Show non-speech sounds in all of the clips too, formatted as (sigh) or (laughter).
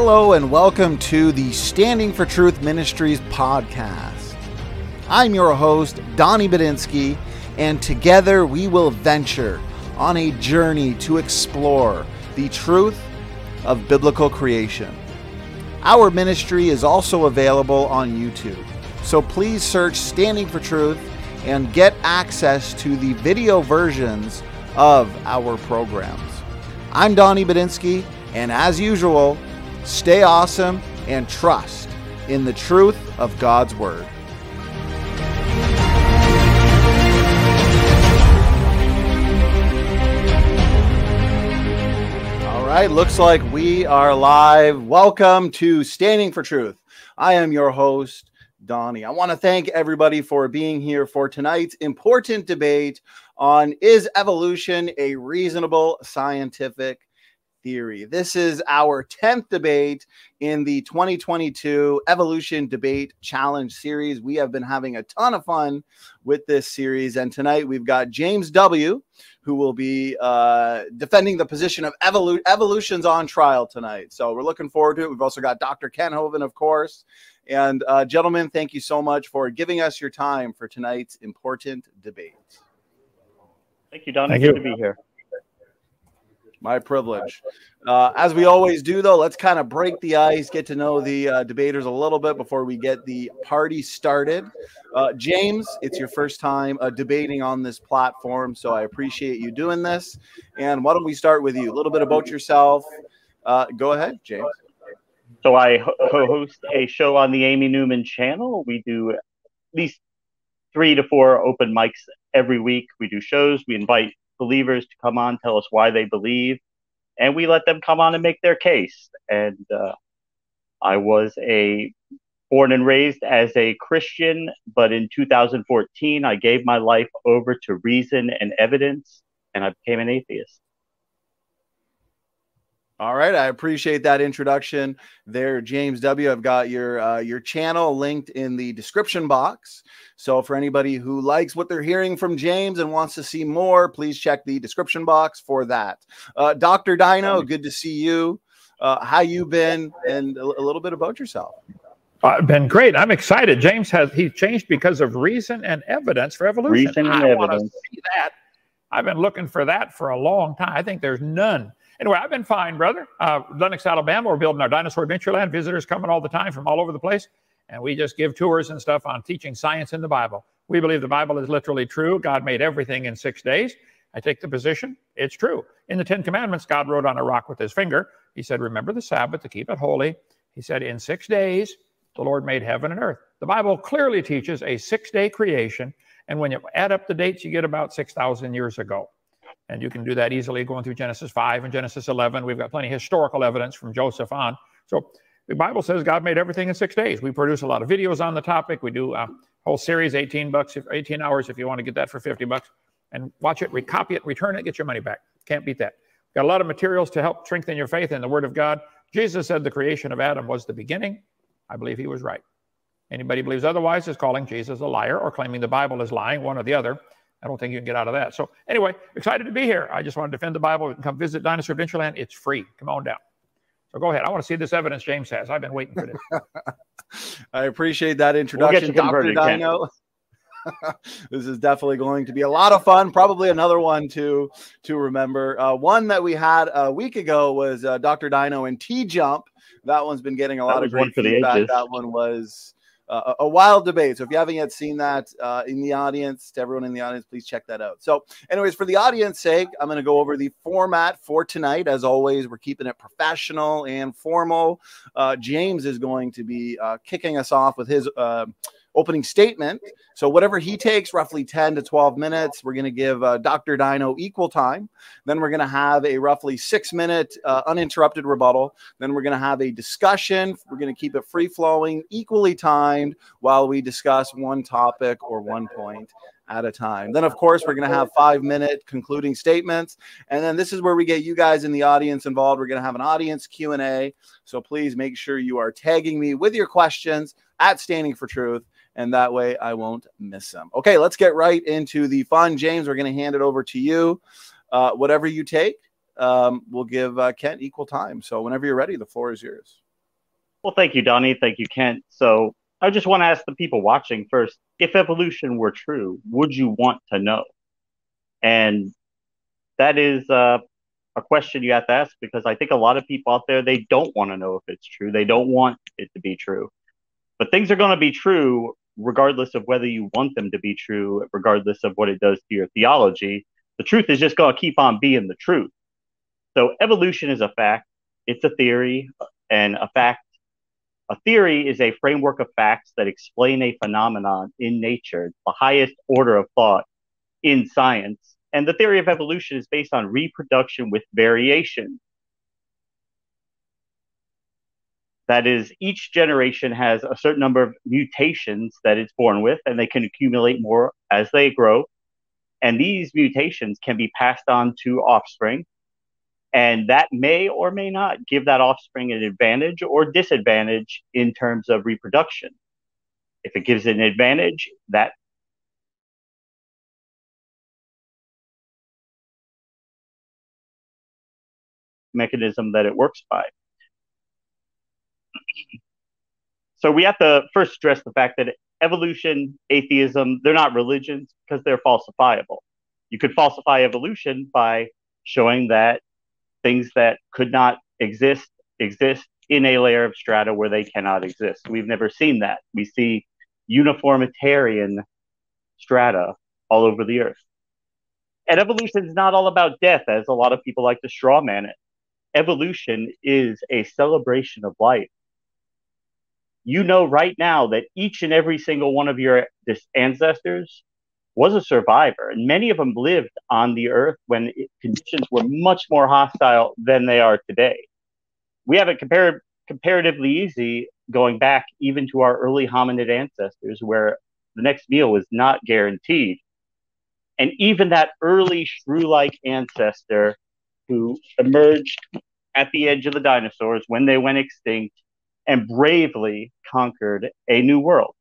Hello, and welcome to the Standing for Truth Ministries podcast. I'm your host, Donnie Badinsky, and together we will venture on a journey to explore the truth of biblical creation. Our ministry is also available on YouTube, so please search Standing for Truth and get access to the video versions of our programs. I'm Donnie Badinsky, and as usual, stay awesome and trust in the truth of God's Word. All right, looks like we are live. Welcome to Standing for Truth. I am your host, Donnie. I want to thank everybody for being here for tonight's important debate on Is evolution a reasonable scientific theory? This is our 10th debate in the 2022 Evolution Debate Challenge series. We have been having a ton of fun with this series. And tonight we've got James W., who will be uh, defending the position of evolu- evolution's on trial tonight. So we're looking forward to it. We've also got Dr. Kent Hovind, of course. And uh, gentlemen, thank you so much for giving us your time for tonight's important debate. Thank you, Don. Thank Good you. to be here. My privilege. Uh, as we always do, though, let's kind of break the ice, get to know the uh, debaters a little bit before we get the party started. Uh, James, it's your first time uh, debating on this platform, so I appreciate you doing this. And why don't we start with you? A little bit about yourself. Uh, go ahead, James. So I ho- host a show on the Amy Newman channel. We do at least three to four open mics every week. We do shows. We invite believers to come on, tell us why they believe, and we let them come on and make their case. And uh, I was a born and raised as a Christian, but in 2014 I gave my life over to reason and evidence, and I became an atheist. All right, I appreciate that introduction there, James W. I've got your uh, your channel linked in the description box. So for anybody who likes what they're hearing from James and wants to see more, please check the description box for that. Uh, Dr. Dino, good to see you. Uh, how you been, and a, a little bit about yourself. Uh, been great. I'm excited. James has he changed because of reason and evidence for evolution. Reason and I want to evidence. see that. I've been looking for that for a long time. I think there's none. Anyway, I've been fine, brother. Uh, Lenox, Alabama. We're building our dinosaur adventure land. Visitors coming all the time from all over the place, and we just give tours and stuff on teaching science in the Bible. We believe the Bible is literally true. God made everything in six days. I take the position it's true. In the Ten Commandments, God wrote on a rock with his finger. He said, "Remember the Sabbath to keep it holy." He said, "In six days." the Lord made heaven and earth. The Bible clearly teaches a six day creation. And when you add up the dates, you get about 6,000 years ago. And you can do that easily going through Genesis 5 and Genesis 11. We've got plenty of historical evidence from Joseph on. So the Bible says God made everything in six days. We produce a lot of videos on the topic. We do a whole series, 18 bucks, 18 hours if you want to get that for 50 bucks. And watch it, recopy it, return it, get your money back. Can't beat that. Got a lot of materials to help strengthen your faith in the Word of God. Jesus said the creation of Adam was the beginning. I believe he was right. Anybody believes otherwise is calling Jesus a liar or claiming the Bible is lying, one or the other. I don't think you can get out of that. So, anyway, excited to be here. I just want to defend the Bible. Come visit Dinosaur Adventureland. It's free. Come on down. So, go ahead. I want to see this evidence James has. I've been waiting for this. (laughs) I appreciate that introduction, you Dr. Dino. this is definitely going to be a lot of fun. Probably another one to to remember. Uh, one that we had a week ago was uh, Dr. Dino and T Jump. That one's been getting a lot of was one great for the feedback. ages. That one was uh, a wild debate. So if you haven't yet seen that uh, in the audience, to everyone in the audience, please check that out. So, anyways, for the audience sake, I'm going to go over the format for tonight. As always, we're keeping it professional and formal. Uh, James is going to be uh, kicking us off with his uh, opening statement. So, whatever he takes, roughly 10 to 12 minutes, we're going to give uh, Dr. Dino equal time. Then we're going to have a roughly six minute uh, uninterrupted rebuttal. Then we're going to have a discussion. We're going to keep it free flowing, equally timed while we discuss one topic or one point at a time. Then, of course, we're going to have five minute concluding statements, and then this is where we get you guys in the audience involved. We're going to have an audience Q and A. So please make sure you are tagging me with your questions at Standing for Truth, and that way I won't miss them. Okay, let's get right into the fun. James, we're going to hand it over to you. Uh, whatever you take, um, we'll give uh, Kent equal time. So whenever you're ready, the floor is yours. Well, thank you, Donnie. Thank you, Kent. So I just want to ask the people watching first if evolution were true, would you want to know? And that is uh, a question you have to ask because I think a lot of people out there, they don't want to know if it's true. They don't want it to be true. But things are going to be true regardless of whether you want them to be true, regardless of what it does to your theology. The truth is just going to keep on being the truth. So evolution is a fact, it's a theory, and a fact. A theory is a framework of facts that explain a phenomenon in nature, the highest order of thought in science. And the theory of evolution is based on reproduction with variation. That is, each generation has a certain number of mutations that it's born with, and they can accumulate more as they grow. And these mutations can be passed on to offspring. And that may or may not give that offspring an advantage or disadvantage in terms of reproduction. If it gives it an advantage, that mechanism that it works by. So we have to first stress the fact that evolution, atheism, they're not religions because they're falsifiable. You could falsify evolution by showing that things that could not exist exist in a layer of strata where they cannot exist. We've never seen that. We see uniformitarian strata all over the earth. And evolution is not all about death, as a lot of people like to strawman it. Evolution is a celebration of life you know right now that each and every single one of your ancestors was a survivor, and many of them lived on the earth when it, conditions were much more hostile than they are today. We have it comparatively easy going back even to our early hominid ancestors, where the next meal was not guaranteed. And even that early shrew like ancestor who emerged at the edge of the dinosaurs when they went extinct and bravely conquered a new world.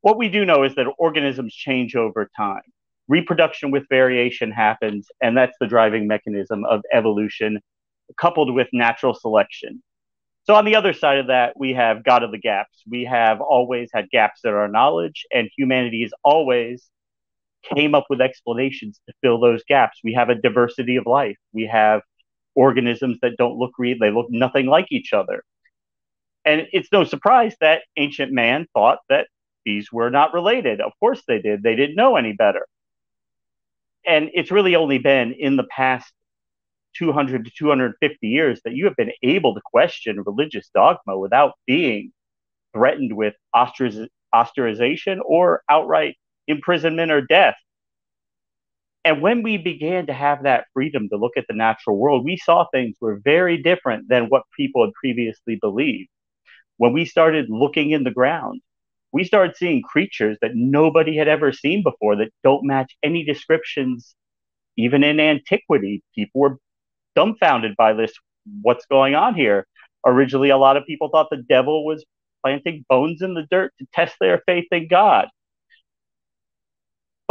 What we do know is that organisms change over time. Reproduction with variation happens, and that's the driving mechanism of evolution, coupled with natural selection. So, on the other side of that, we have God of the gaps. We have always had gaps in our knowledge, and humanity has always came up with explanations to fill those gaps. We have a diversity of life. We have organisms that don't look real, they look nothing like each other. And it's no surprise that ancient man thought that these were not related. Of course they did. They didn't know any better. And it's really only been in the past 200 to 250 years that you have been able to question religious dogma without being threatened with ostracization or outright imprisonment or death. And when we began to have that freedom to look at the natural world, we saw things were very different than what people had previously believed. When we started looking in the ground, we started seeing creatures that nobody had ever seen before that don't match any descriptions, even in antiquity. People were dumbfounded by this. What's going on here? Originally, a lot of people thought the devil was planting bones in the dirt to test their faith in God.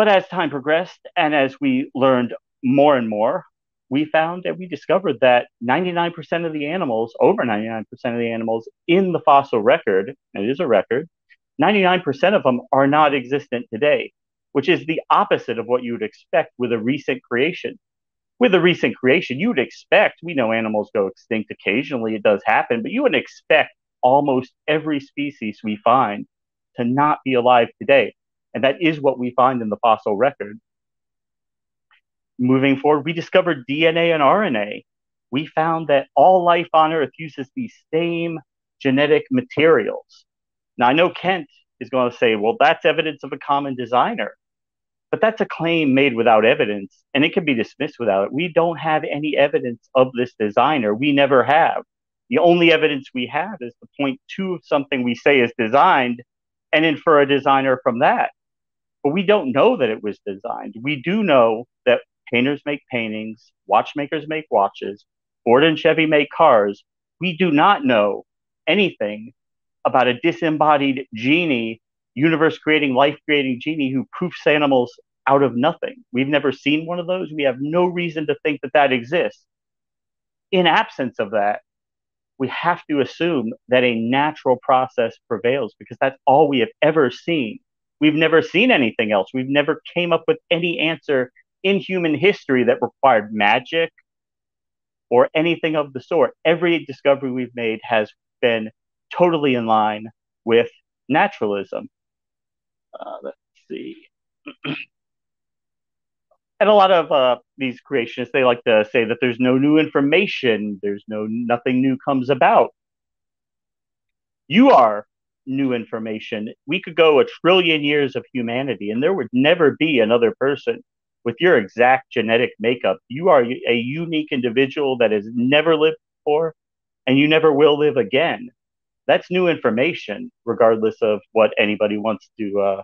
But as time progressed and as we learned more and more, we found that we discovered that 99% of the animals, over 99% of the animals in the fossil record, and it is a record, 99% of them are not existent today, which is the opposite of what you would expect with a recent creation. With a recent creation, you would expect, we know animals go extinct occasionally, it does happen, but you would expect almost every species we find to not be alive today. And that is what we find in the fossil record. Moving forward, we discovered DNA and RNA. We found that all life on Earth uses these same genetic materials. Now, I know Kent is going to say, well, that's evidence of a common designer. But that's a claim made without evidence, and it can be dismissed without it. We don't have any evidence of this designer. We never have. The only evidence we have is the point two of something we say is designed and infer a designer from that but we don't know that it was designed. We do know that painters make paintings, watchmakers make watches, Ford and Chevy make cars. We do not know anything about a disembodied genie, universe creating, life creating genie who proofs animals out of nothing. We've never seen one of those. We have no reason to think that that exists. In absence of that, we have to assume that a natural process prevails because that's all we have ever seen. We've never seen anything else. We've never came up with any answer in human history that required magic or anything of the sort. Every discovery we've made has been totally in line with naturalism. Uh, let's see. (clears throat) and a lot of uh, these creationists they like to say that there's no new information there's no nothing new comes about you are new information. We could go a trillion years of humanity and there would never be another person with your exact genetic makeup. You are a unique individual that has never lived before and you never will live again. That's new information regardless of what anybody wants to uh,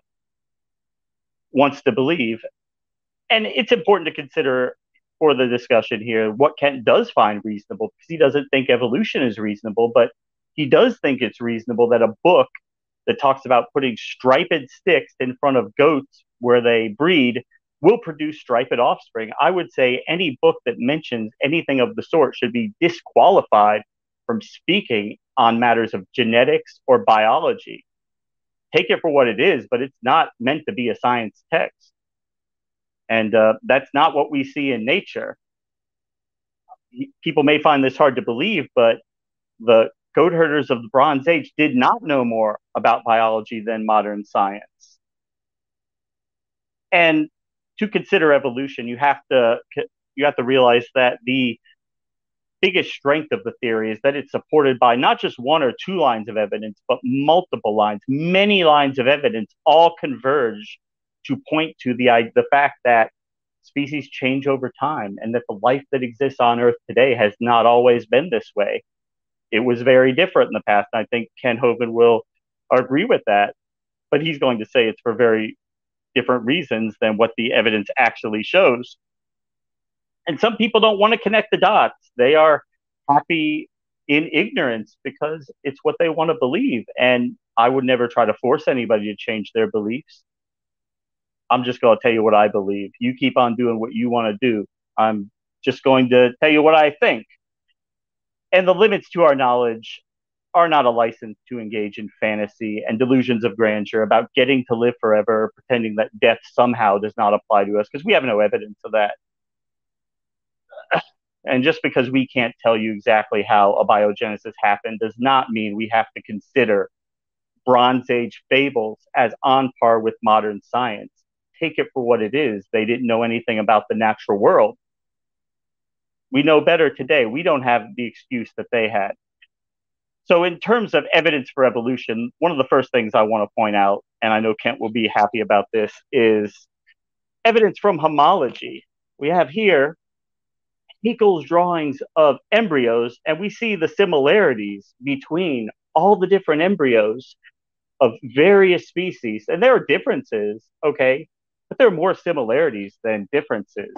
wants to believe. And it's important to consider for the discussion here what Kent does find reasonable because he doesn't think evolution is reasonable, but he does think it's reasonable that a book that talks about putting striped sticks in front of goats where they breed will produce striped offspring. I would say any book that mentions anything of the sort should be disqualified from speaking on matters of genetics or biology. Take it for what it is, but it's not meant to be a science text. And uh, that's not what we see in nature. People may find this hard to believe, but the goat herders of the Bronze Age did not know more about biology than modern science. And to consider evolution, you have to you have to realize that the biggest strength of the theory is that it's supported by not just one or two lines of evidence, but multiple lines. Many lines of evidence all converge to point to the the fact that species change over time and that the life that exists on Earth today has not always been this way. It was very different in the past. And I think Kent Hovind will agree with that, but he's going to say it's for very different reasons than what the evidence actually shows. And some people don't want to connect the dots. They are happy in ignorance because it's what they want to believe. And I would never try to force anybody to change their beliefs. I'm just going to tell you what I believe. You keep on doing what you want to do. I'm just going to tell you what I think. And the limits to our knowledge are not a license to engage in fantasy and delusions of grandeur about getting to live forever, pretending that death somehow does not apply to us, because we have no evidence of that. (clears throat) And just because we can't tell you exactly how abiogenesis happened does not mean we have to consider Bronze Age fables as on par with modern science take it for what it is. They didn't know anything about the natural world. We know better today. We don't have the excuse that they had. So, in terms of evidence for evolution, one of the first things I want to point out, and I know Kent will be happy about this, is evidence from homology. We have here Haeckel's drawings of embryos, and we see the similarities between all the different embryos of various species. And there are differences, okay, but there are more similarities than differences.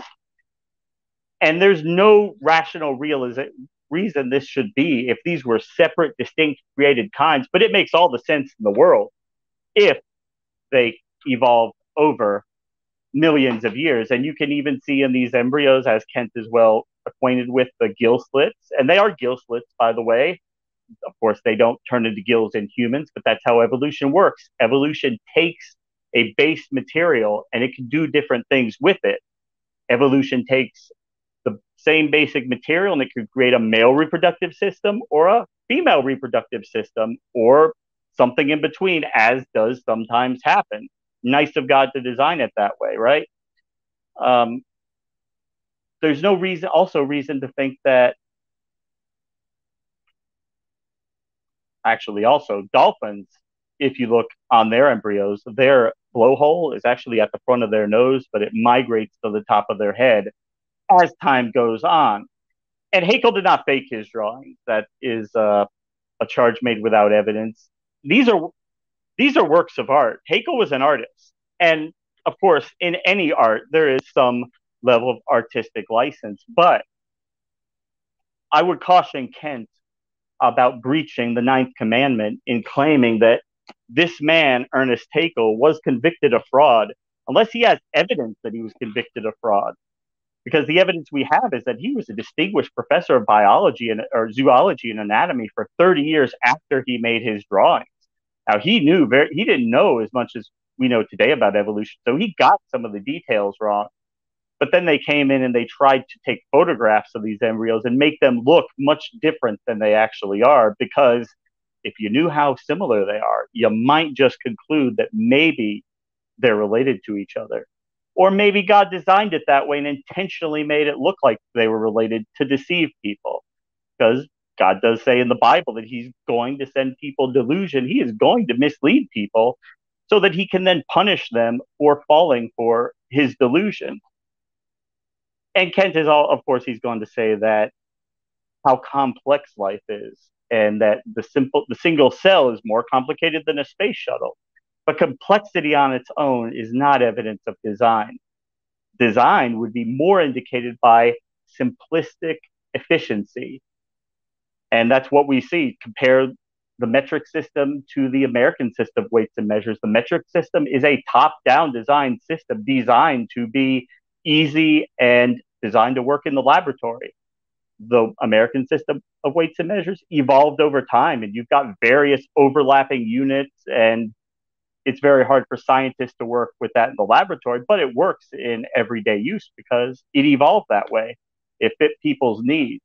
And there's no rational reason this should be if these were separate, distinct, created kinds, but it makes all the sense in the world if they evolved over millions of years. And you can even see in these embryos, as Kent is well acquainted with, the gill slits. And they are gill slits, by the way. Of course, they don't turn into gills in humans, but that's how evolution works. Evolution takes a base material and it can do different things with it. Evolution takes same basic material and it could create a male reproductive system or a female reproductive system or something in between, as does sometimes happen. Nice of God to design it that way, right? Um, there's no reason, also reason to think that actually also dolphins if you look on their embryos, their blowhole is actually at the front of their nose, but it migrates to the top of their head as time goes on. And Haeckel did not fake his drawings. That is uh, a charge made without evidence. These are these are works of art. Haeckel was an artist, and of course, in any art, there is some level of artistic license. But I would caution Kent about breaching the ninth commandment in claiming that this man, Ernest Haeckel, was convicted of fraud, unless he has evidence that he was convicted of fraud. Because the evidence we have is that he was a distinguished professor of biology and or zoology and anatomy for 30 years after he made his drawings. Now he knew very he didn't know as much as we know today about evolution, so he got some of the details wrong. But then they came in and they tried to take photographs of these embryos and make them look much different than they actually are because if you knew how similar they are, you might just conclude that maybe they're related to each other. Or maybe God designed it that way and intentionally made it look like they were related to deceive people. Because God does say in the Bible that He's going to send people delusion. He is going to mislead people so that He can then punish them for falling for His delusion. And Kent is all, of course, he's going to say that how complex life is and that the simple the single cell is more complicated than a space shuttle but complexity on its own is not evidence of design. Design would be more indicated by simplistic efficiency. And that's what we see. Compare the metric system to the American system of weights and measures. The metric system is a top down design system designed to be easy and designed to work in the laboratory. The American system of weights and measures evolved over time, and you've got various overlapping units and it's very hard for scientists to work with that in the laboratory, but it works in everyday use because it evolved that way. It fit people's needs.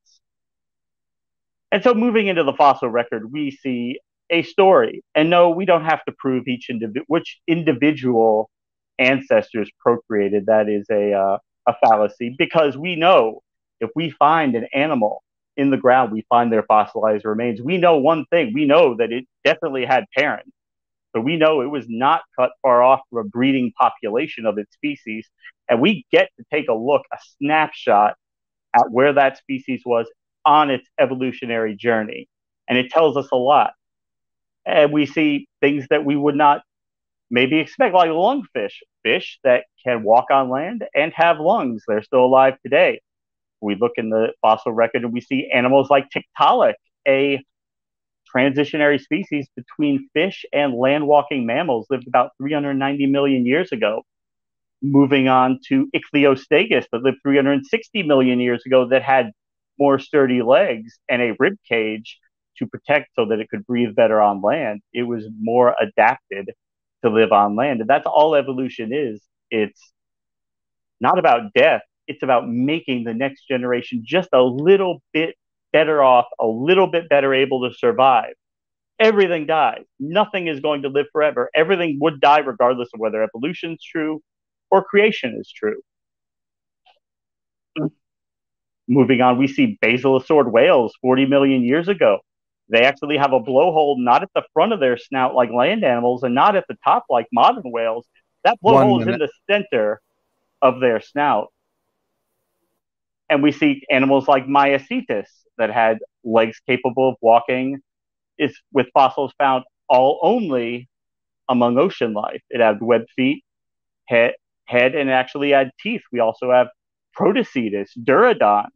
And so moving into the fossil record, we see a story. And no, we don't have to prove each individual which individual ancestors procreated. That is a uh, a fallacy because we know if we find an animal in the ground, we find their fossilized remains. We know one thing. We know that it definitely had parents. So we know it was not cut far off from a breeding population of its species. And we get to take a look, a snapshot at where that species was on its evolutionary journey. And it tells us a lot. And we see things that we would not maybe expect, like lungfish, fish that can walk on land and have lungs. They're still alive today. We look in the fossil record and we see animals like Tiktaalik, a transitionary species between fish and land walking mammals lived about 390 million years ago. Moving on to Ichthyostega that lived 360 million years ago that had more sturdy legs and a rib cage to protect so that it could breathe better on land. It was more adapted to live on land. And that's all evolution is. It's not about death, it's about making the next generation just a little bit better off, a little bit better able to survive. Everything dies. Nothing is going to live forever. Everything would die regardless of whether evolution is true or creation is true. Moving on, we see basilosaurid whales 40 million years ago. They actually have a blowhole not at the front of their snout like land animals and not at the top like modern whales. That blowhole is in the center of their snout. And we see animals like Maiacetus that had legs capable of walking is with fossils found all only among ocean life. It had webbed feet, head, head, and actually had teeth. We also have Protocetus, Dorudon,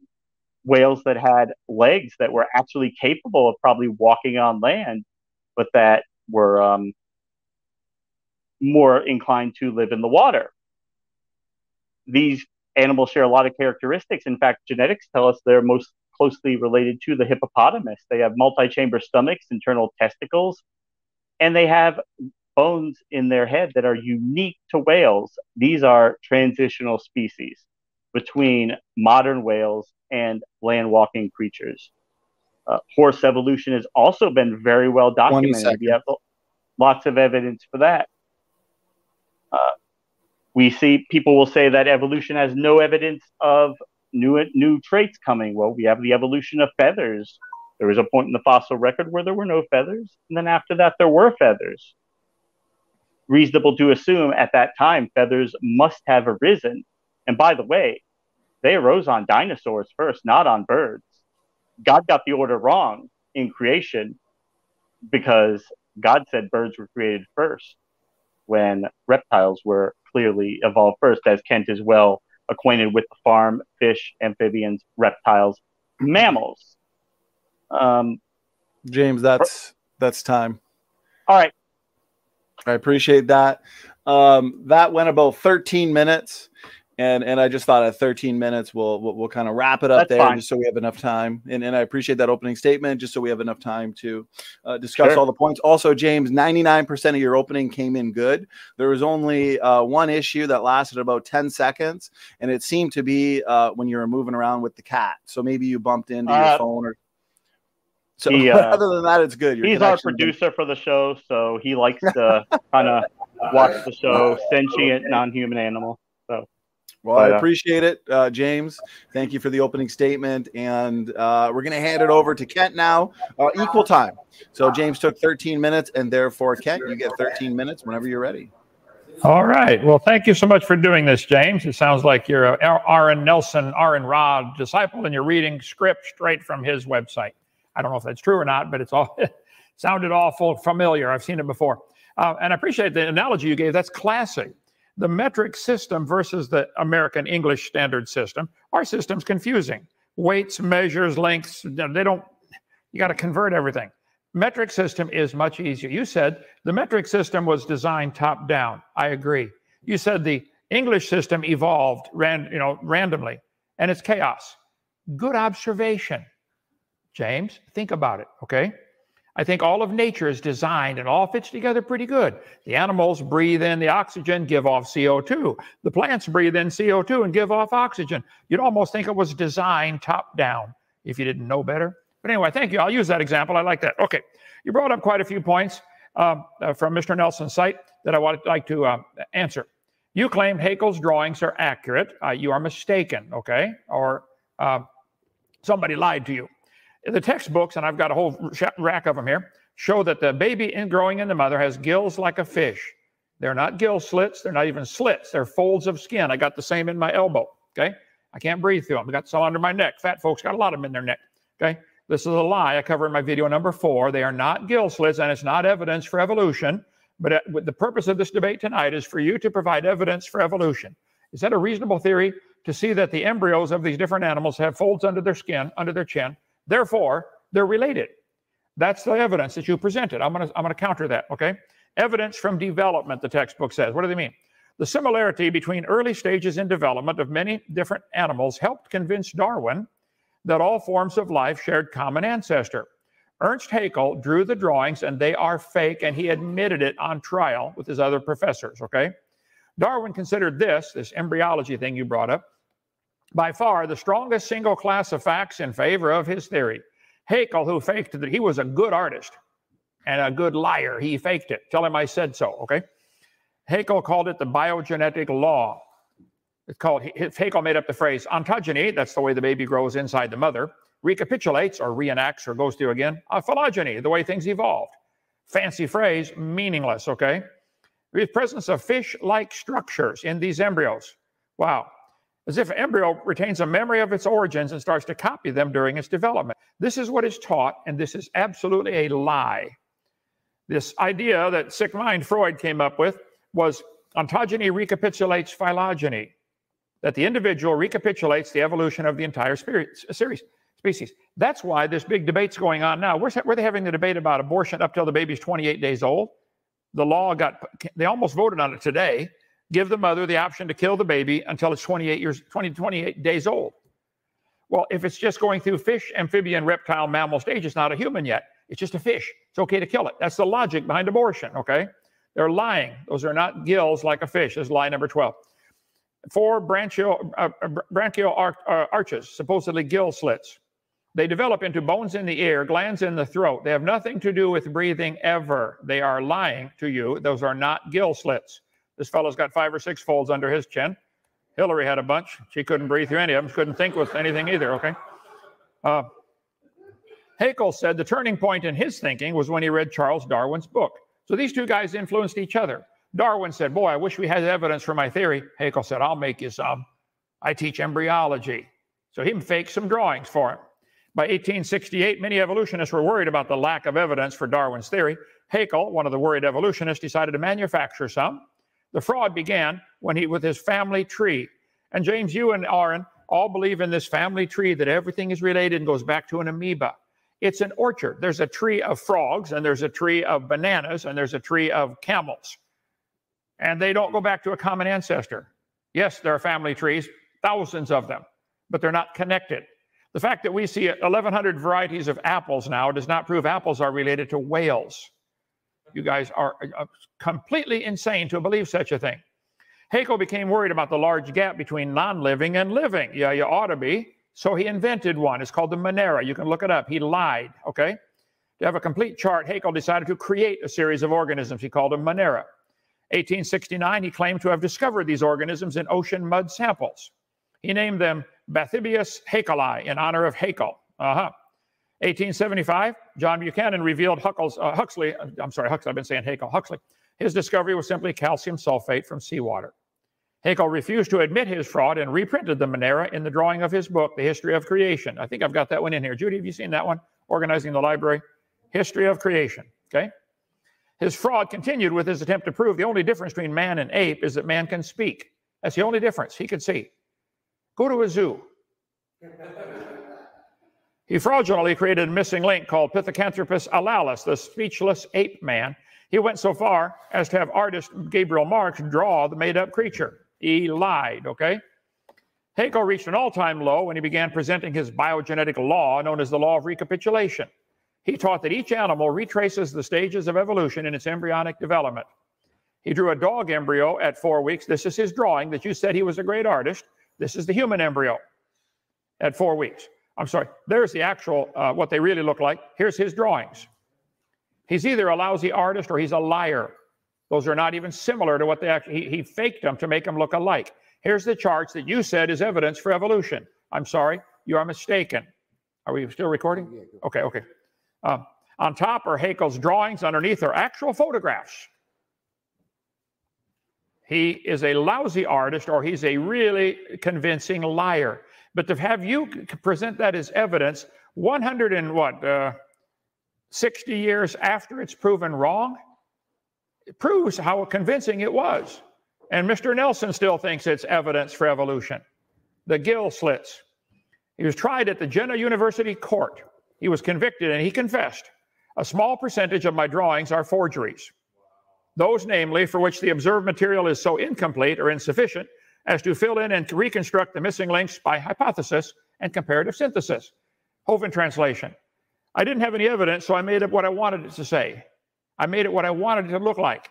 whales that had legs that were actually capable of probably walking on land, but that were um, more inclined to live in the water. These animals share a lot of characteristics. In fact, genetics tell us they're most closely related to the hippopotamus. They have multi chamber stomachs, internal testicles, and they have bones in their head that are unique to whales. These are transitional species between modern whales and land walking creatures. Uh, horse evolution has also been very well documented. We have lots of evidence for that. Uh, we see people will say that evolution has no evidence of new new traits coming. Well, we have the evolution of feathers. There was a point in the fossil record where there were no feathers, and then after that, there were feathers. Reasonable to assume at that time feathers must have arisen. And by the way, they arose on dinosaurs first, not on birds. God got the order wrong in creation because God said birds were created first when reptiles were clearly evolved first, as Kent is well acquainted with the farm, fish, amphibians, reptiles, mammals. Um, James, that's that's time. All right. I appreciate that. Um, that went about 13 minutes. And and I just thought at 13 minutes we'll we'll, we'll kind of wrap it up That's there fine. just so we have enough time. And and I appreciate that opening statement just so we have enough time to uh, discuss Sure. all the points. Also, James, 99% of your opening came in good. There was only uh, one issue that lasted about 10 seconds, and it seemed to be uh, when you were moving around with the cat. So maybe you bumped into your Uh, phone or. So he, (laughs) uh, other than that, it's good. Your He's our producer for the show, so he likes to kind of watch the show, (laughs) sentient, non-human animal. Well, But, I uh, appreciate it, uh, James. Thank you for the opening statement, and uh, we're going to hand it over to Kent now. Uh, equal time. So James took 13 minutes, and therefore, Kent, you get 13 minutes whenever you're ready. All right. Well, thank you so much for doing this, James. It sounds like you're a Aron Nelson, Aron Ra disciple, and you're reading script straight from his website. I don't know if that's true or not, but it's all (laughs) sounded awful familiar. I've seen it before, uh, and I appreciate the analogy you gave. That's classic. The metric system versus the American English standard system. Our system's confusing. Weights, measures, lengths. They don't. You got to convert everything. Metric system is much easier. You said the metric system was designed top down. I agree. You said the English system evolved ran, you know, randomly and it's chaos. Good observation. James, think about it, okay? I think all of nature is designed and all fits together pretty good. The animals breathe in the oxygen, give off CO2. The plants breathe in CO2 and give off oxygen. You'd almost think it was designed top down if you didn't know better. But anyway, thank you. I'll use that example. I like that. Okay. You brought up quite a few points um, uh, from Mr. Nelson's site that I would like to uh, answer. You claim Haeckel's drawings are accurate. Uh, you are mistaken, okay? Or uh, somebody lied to you. The textbooks, and I've got a whole rack of them here, show that the baby in growing in the mother has gills like a fish. They're not gill slits. They're not even slits. They're folds of skin. I got the same in my elbow. Okay. I can't breathe through them. I got some under my neck. Fat folks got a lot of them in their neck. Okay. This is a lie I cover in my video number four. They are not gill slits, and it's not evidence for evolution. But uh, the purpose of this debate tonight is for you to provide evidence for evolution. Is that a reasonable theory to see that the embryos of these different animals have folds under their skin, under their chin? Therefore, they're related. That's the evidence that you presented. I'm going to I'm going to counter that. Okay. Evidence from development, the textbook says. What do they mean? The similarity between early stages in development of many different animals helped convince Darwin that all forms of life shared common ancestor. Ernst Haeckel drew the drawings and they are fake, and he admitted it on trial with his other professors. Okay. Darwin considered this, this embryology thing you brought up, by far the strongest single class of facts in favor of his theory. Haeckel, who faked that he was a good artist and a good liar, he faked it. Tell him I said so, okay? Haeckel called it the biogenetic law. It's called, Haeckel made up the phrase ontogeny, that's the way the baby grows inside the mother, recapitulates or reenacts or goes through again, a phylogeny, the way things evolved. Fancy phrase, meaningless, okay? The presence of fish like structures in these embryos. Wow. As if an embryo retains a memory of its origins and starts to copy them during its development. This is what is taught, and this is absolutely a lie. This idea that sick mind Freud came up with was ontogeny recapitulates phylogeny, that the individual recapitulates the evolution of the entire series. Species. That's why this big debate's going on now. Are they having the debate about abortion up till the baby's 28 days old? The law got, they almost voted on it today. Give the mother the option to kill the baby until it's 28 years, 20, 28 days old. Well, if it's just going through fish, amphibian, reptile, mammal stage, it's not a human yet. It's just a fish. It's okay to kill it. That's the logic behind abortion, okay? They're lying. Those are not gills like a fish. This is lie number 12. Four branchial, uh, branchial arch, uh, arches, supposedly gill slits. They develop into bones in the ear, glands in the throat. They have nothing to do with breathing ever. They are lying to you. Those are not gill slits. This fellow's got five or six folds under his chin. Hillary had a bunch. She couldn't breathe through any of them. Couldn't think with anything either. Okay. Uh, Haeckel said the turning point in his thinking was when he read Charles Darwin's book. So these two guys influenced each other. Darwin said, Boy, I wish we had evidence for my theory. Haeckel said, I'll make you some. I teach embryology. So he faked some drawings for him. By 1868, many evolutionists were worried about the lack of evidence for Darwin's theory. Haeckel, one of the worried evolutionists, decided to manufacture some. The fraud began when he, with his family tree. And James, you and Aron all believe in this family tree that everything is related and goes back to an amoeba. It's an orchard. There's a tree of frogs, and there's a tree of bananas, and there's a tree of camels. And they don't go back to a common ancestor. Yes, there are family trees, thousands of them, but they're not connected. The fact that we see 1,100 varieties of apples now does not prove apples are related to whales. You guys are uh, completely insane to believe such a thing. Haeckel became worried about the large gap between non living and living. Yeah, you ought to be. So he invented one. It's called the Monera. You can look it up. He lied, okay? To have a complete chart, Haeckel decided to create a series of organisms. He called them Monera. 1869, he claimed to have discovered these organisms in ocean mud samples. He named them Bathybius haeckeli in honor of Haeckel. Uh-huh. 1875, John Buchanan revealed Huckles, uh, Huxley, uh, I'm sorry, Huxley, I've been saying Haeckel, Huxley. His discovery was simply calcium sulfate from seawater. Haeckel refused to admit his fraud and reprinted the Monera in the drawing of his book, The History of Creation. I think I've got that one in here. Judy, have you seen that one? Organizing the library. History of Creation. Okay? His fraud continued with his attempt to prove the only difference between man and ape is that man can speak. That's the only difference he could see. Go to a zoo. He fraudulently created a missing link called Pithecanthropus alalis, the speechless ape man. He went so far as to have artist Gabriel Marx draw the made up creature. He lied, okay? Haeckel reached an all time low when he began presenting his biogenetic law known as the law of recapitulation. He taught that each animal retraces the stages of evolution in its embryonic development. He drew a dog embryo at four weeks. This is his drawing that you said he was a great artist. This is the human embryo at four weeks. I'm sorry, there's the actual, uh, what they really look like. Here's his drawings. He's either a lousy artist or he's a liar. Those are not even similar to what they actually, he, he faked them to make them look alike. Here's the charts that you said is evidence for evolution. I'm sorry, you are mistaken. Are we still recording? Okay, okay. Um, on top are Haeckel's drawings, underneath are actual photographs. He is a lousy artist or he's a really convincing liar. But to have you present that as evidence 100 and what, uh, 60 years after it's proven wrong, it proves how convincing it was. And Mr. Nelson still thinks it's evidence for evolution. The gill slits. He was tried at the Jena University court. He was convicted and he confessed. A small percentage of my drawings are forgeries. Those, namely, for which the observed material is so incomplete or insufficient as to fill in and reconstruct the missing links by hypothesis and comparative synthesis. Hovind translation. I didn't have any evidence, so I made up what I wanted it to say. I made it what I wanted it to look like.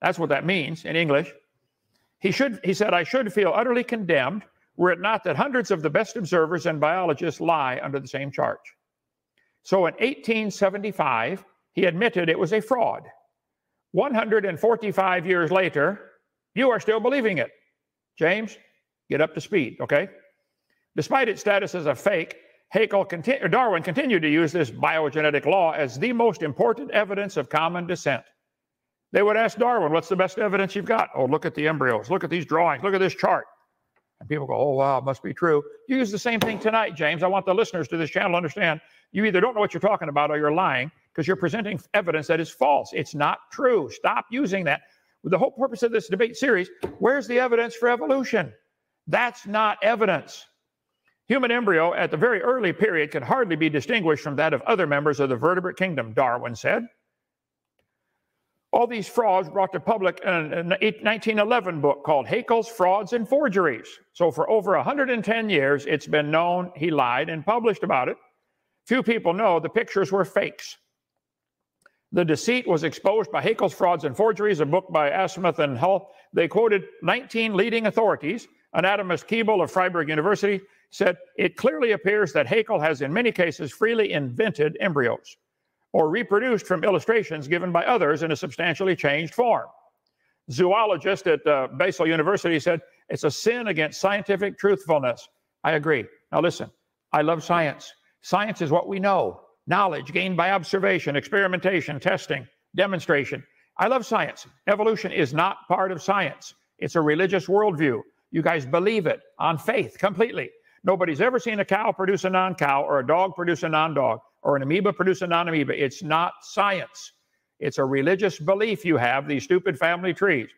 That's what that means in English. He should, he said, I should feel utterly condemned were it not that hundreds of the best observers and biologists lie under the same charge. So in 1875, he admitted it was a fraud. 145 years later, you are still believing it. James, get up to speed, okay? Despite its status as a fake, Haeckel Darwin continued to use this biogenetic law as the most important evidence of common descent. They would ask Darwin, What's the best evidence you've got? Oh, look at the embryos, look at these drawings, look at this chart. And people go, Oh, wow, must be true. You use the same thing tonight, James. I want the listeners to this channel to understand you either don't know what you're talking about or you're lying because you're presenting evidence that is false. It's not true. Stop using that. The whole purpose of this debate series where's the evidence for evolution? That's not evidence. Human embryo at the very early period can hardly be distinguished from that of other members of the vertebrate kingdom, Darwin said. All these frauds brought to public a 1911 book called Haeckel's Frauds and Forgeries. So for over 110 years, it's been known he lied and published about it. Few people know the pictures were fakes. The deceit was exposed by Haeckel's Frauds and Forgeries, a book by Assmuth and Hull. They quoted 19 leading authorities. Anatomist Keibel of Freiburg University said, It clearly appears that Haeckel has in many cases freely invented embryos or reproduced from illustrations given by others in a substantially changed form. Zoologist at uh, Basel University said, It's a sin against scientific truthfulness. I agree. Now listen, I love science. Science is what we know knowledge gained by observation, experimentation, testing, demonstration. I love science. Evolution is not part of science, it's a religious worldview. You guys believe it on faith completely. Nobody's ever seen a cow produce a non cow or a dog produce a non dog or an amoeba produce a non amoeba. It's not science. It's a religious belief you have, these stupid family trees.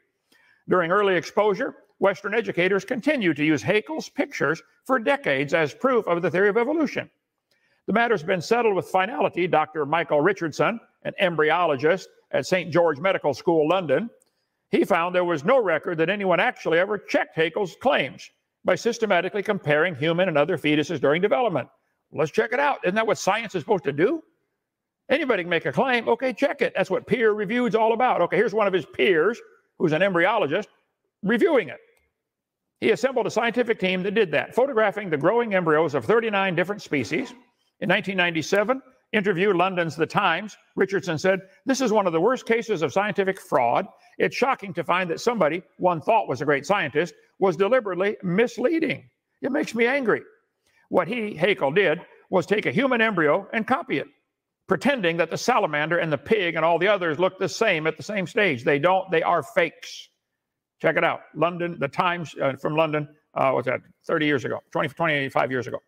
During early exposure, Western educators continue to use Haeckel's pictures for decades as proof of the theory of evolution. The matter's been settled with finality. Dr. Michael Richardson, an embryologist at St. George Medical School, London, He found there was no record that anyone actually ever checked Haeckel's claims by systematically comparing human and other fetuses during development. Let's check it out. Isn't that what science is supposed to do? Anybody can make a claim. Okay, check it. That's what peer review is all about. Okay, here's one of his peers, who's an embryologist, reviewing it. He assembled a scientific team that did that, photographing the growing embryos of 39 different species. In 1997, interview London's The Times, Richardson said, This is one of the worst cases of scientific fraud. It's shocking to find that somebody one thought was a great scientist was deliberately misleading. It makes me angry. What he, Haeckel, did was take a human embryo and copy it, pretending that the salamander and the pig and all the others look the same at the same stage. They don't, they are fakes. Check it out. London, the Times uh, from London, uh, what's that, 30 years ago, 20, 25 years ago.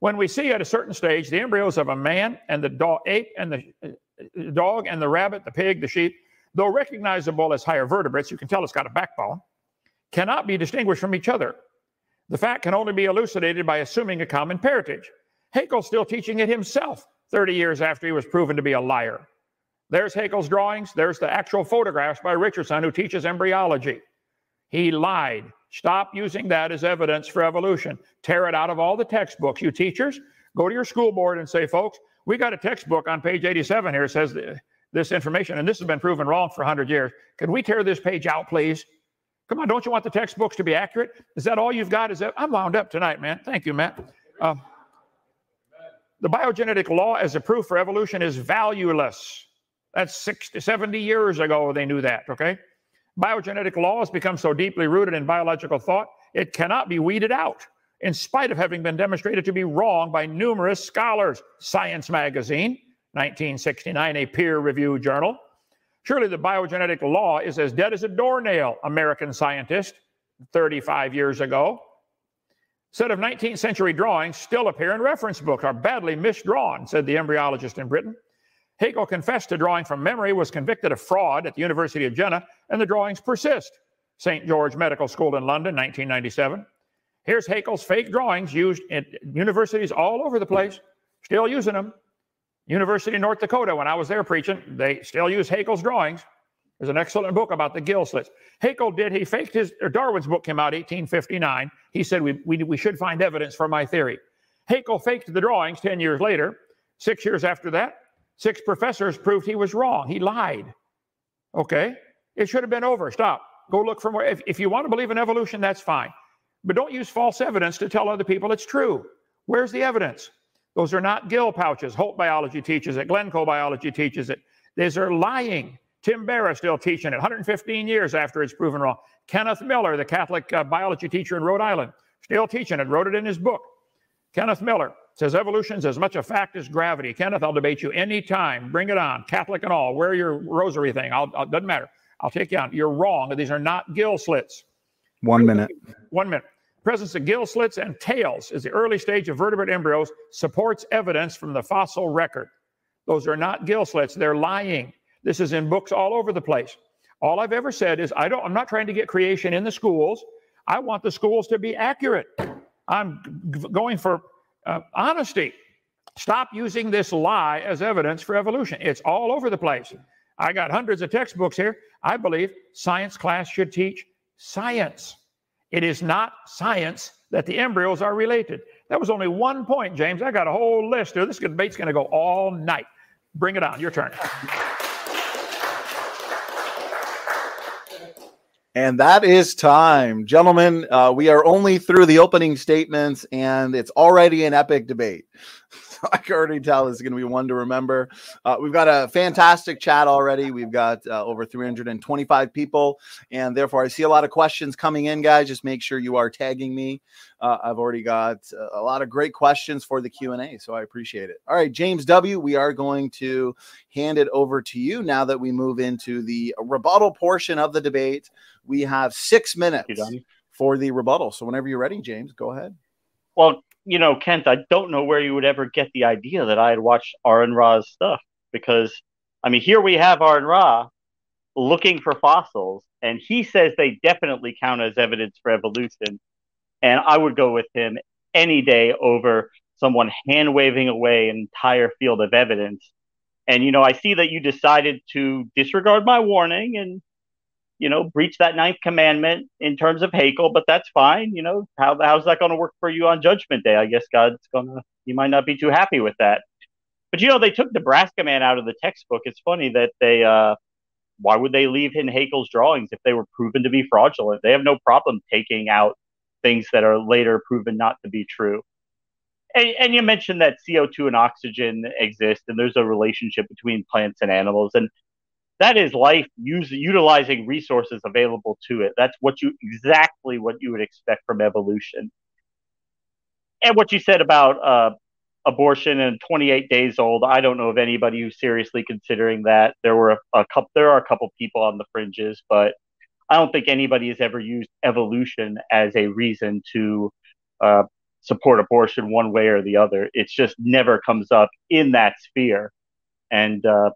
When we see at a certain stage the embryos of a man and the dog, ape and the uh, dog and the rabbit, the pig, the sheep, though recognizable as higher vertebrates, you can tell it's got a backbone, cannot be distinguished from each other. The fact can only be elucidated by assuming a common parentage. Haeckel's still teaching it himself 30 years after he was proven to be a liar. There's Haeckel's drawings. There's the actual photographs by Richardson, who teaches embryology. He lied. Stop using that as evidence for evolution. Tear it out of all the textbooks. You teachers, go to your school board and say, folks, we got a textbook on page 87 here. It says this information, and this has been proven wrong for 100 years. Can we tear this page out, please? Come on, don't you want the textbooks to be accurate? Is that all you've got? Is that I'm wound up tonight, man. Thank you, Matt. Um, the biogenetic law as a proof for evolution is valueless. That's 60, 70 years ago they knew that, okay? Biogenetic law has become so deeply rooted in biological thought, it cannot be weeded out, in spite of having been demonstrated to be wrong by numerous scholars. Science Magazine, 1969, a peer reviewed journal. Surely the biogenetic law is as dead as a doornail, American scientist, 35 years ago. Set of 19th century drawings still appear in reference books, are badly misdrawn, said the embryologist in Britain. Haeckel confessed to drawing from memory, was convicted of fraud at the University of Jena, and the drawings persist. St. George Medical School in London, 1997. Here's Haeckel's fake drawings used at universities all over the place, still using them. University of North Dakota, when I was there preaching, they still use Haeckel's drawings. There's an excellent book about the gill slits. Haeckel did, he faked his, Darwin's book came out 1859. He said, we, we, we should find evidence for my theory. Haeckel faked the drawings 10 years later. Six years after that, Six professors proved he was wrong. He lied. Okay? It should have been over. Stop. Go look for more. If, if you want to believe in evolution, that's fine. But don't use false evidence to tell other people it's true. Where's the evidence? Those are not gill pouches. Holt Biology teaches it. Glencoe Biology teaches it. These are lying. Tim Berra still teaching it 115 years after it's proven wrong. Kenneth Miller, the Catholic uh, biology teacher in Rhode Island, still teaching it, wrote it in his book. Kenneth Miller, says evolution's as much a fact as gravity. Kenneth, I'll debate you anytime. Bring it on, Catholic and all. Wear your rosary thing. I'll, I'll doesn't matter. I'll take you on. You're wrong. These are not gill slits. One minute. One minute. Presence of gill slits and tails is the early stage of vertebrate embryos supports evidence from the fossil record. Those are not gill slits. They're lying. This is in books all over the place. All I've ever said is I don't. I'm not trying to get creation in the schools. I want the schools to be accurate. I'm going for uh, honesty. Stop using this lie as evidence for evolution. It's all over the place. I got hundreds of textbooks here. I believe science class should teach science. It is not science that the embryos are related. That was only one point, James. I got a whole list. This debate's going to go all night. Bring it on. Your turn. And that is time. Gentlemen, uh, we are only through the opening statements, and it's already an epic debate. (laughs) (laughs) I can already tell this is going to be one to remember. Uh, we've got a fantastic chat already. We've got uh, over 325 people, and therefore I see a lot of questions coming in, guys. Just make sure you are tagging me. Uh, I've already got a lot of great questions for the Q and A, so I appreciate it. All right, James W. We are going to hand it over to you now that we move into the rebuttal portion of the debate. We have six minutes for the rebuttal. So whenever you're ready, James, go ahead. Well, you know, Kent, I don't know where you would ever get the idea that I had watched Aron Ra's stuff because, I mean, here we have Aron Ra looking for fossils, and he says they definitely count as evidence for evolution. And I would go with him any day over someone hand waving away an entire field of evidence. And, you know, I see that you decided to disregard my warning and you know, breach that ninth commandment in terms of Haeckel, but that's fine. You know, how how's that going to work for you on Judgment Day? I guess God's gonna, you might not be too happy with that. But you know, they took Nebraska Man out of the textbook. It's funny that they, uh, why would they leave in Haeckel's drawings if they were proven to be fraudulent? They have no problem taking out things that are later proven not to be true. And, and you mentioned that CO2 and oxygen exist, and there's a relationship between plants and animals. And that is life use, utilizing resources available to it. That's what you exactly what you would expect from evolution. And what you said about uh, abortion and 28 days old, I don't know of anybody who's seriously considering that. There were a, a couple, there are a couple people on the fringes, but I don't think anybody has ever used evolution as a reason to uh, support abortion one way or the other. It's just never comes up in that sphere. And uh,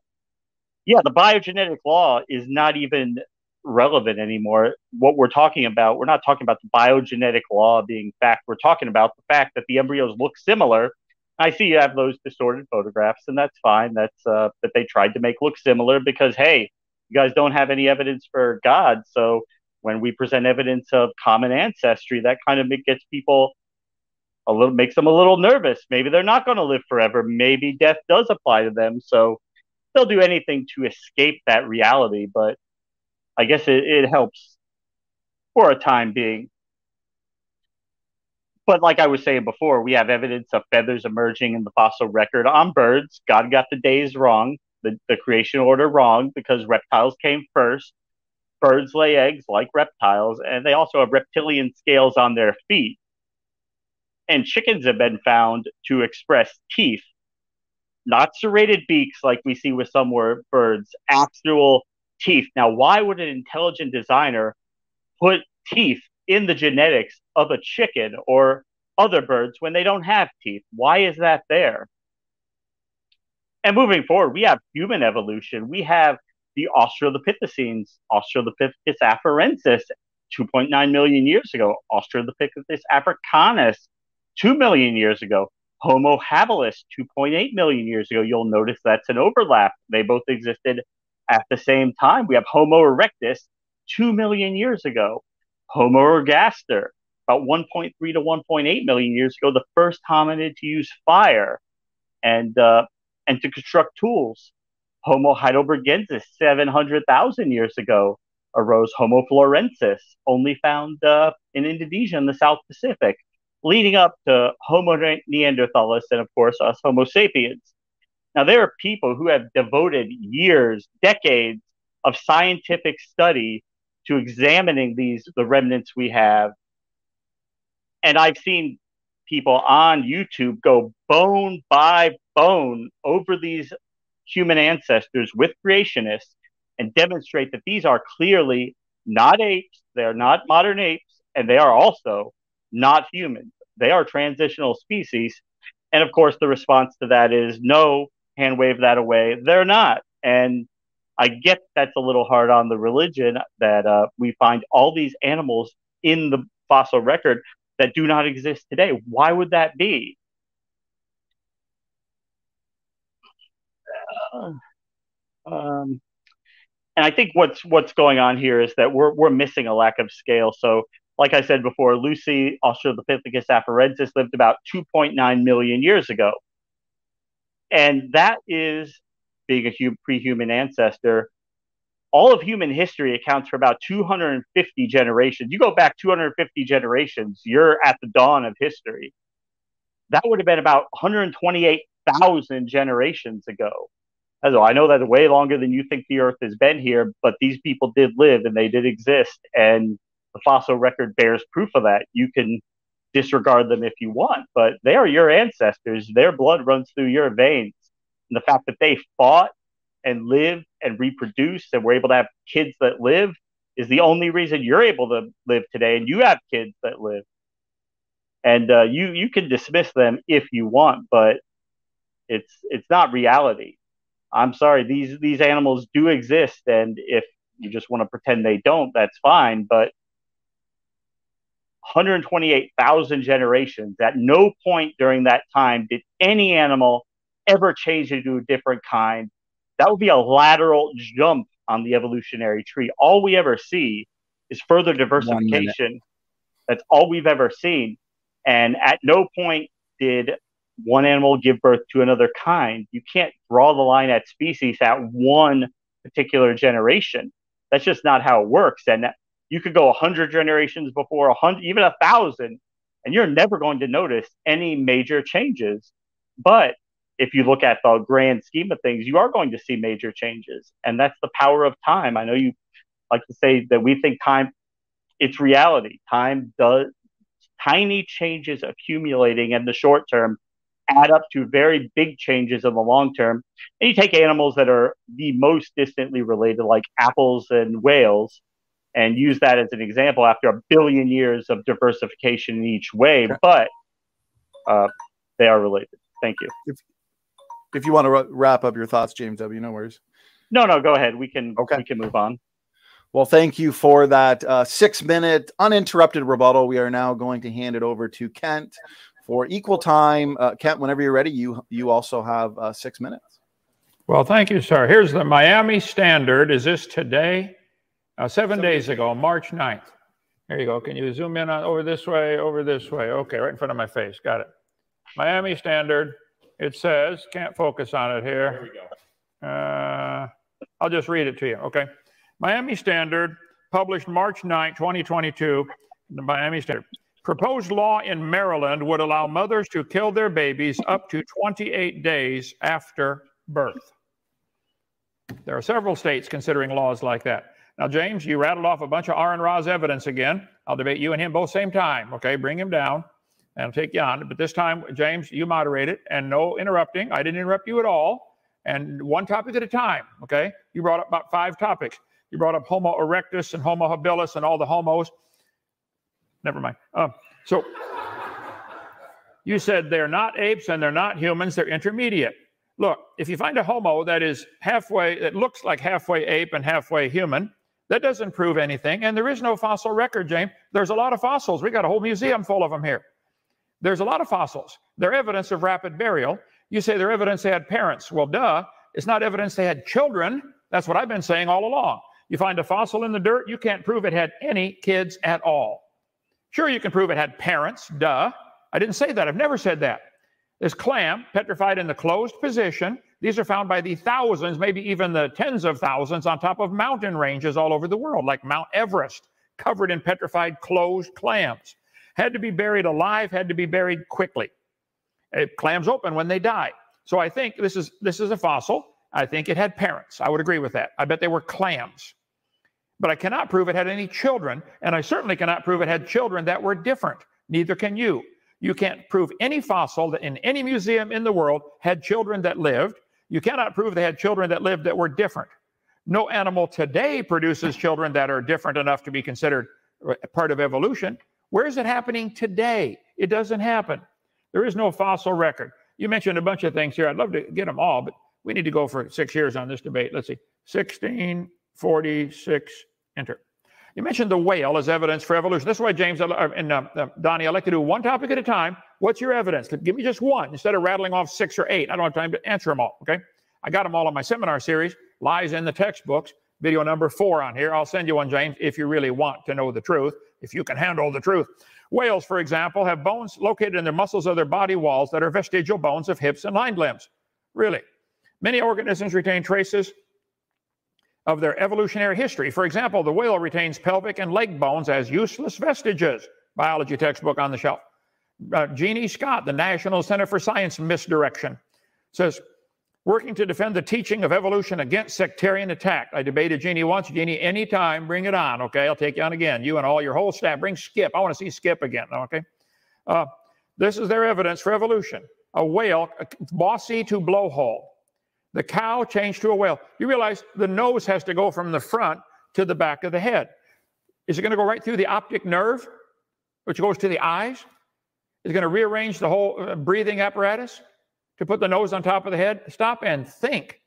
yeah, the biogenetic law is not even relevant anymore. What we're talking about, we're not talking about the biogenetic law being fact. We're talking about the fact that the embryos look similar. I see you have those distorted photographs, and that's fine. That's uh, that they tried to make look similar because hey, you guys don't have any evidence for God. So when we present evidence of common ancestry, that kind of gets people a little makes them a little nervous. Maybe they're not going to live forever. Maybe death does apply to them. So they'll do anything to escape that reality. But I guess it, it helps for a time being. But like I was saying before, we have evidence of feathers emerging in the fossil record on birds. God got the days wrong, the, the creation order wrong, because reptiles came first. Birds lay eggs like reptiles, and they also have reptilian scales on their feet and chickens have been found to express teeth, not serrated beaks like we see with some birds, actual teeth. Now, why would an intelligent designer put teeth in the genetics of a chicken or other birds when they don't have teeth? Why is that there? And moving forward, we have human evolution. We have the Australopithecines, Australopithecus afarensis, 2.9 million years ago, Australopithecus africanus, 2 million years ago. Homo habilis, 2.8 million years ago. You'll notice that's an overlap. They both existed at the same time. We have Homo erectus, 2 million years ago. Homo ergaster, about 1.3 to 1.8 million years ago, the first hominid to use fire and, uh, and to construct tools. Homo heidelbergensis, 700,000 years ago, arose Homo florensis, only found uh, in Indonesia in the South Pacific leading up to Homo neanderthalis and, of course, us Homo sapiens. Now, there are people who have devoted years, decades of scientific study to examining these, the remnants we have. And I've seen people on YouTube go bone by bone over these human ancestors with creationists and demonstrate that these are clearly not apes, they're not modern apes, and they are also not humans. They are transitional species. And of course, the response to that is no, hand wave that away. They're not. And I get that's a little hard on the religion that uh, we find all these animals in the fossil record that do not exist today. Why would that be? Uh, um, and I think what's what's going on here is that we're we're missing a lack of scale. So like I said before, Lucy Australopithecus afarensis lived about 2.9 million years ago. And that is, being a pre human ancestor, all of human history accounts for about 250 generations. You go back 250 generations, you're at the dawn of history. That would have been about 128,000 generations ago. As I know that way longer than you think the Earth has been here, but these people did live and they did exist. And the fossil record bears proof of that. You can disregard them if you want, but they are your ancestors. Their blood runs through your veins. And the fact that they fought and lived and reproduced and were able to have kids that live is the only reason you're able to live today and you have kids that live. And uh, you you can dismiss them if you want, but it's it's not reality. I'm sorry, these these animals do exist, and if you just want to pretend they don't, that's fine. But 128,000 generations. At no point during that time did any animal ever change into a different kind. That would be a lateral jump on the evolutionary tree. All we ever see is further diversification. That's all we've ever seen. And at no point did one animal give birth to another kind. You can't draw the line at species at one particular generation. That's just not how it works. And you could go a hundred generations before a hundred, even a thousand, and you're never going to notice any major changes. But if you look at the grand scheme of things, you are going to see major changes. And that's the power of time. I know you like to say that we think time, it's reality. Time does, tiny changes accumulating in the short term add up to very big changes in the long term. And you take animals that are the most distantly related, like apples and whales, and use that as an example after a billion years of diversification in each way, but uh, they are related. Thank you. If, if you want to wrap up your thoughts, James W., no worries. No, no, go ahead. We can okay. we can move on. Well, thank you for that uh, six minute uninterrupted rebuttal. We are now going to hand it over to Kent for equal time. Uh, Kent, whenever you're ready, you you also have uh, six minutes. Well, thank you, sir. Here's the Miami Standard. Is this today? Uh, seven days ago, March 9th. There you go. Can you zoom in on over this way, over this way? Okay, right in front of my face. Got it. Miami Standard. It says, can't focus on it here. There we go. Uh, I'll just read it to you. Okay. Miami Standard, published March 9, 2022. The Miami Standard. Proposed law in Maryland would allow mothers to kill their babies up to 28 days after birth. There are several states considering laws like that. Now, James, you rattled off a bunch of Aron Ra's evidence again. I'll debate you and him both same time. Okay, bring him down and I'll take you on. But this time, James, you moderate it and no interrupting. I didn't interrupt you at all. And one topic at a time. Okay, you brought up about five topics. You brought up Homo erectus and Homo habilis and all the homos. Never mind. Uh, so you said they're not apes and they're not humans, they're intermediate. Look, if you find a homo that is halfway, that looks like halfway ape and halfway human, that doesn't prove anything. And there is no fossil record, James. There's a lot of fossils. We got a whole museum full of them here. There's a lot of fossils. They're evidence of rapid burial. You say they're evidence they had parents. Well, duh. It's not evidence they had children. That's what I've been saying all along. You find a fossil in the dirt, you can't prove it had any kids at all. Sure, you can prove it had parents, duh. I didn't say that. I've never said that. This clam, petrified in the closed position, these are found by the thousands, maybe even the tens of thousands on top of mountain ranges all over the world, like Mount Everest, covered in petrified closed clams. Had to be buried alive, had to be buried quickly. It clams open when they die. So I think this is this is a fossil. I think it had parents. I would agree with that. I bet they were clams but I cannot prove it had any children, and I certainly cannot prove it had children that were different. Neither can you. You can't prove any fossil that in any museum in the world had children that lived. You cannot prove they had children that lived that were different. No animal today produces children that are different enough to be considered part of evolution. Where is it happening today? It doesn't happen. There is no fossil record. You mentioned a bunch of things here. I'd love to get them all, but we need to go for six years on this debate. Let's see 1646 enter. You mentioned the whale as evidence for evolution. This is why, James and uh, uh, Donnie, I like to do one topic at a time. What's your evidence? Give me just one instead of rattling off six or eight. I don't have time to answer them all. Okay. I got them all in my seminar series, Lies in the Textbooks, video number four on here. I'll send you one, James, if you really want to know the truth, if you can handle the truth. Whales, for example, have bones located in the muscles of their body walls that are vestigial bones of hips and hind limbs. Really. Many organisms retain traces of their evolutionary history. For example, the whale retains pelvic and leg bones as useless vestiges. Biology textbook on the shelf. Uh, Jeannie Scott, the National Center for Science Misdirection, says, working to defend the teaching of evolution against sectarian attack. I debated Jeannie once. Jeannie, anytime, bring it on. Okay, I'll take you on again. You and all your whole staff. Bring Skip. I want to see Skip again. Okay. Uh, this is their evidence for evolution. A whale, bossy to blowhole. The cow changed to a whale. You realize the nose has to go from the front to the back of the head. Is it going to go right through the optic nerve, which goes to the eyes? Is going to rearrange the whole uh, breathing apparatus to put the nose on top of the head? Stop and think.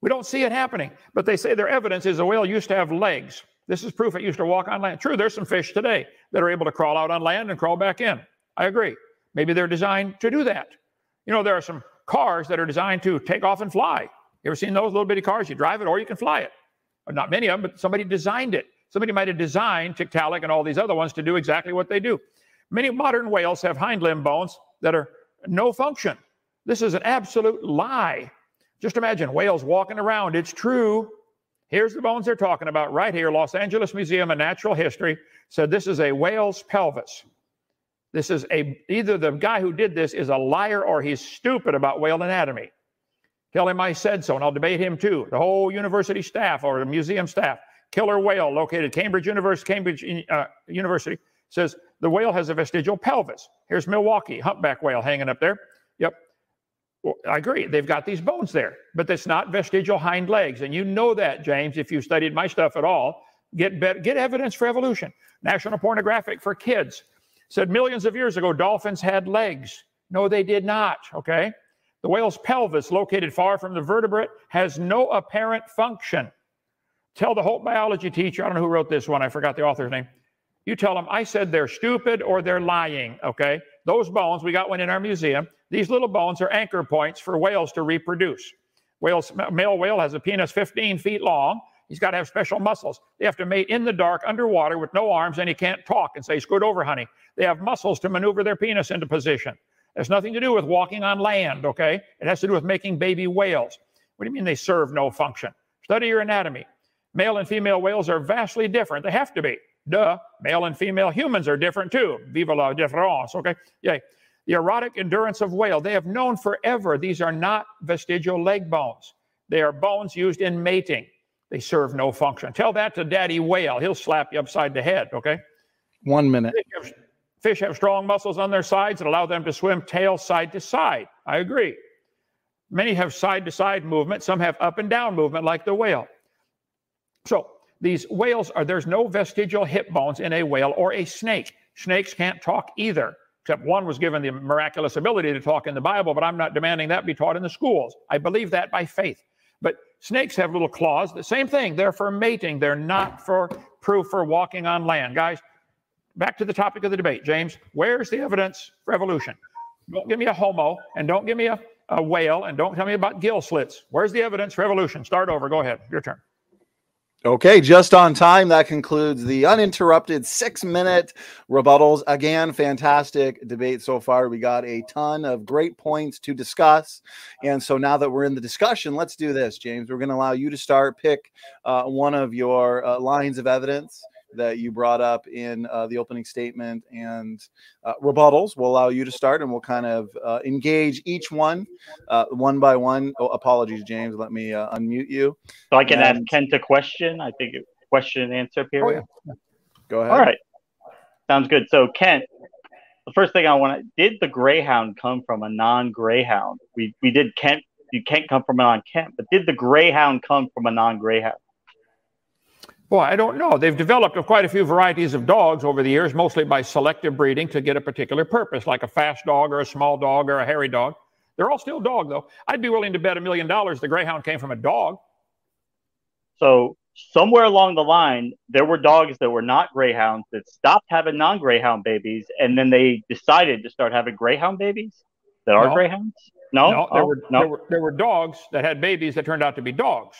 We don't see it happening, but they say their evidence is a whale used to have legs. This is proof it used to walk on land. True, there's some fish today that are able to crawl out on land and crawl back in. I agree. Maybe they're designed to do that. You know, there are some cars that are designed to take off and fly. You ever seen those little bitty cars? You drive it or you can fly it. Not many of them, but somebody designed it. Somebody might have designed Tiktaalik and all these other ones to do exactly what they do. Many modern whales have hind limb bones that are no function. This is an absolute lie. Just imagine whales walking around. It's true. Here's the bones they're talking about right here. Los Angeles Museum of Natural History said this is a whale's pelvis. This is a either the guy who did this is a liar or he's stupid about whale anatomy. Tell him I said so, and I'll debate him too. The whole university staff or the museum staff. Killer whale located Cambridge University, Cambridge uh, University says the whale has a vestigial pelvis. Here's Milwaukee, humpback whale hanging up there. Yep. Well, I agree. They've got these bones there, but that's not vestigial hind legs. And you know that, James, if you studied my stuff at all. Get, get evidence for evolution. National Pornographic for Kids said millions of years ago dolphins had legs. No, they did not. Okay. The whale's pelvis, located far from the vertebrate, has no apparent function. Tell the Holt biology teacher, I don't know who wrote this one, I forgot the author's name. You tell them I said they're stupid or they're lying, okay? Those bones, we got one in our museum. These little bones are anchor points for whales to reproduce. Whales, male whale has a penis 15 feet long. He's got to have special muscles. They have to mate in the dark underwater with no arms, and he can't talk and say, Scoot over, honey. They have muscles to maneuver their penis into position. It has nothing to do with walking on land, okay? It has to do with making baby whales. What do you mean they serve no function? Study your anatomy. Male and female whales are vastly different. They have to be. Duh. Male and female humans are different too. Viva la différence. Okay. Yay. The erotic endurance of whale. They have known forever these are not vestigial leg bones. They are bones used in mating. They serve no function. Tell that to Daddy Whale. He'll slap you upside the head. Okay. One minute. Fish have, fish have strong muscles on their sides that allow them to swim tail side to side. I agree. Many have side to side movement. Some have up and down movement, like the whale. So these whales are, there's no vestigial hip bones in a whale or a snake. Snakes can't talk either, except one was given the miraculous ability to talk in the Bible, but I'm not demanding that be taught in the schools. I believe that by faith. But snakes have little claws. The same thing. They're for mating. They're not for proof for walking on land. Guys, back to the topic of the debate. James, where's the evidence for evolution? Don't give me a homo and don't give me a, a whale and don't tell me about gill slits. Where's the evidence for evolution? Start over. Go ahead. Your turn. Okay, just on time. That concludes the uninterrupted six minute rebuttals. Again, fantastic debate so far. We got a ton of great points to discuss. And so now that we're in the discussion, let's do this, James. We're going to allow you to start, pick uh, one of your uh, lines of evidence that you brought up in uh, the opening statement and uh, rebuttals. We'll allow you to start and we'll kind of uh, engage each one uh, one by one. Oh, apologies, James. Let me uh, unmute you. So I can and... ask Kent a question. I think question and answer period. Oh, yeah. Go ahead. All right. Sounds good. So, Kent, the first thing I want to did the Greyhound come from a non Greyhound? We, we did Kent. You can't come from a non Kent, but did the Greyhound come from a non Greyhound? Well, I don't know. They've developed quite a few varieties of dogs over the years, mostly by selective breeding to get a particular purpose, like a fast dog or a small dog or a hairy dog. They're all still dog, though. I'd be willing to bet a million dollars the Greyhound came from a dog. So somewhere along the line, there were dogs that were not Greyhounds that stopped having non-Greyhound babies, and then they decided to start having Greyhound babies that are no. Greyhounds. No, no, there, oh, were, no. There, were, there were dogs that had babies that turned out to be dogs.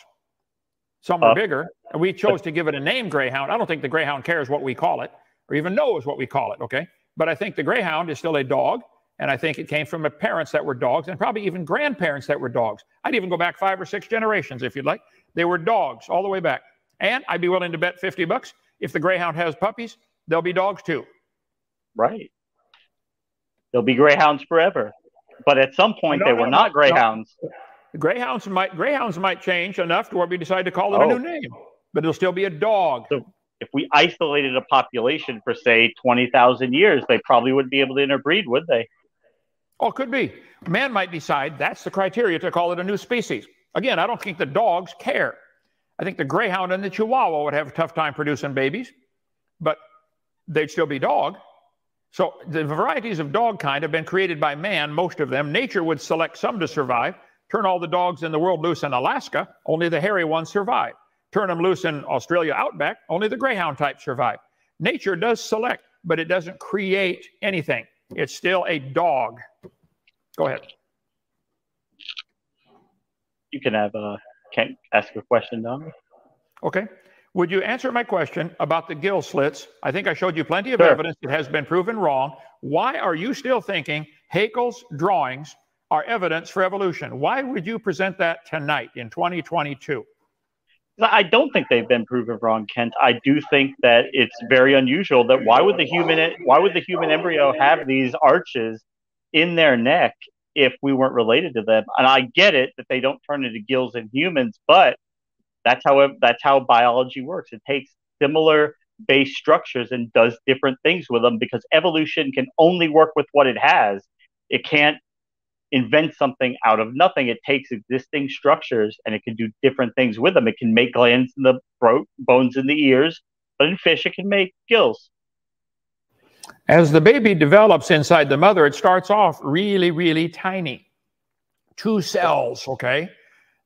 Some are uh, bigger, and we chose to give it a name Greyhound. I don't think the Greyhound cares what we call it or even knows what we call it, okay? But I think the Greyhound is still a dog, and I think it came from parents that were dogs and probably even grandparents that were dogs. I'd even go back five or six generations if you'd like. They were dogs all the way back. And I'd be willing to bet 50 bucks if the Greyhound has puppies, they'll be dogs too. Right. They'll be Greyhounds forever. But at some point, no, they no, were no, not Greyhounds. Greyhounds might Greyhounds might change enough to where we decide to call it oh. a new oh. name, but it'll still be a dog. So if we isolated a population for say twenty thousand years, they probably wouldn't be able to interbreed, would they? Oh, could be. Man might decide that's the criteria to call it a new species. Again, I don't think the dogs care. I think the Greyhound and the Chihuahua would have a tough time producing babies, but they'd still be dog. So the varieties of dog kind have been created by man, most of them. Nature would select some to survive. Turn all the dogs in the world loose in Alaska, only the hairy ones survive. Turn them loose in Australia outback, only the greyhound type survive. Nature does select, but it doesn't create anything. It's still a dog. Go ahead. You can have a uh, can ask a question, Don. Okay. Would you answer my question about the gill slits? I think I showed you plenty of Sure. evidence that has been proven wrong. Why are you still thinking Haeckel's drawings are evidence for evolution? Why would you present that tonight in 2022? I don't think they've been proven wrong, Kent. I do think that it's very unusual that why would the human why would the human embryo have these arches in their neck if we weren't related to them? And I get it that they don't turn into gills in humans, but that's how that's how biology works. It takes similar base structures and does different things with them because evolution can only work with what it has. It can't invent something out of nothing. It takes existing structures and it can do different things with them. It can make glands in the throat, bones in the ears, but in fish, it can make gills. As the baby develops inside the mother, it starts off really, really tiny. Two cells, okay?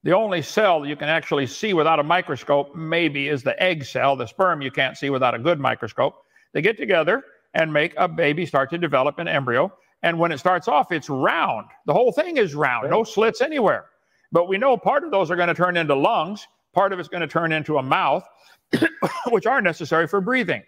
The only cell you can actually see without a microscope, maybe, is the egg cell. The sperm you can't see without a good microscope. They get together and make a baby start to develop an embryo. And when it starts off, it's round. The whole thing is round, no slits anywhere. But we know part of those are going to turn into lungs, part of it's going to turn into a mouth, (coughs) which are necessary for breathing.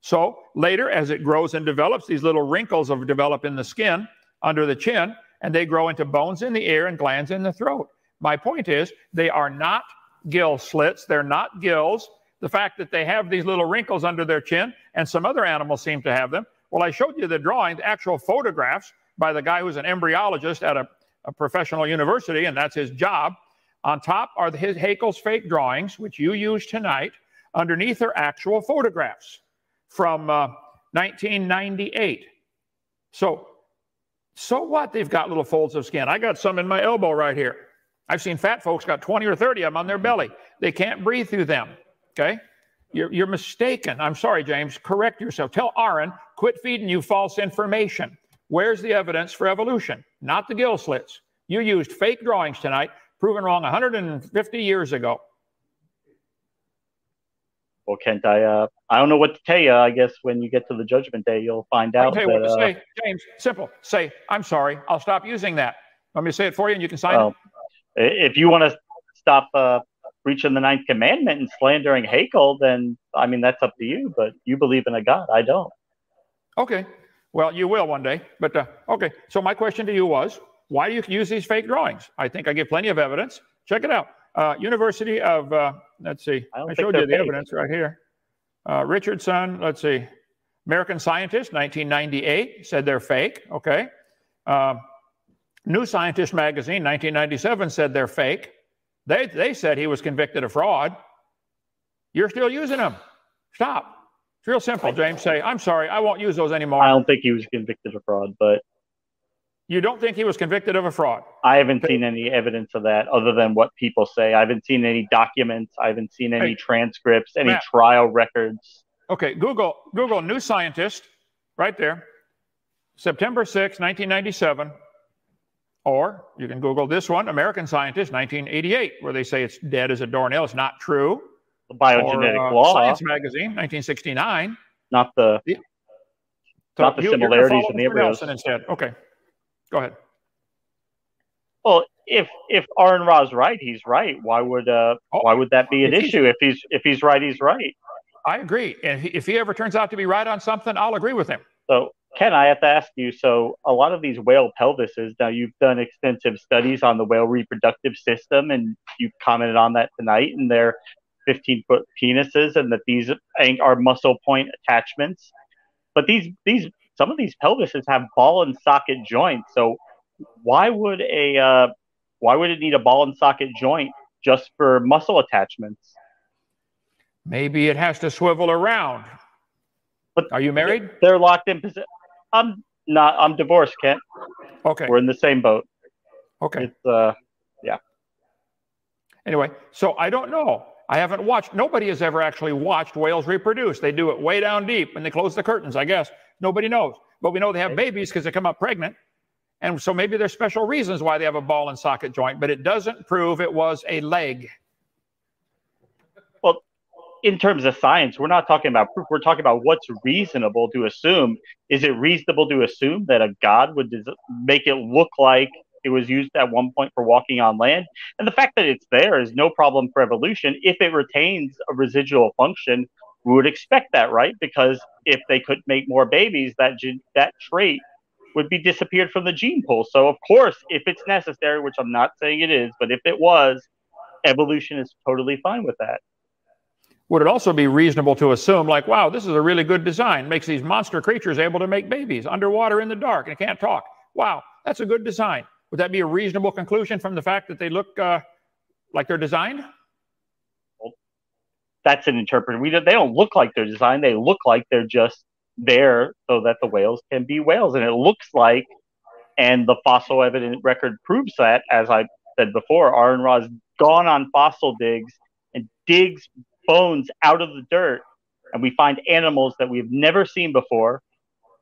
So later, as it grows and develops, these little wrinkles of develop in the skin under the chin, and they grow into bones in the ear and glands in the throat. My point is, they are not gill slits, they're not gills. The fact that they have these little wrinkles under their chin, and some other animals seem to have them. Well, I showed you the drawing, the actual photographs by the guy who's an embryologist at a, a professional university, and that's his job. On top are his Haeckel's fake drawings, which you used tonight. Underneath are actual photographs from uh, 1998. So, so what? They've got little folds of skin. I got some in my elbow right here. I've seen fat folks got 20 or 30 of them on their belly. They can't breathe through them. Okay? You're, you're mistaken. I'm sorry, James. Correct yourself. Tell Aron, quit feeding you false information. Where's the evidence for evolution? Not the gill slits. You used fake drawings tonight, proven wrong 150 years ago. Well, Kent, I uh, I don't know what to tell you. I guess when you get to the judgment day, you'll find I'll out. tell you what to uh, say, James. Simple. Say, I'm sorry. I'll stop using that. Let me say it for you, and you can sign well, if you want to stop uh, breaching the ninth commandment and slandering Haeckel, then I mean that's up to you. But you believe in a God. I don't. Okay. Well, you will one day. But uh, okay. So my question to you was, why do you use these fake drawings? I think I give plenty of evidence. Check it out. Uh, University of uh, let's see. I I showed you the fake. evidence right here. Uh, Richardson. Let's see. American Scientist, 1998, said they're fake. Okay. Um, New Scientist magazine, 1997, said they're fake. They, they said he was convicted of fraud. You're still using them. Stop. It's real simple, James. Say, I'm sorry, I won't use those anymore. I don't think he was convicted of fraud, but You don't think he was convicted of a fraud? I haven't seen any evidence of that other than what people say. I haven't seen any documents. I haven't seen any Hey, transcripts, any Matt. trial records. Okay, Google Google New Scientist, right there, September 6, 1997. Or you can Google this one, American Scientist, 1988, where they say it's dead as a doornail. It's not true. The biogenetic or, uh, law, Science Magazine, 1969. not the So Not the you- similarities in the Mr. embryos. Instead. Okay, go ahead. well. If if Aron Ra's right, he's right. Why would uh Oh, why would that be an if issue? If he's if he's right, he's right. I agree. And if he, if he ever turns out to be right on something, I'll agree with him. So, Ken, I have to ask you. So, a lot of these whale pelvises. Now, you've done extensive studies on the whale reproductive system, and you commented on that tonight. And their 15 foot penises, and that these are muscle point attachments. But these these some of these pelvises have ball and socket joints. So, why would a uh, why would it need a ball and socket joint just for muscle attachments? Maybe it has to swivel around. But Are you married? They're locked in position. I'm not. I'm divorced, Kent. Okay. We're in the same boat. Okay. It's uh. Yeah. Anyway, so I don't know. I haven't watched. Nobody has ever actually watched whales reproduce. They do it way down deep and they close the curtains, I guess. Nobody knows. But we know they have babies because they come up pregnant. And so maybe there's special reasons why they have a ball and socket joint, but it doesn't prove it was a leg. In terms of science, we're not talking about proof. We're talking about what's reasonable to assume. Is it reasonable to assume that a god would des- make it look like It was used at one point for walking on land. And the fact that it's there is no problem for evolution. If it retains a residual function, we would expect that, right? Because if they could make more babies, that that trait would be disappeared from the gene pool. So, of course, if it's necessary, which I'm not saying it is, but if it was, evolution is totally fine with that. Would it also be reasonable to assume, like, wow, this is a really good design, makes these monster creatures able to make babies underwater in the dark and can't talk? Wow, that's a good design. Would that be a reasonable conclusion from the fact that they look uh, like they're designed? Well, that's an interpretation. We don't, they don't look like they're designed. They look like they're just there so that the whales can be whales. And it looks like, and the fossil evidence record proves that, as I said before, Aron Ra's gone on fossil digs and digs bones out of the dirt, and we find animals that we've never seen before,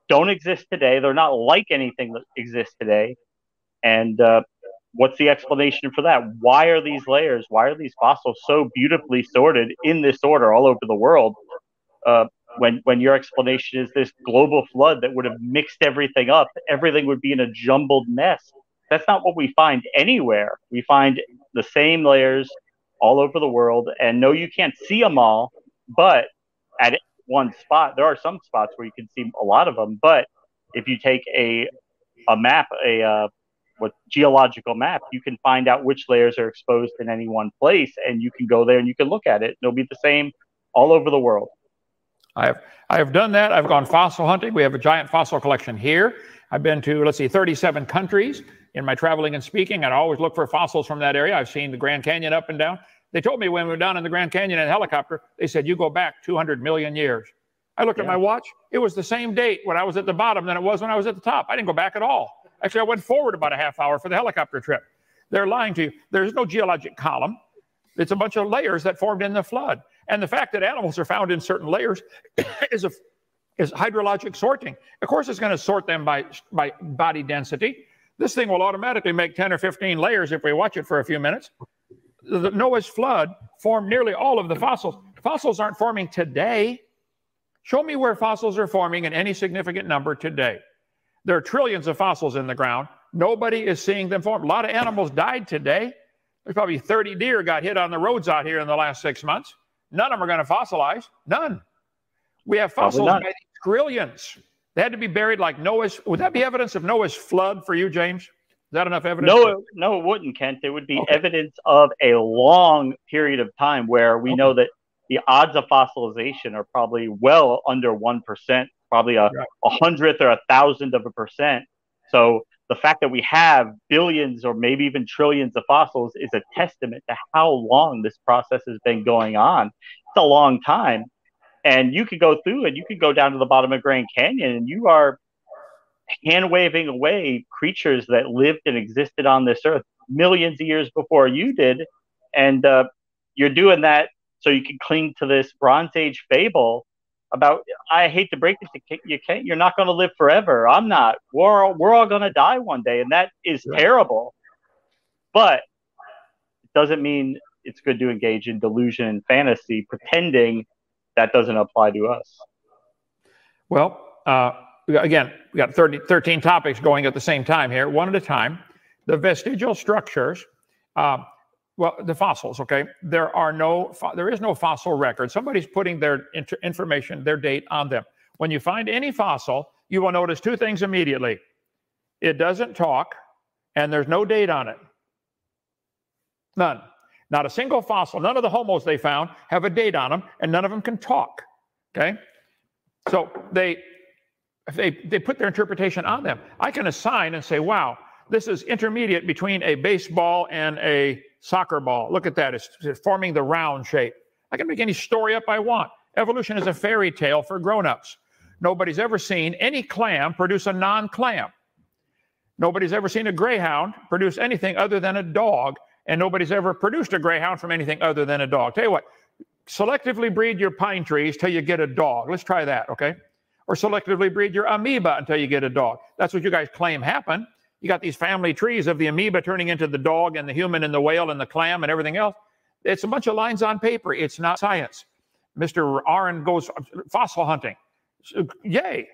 don't exist today. They're not like anything that exists today. And uh, what's the explanation for that? Why are these layers, why are these fossils so beautifully sorted in this order all over the world? Uh, when when your explanation is this global flood that would have mixed everything up, everything would be in a jumbled mess. That's not what we find anywhere. We find the same layers all over the world, and no, you can't see them all, but at one spot, there are some spots where you can see a lot of them. But if you take a a map, a uh, what geological map, you can find out which layers are exposed in any one place, and you can go there and you can look at it. It'll be the same all over the world. I have I have done that. I've gone fossil hunting. We have a giant fossil collection here. I've been to let's see, 37 countries in my traveling and speaking. I always look for fossils from that area. I've seen the Grand Canyon up and down. They told me when we were down in the Grand Canyon in a helicopter, they said, you go back 200 million years. I looked yeah. at my watch. It was the same date when I was at the bottom than it was when I was at the top. I didn't go back at all. Actually, I went forward about a half hour for the helicopter trip. They're lying to you. There's no geologic column. It's a bunch of layers that formed in the flood. And the fact that animals are found in certain layers (coughs) is a is hydrologic sorting. Of course, it's going to sort them by, by body density. This thing will automatically make 10 or 15 layers if we watch it for a few minutes. The Noah's flood formed nearly all of the fossils. Fossils aren't forming today. Show me where fossils are forming in any significant number today. There are trillions of fossils in the ground. Nobody is seeing them form. A lot of animals died today. There's probably 30 deer got hit on the roads out here in the last six months. None of them are going to fossilize. None. We have fossils by trillions. They had to be buried like Noah's. Would that be evidence of Noah's flood for you, James? Is that enough evidence? No, it, no, it wouldn't, Kent. It would be okay. evidence of a long period of time where we okay. know that the odds of fossilization are probably well under one percent, probably a, right. a hundredth or a thousandth of a percent. So the fact that we have billions or maybe even trillions of fossils is a testament to how long this process has been going on. It's a long time. And you could go through and you could go down to the bottom of Grand Canyon and you are hand waving away creatures that lived and existed on this earth millions of years before you did. And uh, you're doing that so you can cling to this Bronze Age fable about I hate to break this, you you can't, you're not going to live forever. I'm not. We're all, we're all going to die one day, and that is right. terrible. But it doesn't mean it's good to engage in delusion and fantasy, pretending that doesn't apply to us. Well, uh, again, we got 30, 13 topics going at the same time here, one at a time. The vestigial structures, uh, well, the fossils, okay? There are no, there is no fossil record. Somebody's putting their information, their date on them. When you find any fossil, you will notice two things immediately. It doesn't talk, and there's no date on it. None. Not a single fossil, none of the homos they found have a date on them, and none of them can talk. Okay? So they they they put their interpretation on them. I can assign and say, wow, this is intermediate between a baseball and a soccer ball. Look at that. It's, it's forming the round shape. I can make any story up I want. Evolution is a fairy tale for grown-ups. Nobody's ever seen any clam produce a non-clam. Nobody's ever seen a greyhound produce anything other than a dog and nobody's ever produced a greyhound from anything other than a dog. Tell you what, selectively breed your pine trees till you get a dog. Let's try that, okay? Or selectively breed your amoeba until you get a dog. That's what you guys claim happened. You got these family trees of the amoeba turning into the dog and the human and the whale and the clam and everything else. It's a bunch of lines on paper. It's not science. Mr. Aron goes fossil hunting. Yay.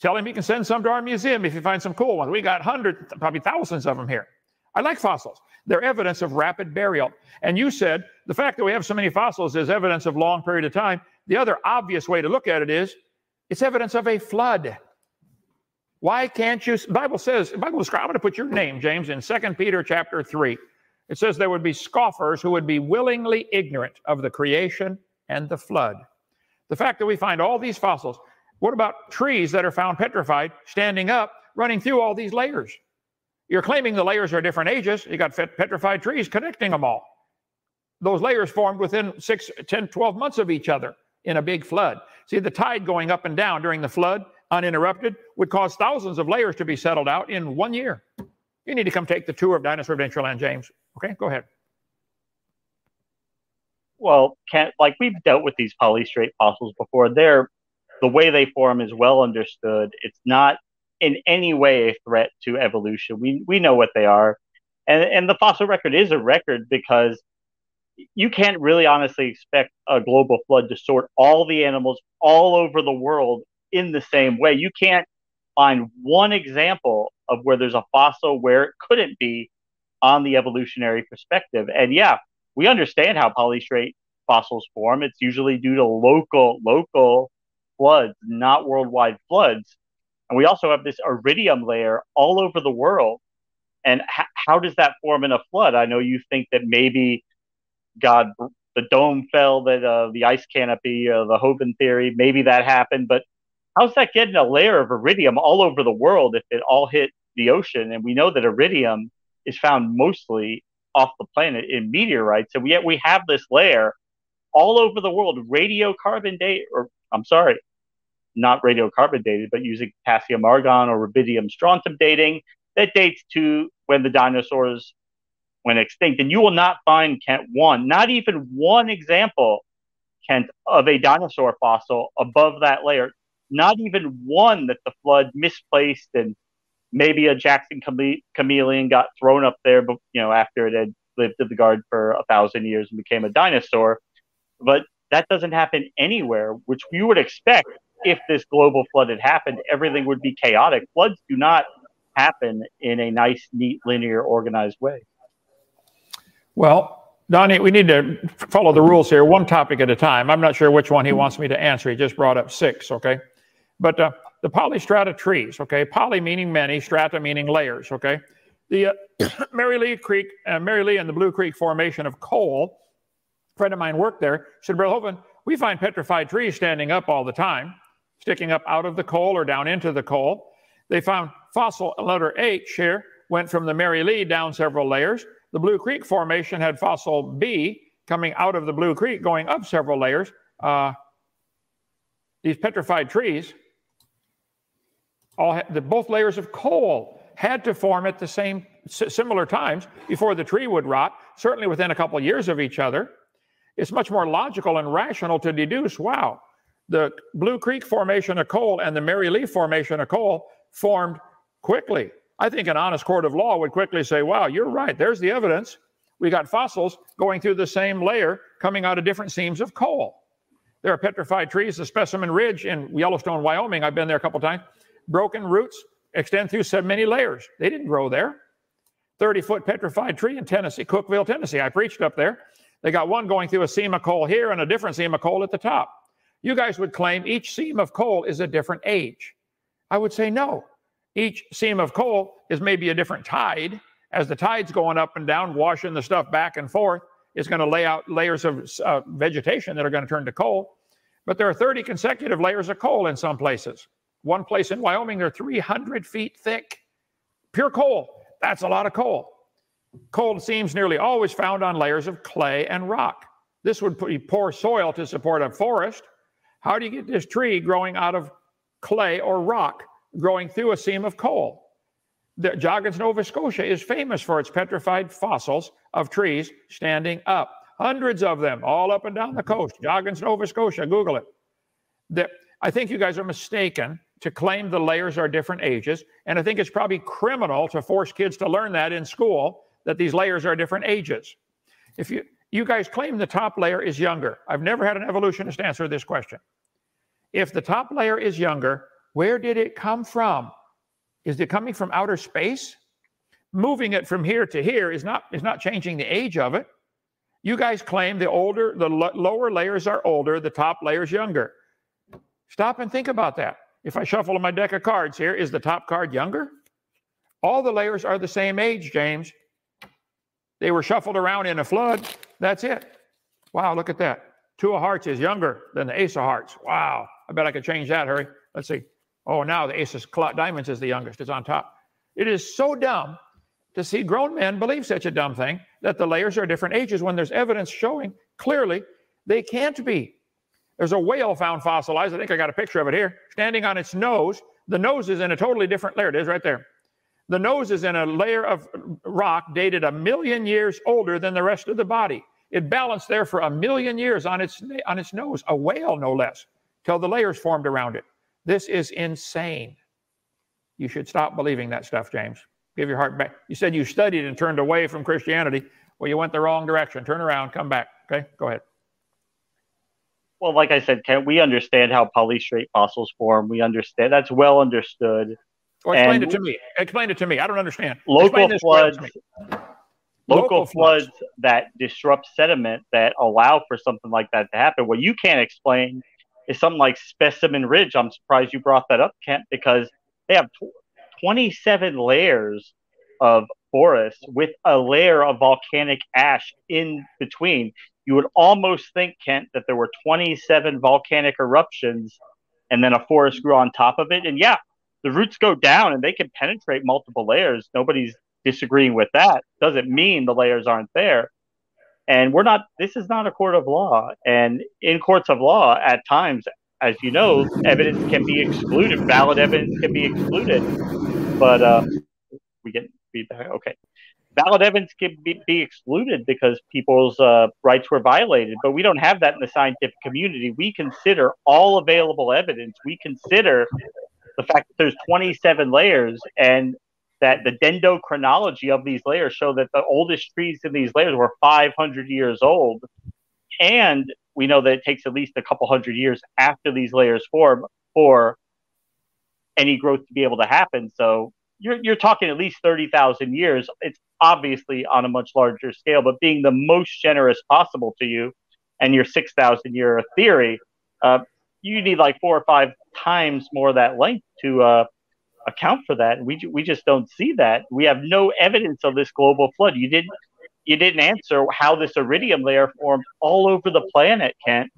Tell him he can send some to our museum if you find some cool ones. We got hundreds, probably thousands of them here. I like fossils. They're evidence of rapid burial. And you said the fact that we have so many fossils is evidence of long period of time. The other obvious way to look at it is it's evidence of a flood. Why can't you? Bible says, Bible describes, I'm going to put your name, James, in Second Peter chapter 3. It says there would be scoffers who would be willingly ignorant of the creation and the flood. The fact that we find all these fossils, what about trees that are found petrified, standing up, running through all these layers? You're claiming the layers are different ages. You got petrified trees connecting them all. Those layers formed within 6, 10, 12 months of each other in a big flood. See, the tide going up and down during the flood, uninterrupted, would cause thousands of layers to be settled out in one year. You need to come take the tour of Dinosaur Adventureland, James. Okay, go ahead. Well, can like we've dealt with these polystrate fossils before. They're the way they form is well understood. It's not in any way a threat to evolution. We we know what they are, and and the fossil record is a record because you can't really honestly expect a global flood to sort all the animals all over the world in the same way. You can't find one example of where there's a fossil where it couldn't be on the evolutionary perspective. And yeah, we understand how polystrate fossils form. It's usually due to local local floods, not worldwide floods. And we also have this iridium layer all over the world. And h- how does that form in a flood? I know you think that maybe God, the dome fell, that uh, the ice canopy, uh, the Hovind theory, maybe that happened. But how's that getting a layer of iridium all over the world if it all hit the ocean? And we know that iridium is found mostly off the planet in meteorites. And yet we have this layer all over the world, radiocarbon date, or I'm sorry, not radiocarbon dated, but using potassium argon or rubidium strontium dating that dates to when the dinosaurs went extinct. And you will not find, Kent, one, not even one example, Kent, of a dinosaur fossil above that layer. Not even one that the flood misplaced and maybe a Jackson chame- chameleon got thrown up there, but you know, after it had lived in the garden for a thousand years and became a dinosaur. But that doesn't happen anywhere, which we would expect if this global flood had happened, everything would be chaotic. Floods do not happen in a nice, neat, linear, organized way. Well, Donnie, we need to follow the rules here, one topic at a time. I'm not sure which one he wants me to answer. He just brought up six, okay? But uh, the polystrata trees, okay? Poly meaning many, strata meaning layers, okay? The uh, (coughs) Mary Lee Creek, uh, Mary Lee and the Blue Creek Formation of coal, a friend of mine worked there, said, Brother Hovind, we find petrified trees standing up all the time sticking up out of the coal or down into the coal. They found fossil letter H here went from the Mary Lee down several layers. The Blue Creek Formation had fossil B coming out of the Blue Creek going up several layers. Uh, these petrified trees, all had, the, both layers of coal had to form at the same similar times before the tree would rot, certainly within a couple of years of each other. It's much more logical and rational to deduce, wow, the Blue Creek Formation of coal and the Mary Lee Formation of coal formed quickly. I think an honest court of law would quickly say, wow, you're right. There's the evidence. We got fossils going through the same layer coming out of different seams of coal. There are petrified trees, the Specimen Ridge in Yellowstone, Wyoming. I've been there a couple times. Broken roots extend through so many layers. They didn't grow there. 30 foot petrified tree in Tennessee, Cookeville, Tennessee. I preached up there. They got one going through a seam of coal here and a different seam of coal at the top. You guys would claim each seam of coal is a different age. I would say no. Each seam of coal is maybe a different tide. As the tide's going up and down, washing the stuff back and forth, it's going to lay out layers of uh, vegetation that are going to turn to coal. But there are 30 consecutive layers of coal in some places. One place in Wyoming, they're 300 feet thick. Pure coal. That's a lot of coal. Coal seems nearly always found on layers of clay and rock. This would be poor soil to support a forest. How do you get this tree growing out of clay or rock, growing through a seam of coal? The Joggins, Nova Scotia is famous for its petrified fossils of trees standing up. Hundreds of them all up and down the coast. Joggins, Nova Scotia, Google it. The, I think you guys are mistaken to claim the layers are different ages. And I think it's probably criminal to force kids to learn that in school, that these layers are different ages. If you, you guys claim the top layer is younger. I've never had an evolutionist answer this question. If the top layer is younger, where did it come from? Is it coming from outer space? moving it from here to here is not is not changing the age of it. You guys claim the older, the lo- lower layers are older, the top layers younger. Stop and think about that. If I shuffle my deck of cards here, is the top card younger? All the layers are the same age, James. They were shuffled around in a flood. That's it. Wow, look at that. Two of hearts is younger than the ace of hearts. Wow. I bet I could change that, Hurry. Let's see. Oh, now the ace of diamonds is the youngest. It's on top. It is so dumb to see grown men believe such a dumb thing that the layers are different ages when there's evidence showing clearly they can't be. There's a whale found fossilized. I think I got a picture of it here, standing on its nose. The nose is in a totally different layer. It is right there. The nose is in a layer of rock dated a million years older than the rest of the body. It balanced there for a million years on its, on its nose, a whale no less, till the layers formed around it. This is insane. You should stop believing that stuff, James. Give your heart back. You said you studied and turned away from Christianity. Well, you went the wrong direction. Turn around, come back. Okay, go ahead. Well, like I said, Ken, we understand how polystrate fossils form. We understand that's well understood. Explain it to me. Explain it to me. I don't understand. Local floods. Local, local floods, floods that disrupt sediment that allow for something like that to happen. What you can't explain is something like Specimen Ridge. I'm surprised you brought that up, Kent, because they have 27 layers of forest with a layer of volcanic ash in between. You would almost think, Kent, that there were 27 volcanic eruptions and then a forest grew on top of it. And yeah, the roots go down and they can penetrate multiple layers. Nobody's disagreeing with that. Doesn't mean the layers aren't there. And we're not, this is not a court of law. And in courts of law, at times, as you know, evidence can be excluded, valid evidence can be excluded. But uh, we get feedback. Okay. Valid evidence can be, be excluded because people's uh, rights were violated, but we don't have that in the scientific community. We consider all available evidence. We consider the fact that there's 27 layers and that the dendrochronology of these layers show that the oldest trees in these layers were 500 years old. And we know that it takes at least a couple hundred years after these layers form for any growth to be able to happen. So you're, you're talking at least 30,000 years. It's obviously on a much larger scale, but being the most generous possible to you and your 6,000 year theory, uh, you need like four or five times more of that length to uh, account for that. We we just don't see that. We have no evidence of this global flood. You didn't you didn't answer how this iridium layer formed all over the planet, Kent,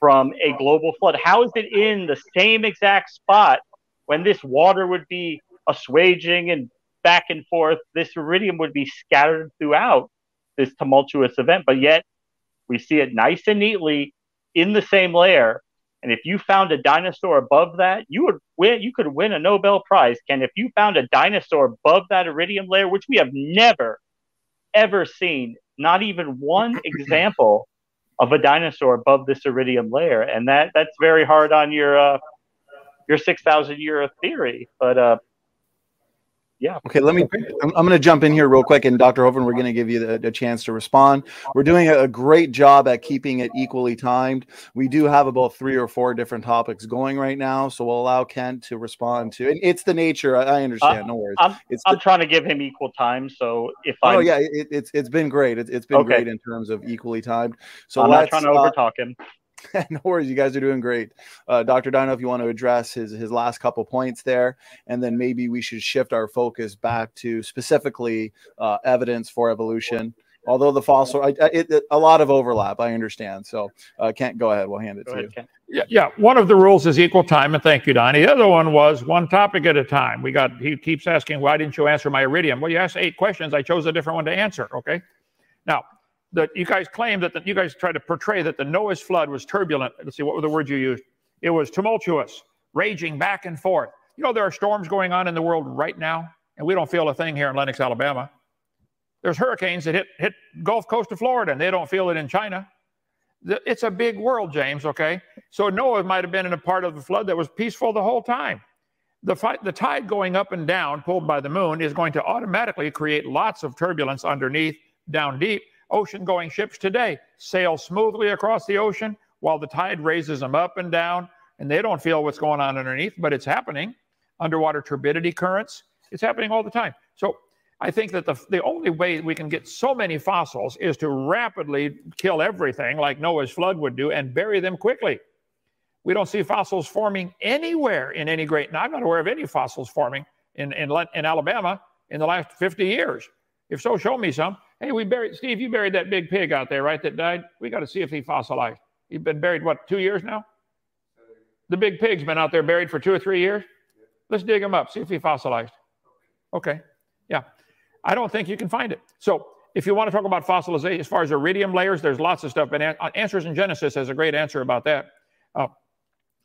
from a global flood. How is it in the same exact spot when this water would be assuaging and back and forth? This iridium would be scattered throughout this tumultuous event, but yet we see it nice and neatly in the same layer and if you found a dinosaur above that, you would win. You could win a Nobel Prize, Ken. If you found a dinosaur above that iridium layer, which we have never, ever seen, not even one (laughs) example of a dinosaur above this iridium layer, and that that's very hard on your uh, your six thousand year theory. But uh, yeah. Okay, let me. I'm, I'm going to jump in here real quick, and Dr. Hovind, we're going to give you the, the, chance to respond. We're doing a, a, great job at keeping it equally timed. We do have about three or four different topics going right now, so we'll allow Kent to respond to. And it's the nature. I, I understand. Uh, no worries. I'm, it's I'm the, trying to give him equal time. So if I. Oh yeah, it, it's it's been great. It, has been okay. great in terms of equally timed. So I'm not trying to uh, overtalk him. (laughs) no worries, you guys are doing great. Uh, Dr. Dino, if you want to address his his last couple points there, and then maybe we should shift our focus back to specifically uh, evidence for evolution. Although the fossil, I, it, it, a lot of overlap, I understand. So, uh, Kent, go ahead. We'll hand it go to ahead, you. Kent. Yeah, yeah. One of the rules is equal time, and thank you, Donnie. The other one was one topic at a time. We got. He keeps asking, "Why didn't you answer my iridium?" Well, you asked eight questions. I chose a different one to answer. Okay. Now, that you guys claim that the, you guys try to portray that the Noah's flood was turbulent. Let's see, what were the words you used? It was tumultuous, raging back and forth. You know, there are storms going on in the world right now, and we don't feel a thing here in Lenox, Alabama. There's hurricanes that hit, hit Gulf Coast of Florida, and they don't feel it in China. It's a big world, James, okay? So Noah might have been in a part of the flood that was peaceful the whole time. The, the tide going up and down, pulled by the moon, is going to automatically create lots of turbulence underneath, down deep, Ocean going ships today sail smoothly across the ocean while the tide raises them up and down, and they don't feel what's going on underneath, but it's happening. Underwater turbidity currents, it's happening all the time. So I think that the, the only way we can get so many fossils is to rapidly kill everything like Noah's flood would do and bury them quickly. We don't see fossils forming anywhere in any great, I'm not aware of any fossils forming in, in, in Alabama in the last 50 years. If so, show me some. Hey, we buried, Steve, you buried that big pig out there, right, that died? We got to see if he fossilized. He's been buried, what, two years now? The big pig's been out there buried for two or three years. Let's dig him up, see if he fossilized. Okay, yeah. I don't think you can find it. So if you want to talk about fossilization as far as iridium layers, there's lots of stuff. But Answers in Genesis has a great answer about that uh,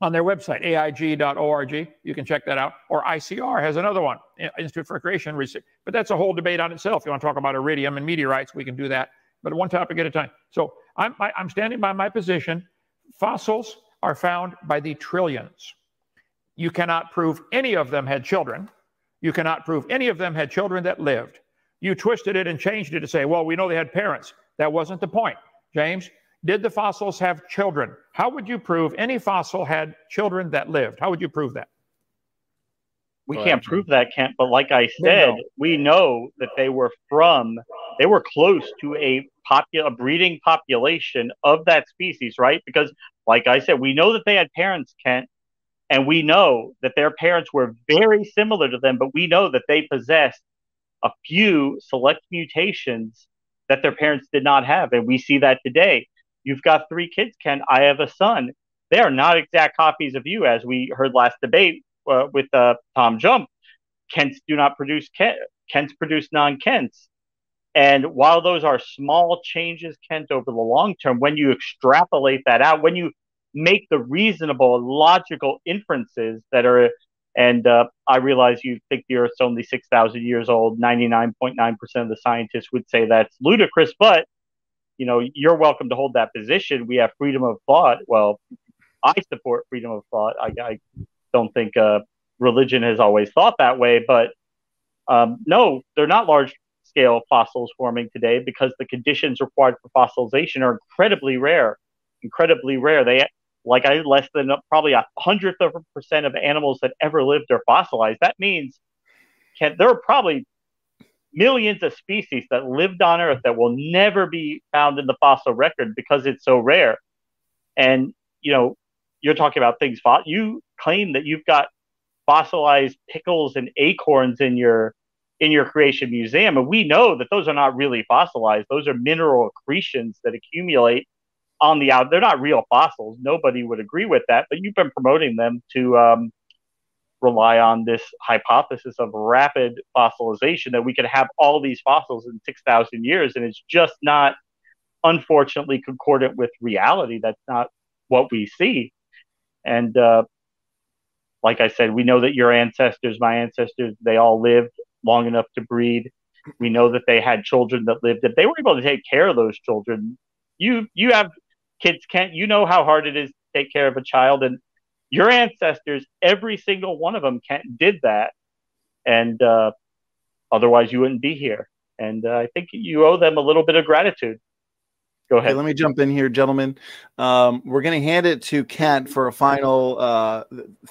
on their website, aig.org. You can check that out. Or ICR has another one, Institute for Creation Research. But that's a whole debate on itself. You want to talk about iridium and meteorites, we can do that. But one topic at a time. So I'm, I, I'm standing by my position. Fossils are found by the trillions. You cannot prove any of them had children. You cannot prove any of them had children that lived. You twisted it and changed it to say, well, we know they had parents. That wasn't the point. James, did the fossils have children? How would you prove any fossil had children that lived? How would you prove that? We can't prove that, Kent. But like I said, we know that they were from, they were close to a popular breeding population of that species, right? Because, like I said, we know that they had parents, Kent, and we know that their parents were very similar to them, but we know that they possessed a few select mutations that their parents did not have. And we see that today. You've got three kids, Ken. I have a son. They are not exact copies of you, as we heard last debate uh, with uh, Tom Jump. Kents do not produce Kent. Kents produce non Kents. And while those are small changes, Kent, over the long term, when you extrapolate that out, when you make the reasonable, logical inferences that are. And uh, I realize you think the Earth's only 6,000 years old. 99.9% of the scientists would say that's ludicrous, but you know, you're welcome to hold that position. We have freedom of thought. Well, I support freedom of thought. I, I don't think uh, religion has always thought that way, but um, no, they're not large scale fossils forming today because the conditions required for fossilization are incredibly rare. Incredibly rare. They like I less than probably a hundredth of a percent of animals that ever lived are fossilized. That means can there are probably millions of species that lived on Earth that will never be found in the fossil record because it's so rare. And you know, you're talking about things. You claim that you've got fossilized pickles and acorns in your in your creation museum, and we know that those are not really fossilized. Those are mineral accretions that accumulate on the out. They're not real fossils. Nobody would agree with that, but you've been promoting them to um, rely on this hypothesis of rapid fossilization that we could have all these fossils in 6,000 years, and it's just not, unfortunately, concordant with reality. That's not what we see. And uh, like I said, we know that your ancestors, my ancestors, they all lived long enough to breed. We know that they had children that lived. If they were able to take care of those children, you you have kids can't you know how hard it is to take care of a child and your ancestors every single one of them can, did that. And uh, otherwise you wouldn't be here. And uh, i think you owe them a little bit of gratitude Go ahead. Okay, let me jump in here, gentlemen. Um, we're going to hand it to Kent for a final uh,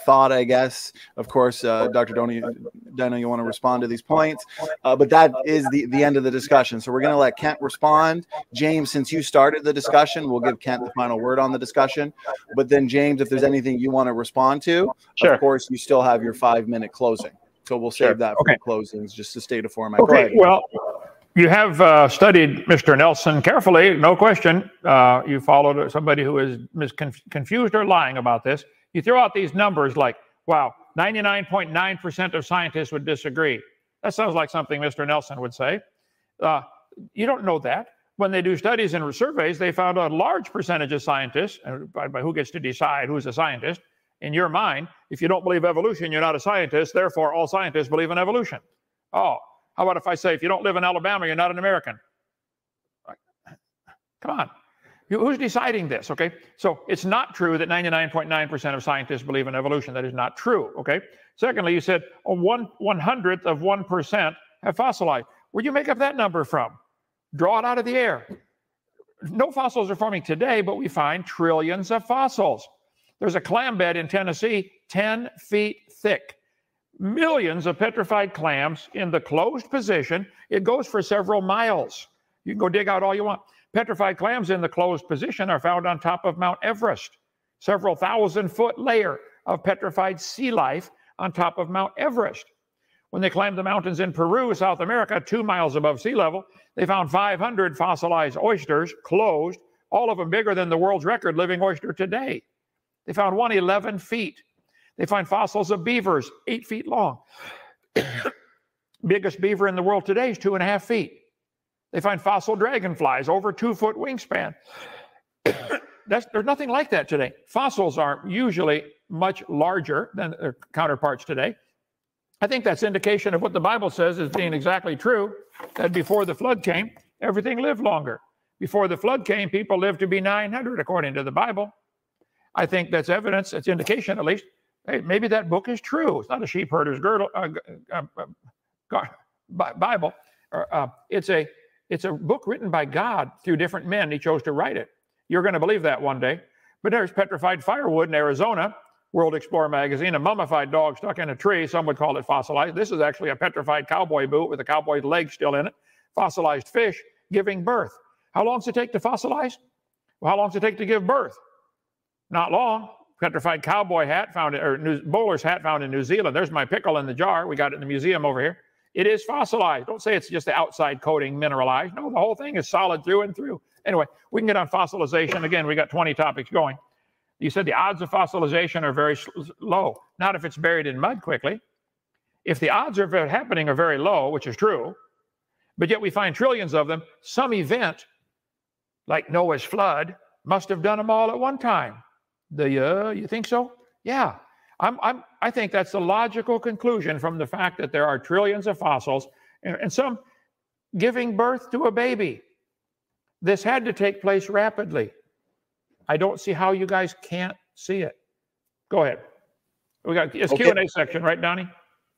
thought, I guess. Of course, uh, Dr. Dono, Dono, you want to respond to these points, uh, but that is the, the end of the discussion. So we're going to let Kent respond. James, since you started the discussion, we'll give Kent the final word on the discussion. But then, James, if there's anything you want to respond to, sure. of course, you still have your five minute closing. So we'll save sure. that for okay. closings, just to state a format. Okay. Well, you have uh, studied Mr. Nelson carefully, no question. Uh, you followed somebody who is confused or lying about this. You throw out these numbers like, wow, 99.9% of scientists would disagree. That sounds like something Mr. Nelson would say. Uh, you don't know that. When they do studies and surveys, they found a large percentage of scientists, by, by who gets to decide who's a scientist, in your mind, if you don't believe evolution, you're not a scientist, therefore all scientists believe in evolution. Oh, how about if I say, if you don't live in Alabama, you're not an American? Come on. Who's deciding this? Okay. So it's not true that 99.9% of scientists believe in evolution. That is not true. Okay. Secondly, you said a one one hundredth of one percent have fossilized. Where'd you make up that number from? Draw it out of the air. No fossils are forming today, but we find trillions of fossils. There's a clam bed in Tennessee, 10 feet thick millions of petrified clams in the closed position. It goes for several miles. You can go dig out all you want. Petrified clams in the closed position are found on top of Mount Everest, several thousand foot layer of petrified sea life on top of Mount Everest. When they climbed the mountains in Peru, South America, two miles above sea level, they found 500 fossilized oysters closed, all of them bigger than the world's record living oyster today. They found one 11 feet. They find fossils of beavers eight feet long. (coughs) Biggest beaver in the world today is two and a half feet. They find fossil dragonflies over two foot wingspan. (coughs) That's, there's nothing like that today. Fossils are usually much larger than their counterparts today. I think that's indication of what the Bible says is being exactly true that before the flood came, everything lived longer. Before the flood came, people lived to be 900 according to the Bible. I think that's evidence, it's indication at least. Hey, maybe that book is true. It's not a sheep herder's girdle, uh, uh, uh, Bible. Uh, it's a it's a book written by God through different men. He chose to write it. You're going to believe that one day. But there's petrified firewood in Arizona, World Explorer magazine, a mummified dog stuck in a tree. Some would call it fossilized. This is actually a petrified cowboy boot with a cowboy's leg still in it. Fossilized fish giving birth. How long does it take to fossilize? Well, how long does it take to give birth? Not long. Petrified cowboy hat found, or New, bowler's hat found in New Zealand. There's my pickle in the jar. We got it in the museum over here. It is fossilized. Don't say it's just the outside coating mineralized. No, the whole thing is solid through and through. Anyway, we can get on fossilization. Again, we got 20 topics going. You said the odds of fossilization are very low. Not if it's buried in mud quickly. If the odds of it happening are very low, which is true, but yet we find trillions of them, some event like Noah's flood must have done them all at one time. The uh, you think so? Yeah. I'm, I'm, I think that's the logical conclusion from the fact that there are trillions of fossils and, and some giving birth to a baby. This had to take place rapidly. I don't see how you guys can't see it. Go ahead. We got it's okay. Q and A section, right, Donnie?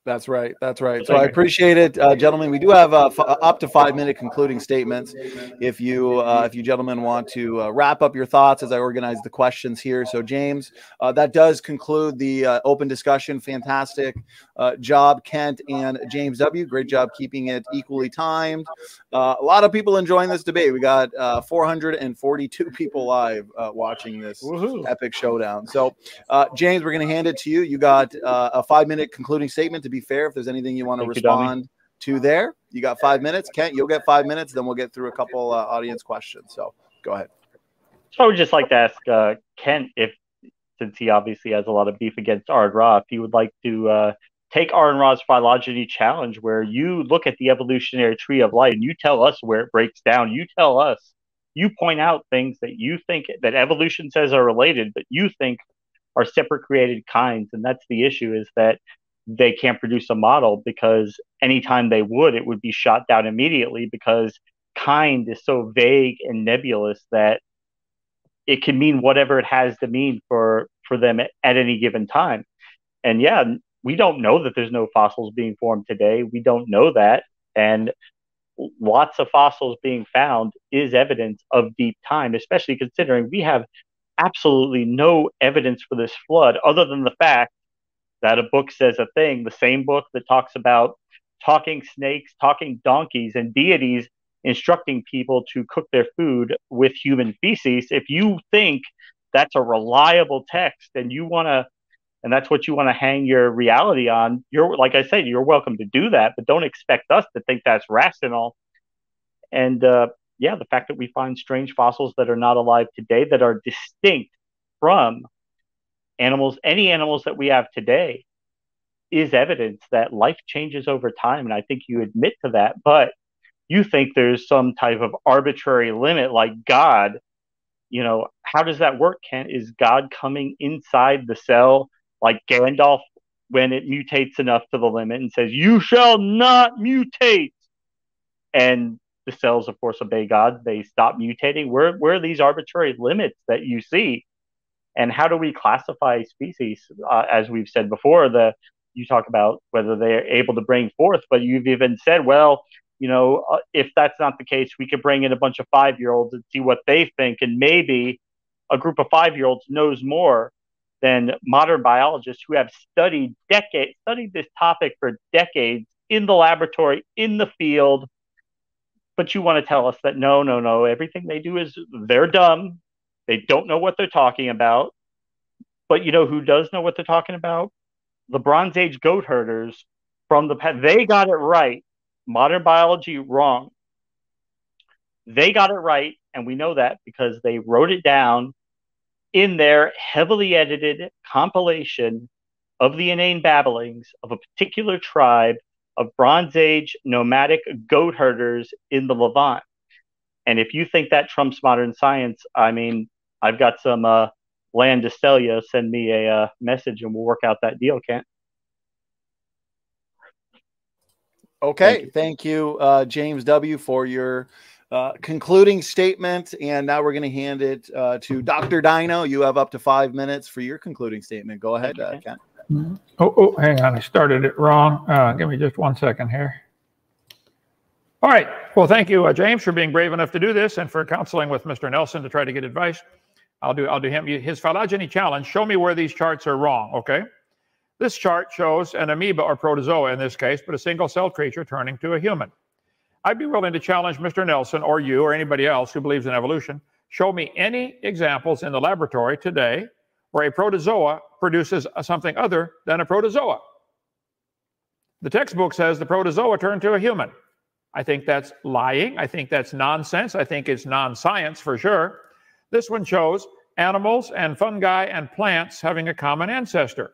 That's right. That's right. So I appreciate it, uh, gentlemen. We do have uh, f- uh, up to five minute concluding statements. If you, uh, if you gentlemen want to uh, wrap up your thoughts as I organize the questions here. So James, uh, that does conclude the open discussion. Fantastic job, Kent and James W. Great job keeping it equally timed. a lot of people enjoying this debate. We got 442 people live watching this Woo-hoo. epic showdown. So James, we're going to hand it to you. You got a five minute concluding statement to be fair, if there's anything you want to respond you, to there, you got five minutes. Kent, you'll get five minutes. Then we'll get through a couple uh, audience questions. So go ahead. So I would just like to ask uh, Kent if, since he obviously has a lot of beef against Aron Ra, if he would like to uh, take Aron Ra's phylogeny challenge, where you look at the evolutionary tree of life and you tell us where it breaks down. You tell us, you point out things that you think that evolution says are related, but you think are separate created kinds. And that's the issue is that they can't produce a model because anytime they would, it would be shot down immediately because kind is so vague and nebulous that it can mean whatever it has to mean for for them at, at any given time. And yeah, we don't know that there's no fossils being formed today. We don't know that. And lots of fossils being found is evidence of deep time, especially considering we have absolutely no evidence for this flood other than the fact that a book says a thing, the same book that talks about talking snakes, talking donkeys, and deities instructing people to cook their food with human feces, if you think that's a reliable text and you want to, and that's what you want to hang your reality on, you're, like I said, you're welcome to do that, but don't expect us to think that's rational. And uh, yeah, the fact that we find strange fossils that are not alive today that are distinct from animals, any animals that we have today, is evidence that life changes over time. And I think you admit to that, but you think there's some type of arbitrary limit like God. You know, how does that work, Kent? Is God coming inside the cell like Gandalf when it mutates enough to the limit and says, You shall not mutate? And the cells, of course, obey God. They stop mutating. Where, where are these arbitrary limits that you see? And how do we classify species uh, as we've said before the you talk about whether they're able to bring forth but you've even said well you know uh, if that's not the case we could bring in a bunch of five year olds and see what they think and maybe a group of five year olds knows more than modern biologists who have studied decades, studied this topic for decades in the laboratory, in the field. But you want to tell us that no, no, no, everything they do is they're dumb. They don't know what they're talking about. But you know who does know what they're talking about? The Bronze Age goat herders from the past. They got it right. Modern biology wrong. They got it right, and we know that because they wrote it down in their heavily edited compilation of the inane babblings of a particular tribe of Bronze Age nomadic goat herders in the Levant. And if you think that trumps modern science, I mean, I've got some uh, land to sell you. Send me a uh, message and we'll work out that deal, Kent. Okay. Thank you, Thank you uh, James W., for your uh, concluding statement. And now we're going to hand it uh, to Dr. Dino. You have up to five minutes for your concluding statement. Go ahead, uh, Ken. Mm-hmm. Oh, oh, hang on. I started it wrong. Uh, give me just one second here. All right. Well, thank you, uh, James, for being brave enough to do this and for counseling with Mr. Nelson to try to get advice. I'll do. I'll do him his phylogeny challenge. Show me where these charts are wrong. Okay. This chart shows an amoeba or protozoa in this case, but a single cell creature turning to a human. I'd be willing to challenge Mr. Nelson or you or anybody else who believes in evolution. Show me any examples in the laboratory today where a protozoa produces something other than a protozoa. The textbook says the protozoa turned to a human. I think that's lying. I think that's nonsense. I think it's non science for sure. This one shows animals and fungi and plants having a common ancestor.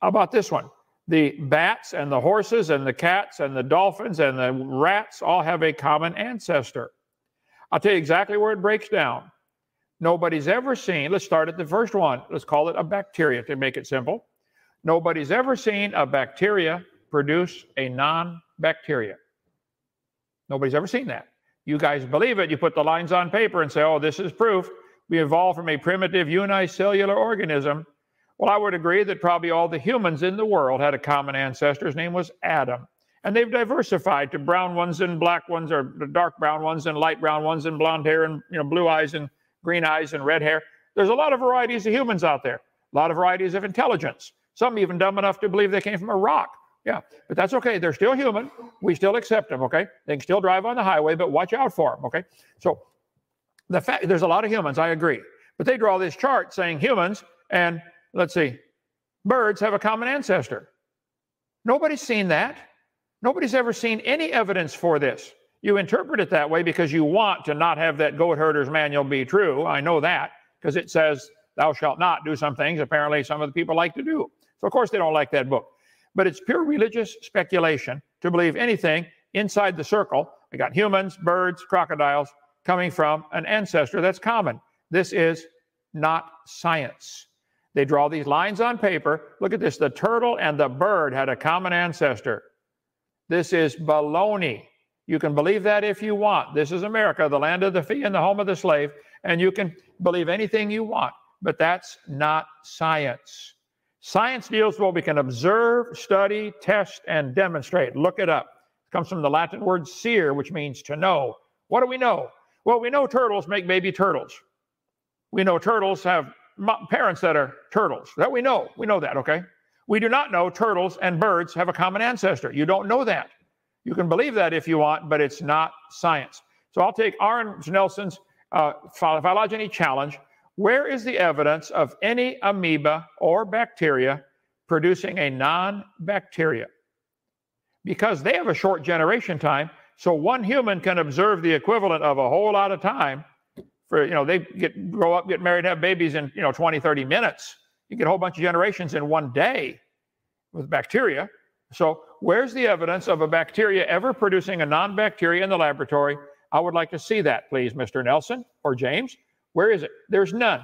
How about this one? the bats and the horses and the cats and the dolphins and the rats all have a common ancestor. I'll tell you exactly where it breaks down. Nobody's ever seen, let's start at the first one. Let's call it a bacteria to make it simple. Nobody's ever seen a bacteria produce a non bacteria. Nobody's ever seen that. You guys believe it. You put the lines on paper and say, oh, this is proof. We evolved from a primitive unicellular organism well, I would agree that probably all the humans in the world had a common ancestor. His name was Adam. And they've diversified to brown ones and black ones, or dark brown ones and light brown ones, and blonde hair and you know blue eyes and green eyes and red hair. There's a lot of varieties of humans out there, a lot of varieties of intelligence. Some even dumb enough to believe they came from a rock. Yeah, but that's okay. They're still human. We still accept them. Okay, they can still drive on the highway, but watch out for them. Okay, so the fact there's a lot of humans. I agree, but they draw this chart saying humans and let's see, birds have a common ancestor. Nobody's seen that. Nobody's ever seen any evidence for this. You interpret it that way because you want to not have that goat herder's manual be true. I know that because it says, Thou shalt not do some things. Apparently, some of the people like to do. So, of course, they don't like that book. But it's pure religious speculation to believe anything inside the circle. We got humans, birds, crocodiles coming from an ancestor that's common. This is not science. They draw these lines on paper. Look at this. The turtle and the bird had a common ancestor. This is baloney. You can believe that if you want. This is America, the land of the free and the home of the slave, and you can believe anything you want, but that's not science. Science deals with what we can observe, study, test, and demonstrate. Look it up. It comes from the Latin word "seer," which means to know. What do we know? Well, we know turtles make baby turtles. We know turtles have parents that are turtles. That we know. We know that, okay? We do not know turtles and birds have a common ancestor. You don't know that. You can believe that if you want, but it's not science. So I'll take Aron Nelson's uh, phylogeny challenge. Where is the evidence of any amoeba or bacteria producing a non bacteria? Because they have a short generation time, so one human can observe the equivalent of a whole lot of time for you know they get grow up get married have babies in you know 20 30 minutes. You get a whole bunch of generations in one day with bacteria. So where's the evidence of a bacteria ever producing a non-bacteria in the laboratory? I would like to see that please mr nelson or james where is it there's none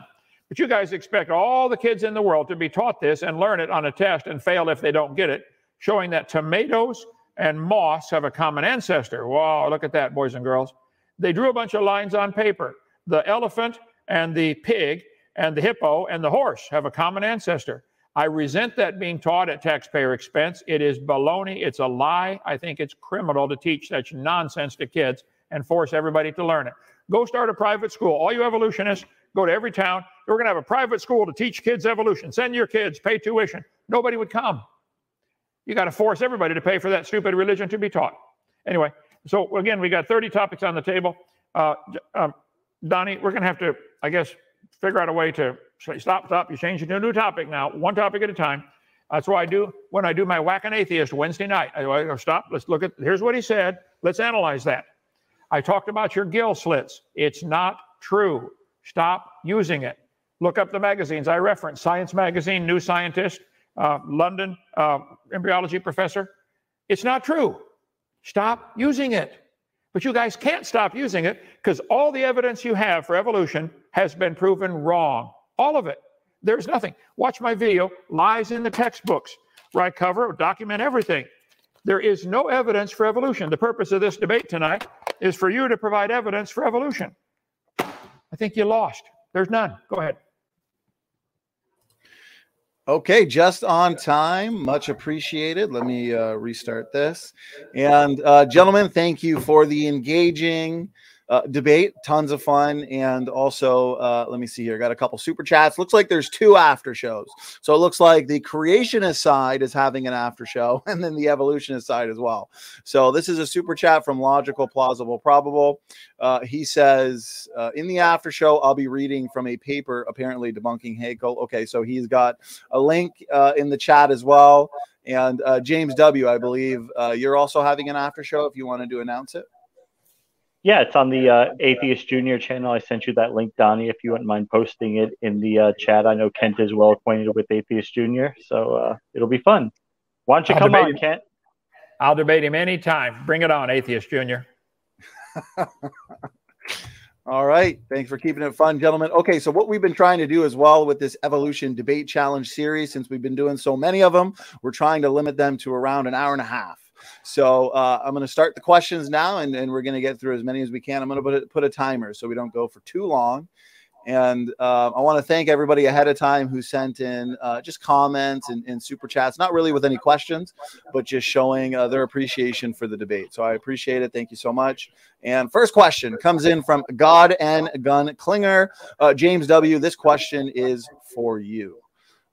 but you guys expect all the kids in the world to be taught this and learn it on a test and fail if they don't get it showing that tomatoes and moss have a common ancestor wow look at that boys and girls they drew a bunch of lines on paper the elephant and the pig and the hippo and the horse have a common ancestor. I resent that being taught at taxpayer expense. It is baloney. It's a lie. I think it's criminal to teach such nonsense to kids and force everybody to learn it. Go start a private school. All you evolutionists, go to every town. We're going to have a private school to teach kids evolution. Send your kids, pay tuition. Nobody would come. You got to force everybody to pay for that stupid religion to be taught. Anyway, so again, we got 30 topics on the table. Uh, um, Donnie, we're going to have to, I guess, figure out a way to say, stop, stop. You change it to a new topic now, one topic at a time. That's what I do when I do my whack atheist Wednesday night. I go, stop, let's look at, here's what he said. Let's analyze that. I talked about your gill slits. It's not true. Stop using it. Look up the magazines I reference Science Magazine, New Scientist, uh, London uh, embryology professor. It's not true. Stop using it. But you guys can't stop using it because all the evidence you have for evolution has been proven wrong. All of it. There's nothing. Watch my video, Lies in the Textbooks, where I cover, document everything. There is no evidence for evolution. The purpose of this debate tonight is for you to provide evidence for evolution. I think you lost. There's none. Go ahead. Okay, just on time. Much appreciated. Let me uh, restart this. And, uh, gentlemen, thank you for the engaging uh, debate. Tons of fun. And also, uh, let me see here. Got a couple super chats. Looks like there's two after shows. So it looks like the creationist side is having an after show (laughs) and then the evolutionist side as well. So this is a super chat from Logical, Plausible, Probable. Uh, he says, uh, in the after show, I'll be reading from a paper apparently debunking Haeckel. Okay, so he's got a link uh, in the chat as well. And uh, James W., I believe you're also having an after show if you wanted to announce it. Yeah, it's on the uh, Atheist Junior channel. I sent you that link, Donnie, if you wouldn't mind posting it in the uh, chat. I know Kent is well acquainted with Atheist Junior, so uh, it'll be fun. Why don't you I'll come on, him. Kent? I'll debate him anytime. Bring it on, Atheist Junior. (laughs) All right. Thanks for keeping it fun, gentlemen. Okay, so what we've been trying to do as well with this evolution debate challenge series, since we've been doing so many of them, we're trying to limit them to around an hour and a half. So uh, I'm going to start the questions now, and, and we're going to get through as many as we can. I'm going to put a, put a timer so we don't go for too long. And uh, I want to thank everybody ahead of time who sent in uh, just comments and, and, super chats, not really with any questions, but just showing uh, their appreciation for the debate. So I appreciate it. Thank you so much. And first question comes in from God and Gun Klinger. Uh, James W., this question is for you.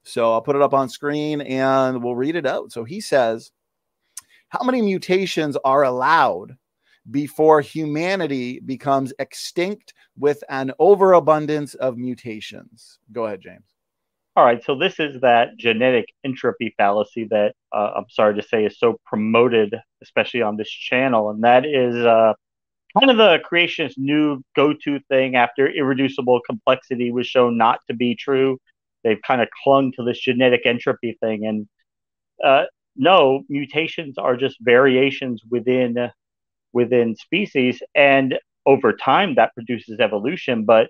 So I'll put it up on screen and we'll read it out. So he says, how many mutations are allowed before humanity becomes extinct with an overabundance of mutations? Go ahead, James. All right, so this is that genetic entropy fallacy that uh, I'm sorry to say is so promoted, especially on this channel, and that is uh, kind of the creationist new go-to thing after irreducible complexity was shown not to be true. They've kind of clung to this genetic entropy thing, and uh, no, mutations are just variations within within species, and over time that produces evolution. But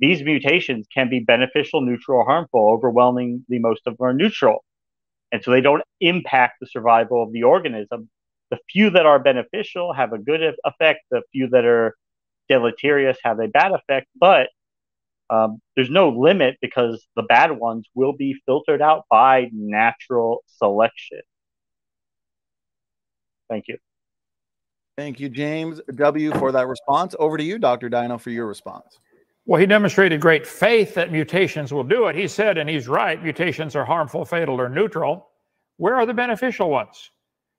these mutations can be beneficial, neutral, or harmful. Overwhelmingly, most of them are neutral, and so they don't impact the survival of the organism. The few that are beneficial have a good effect. The few that are deleterious have a bad effect. But um, there's no limit because the bad ones will be filtered out by natural selection. Thank you. Thank you, James W., for that response. Over to you, Dr. Dino, for your response. Well, he demonstrated great faith that mutations will do it. He said, and he's right, mutations are harmful, fatal, or neutral. Where are the beneficial ones?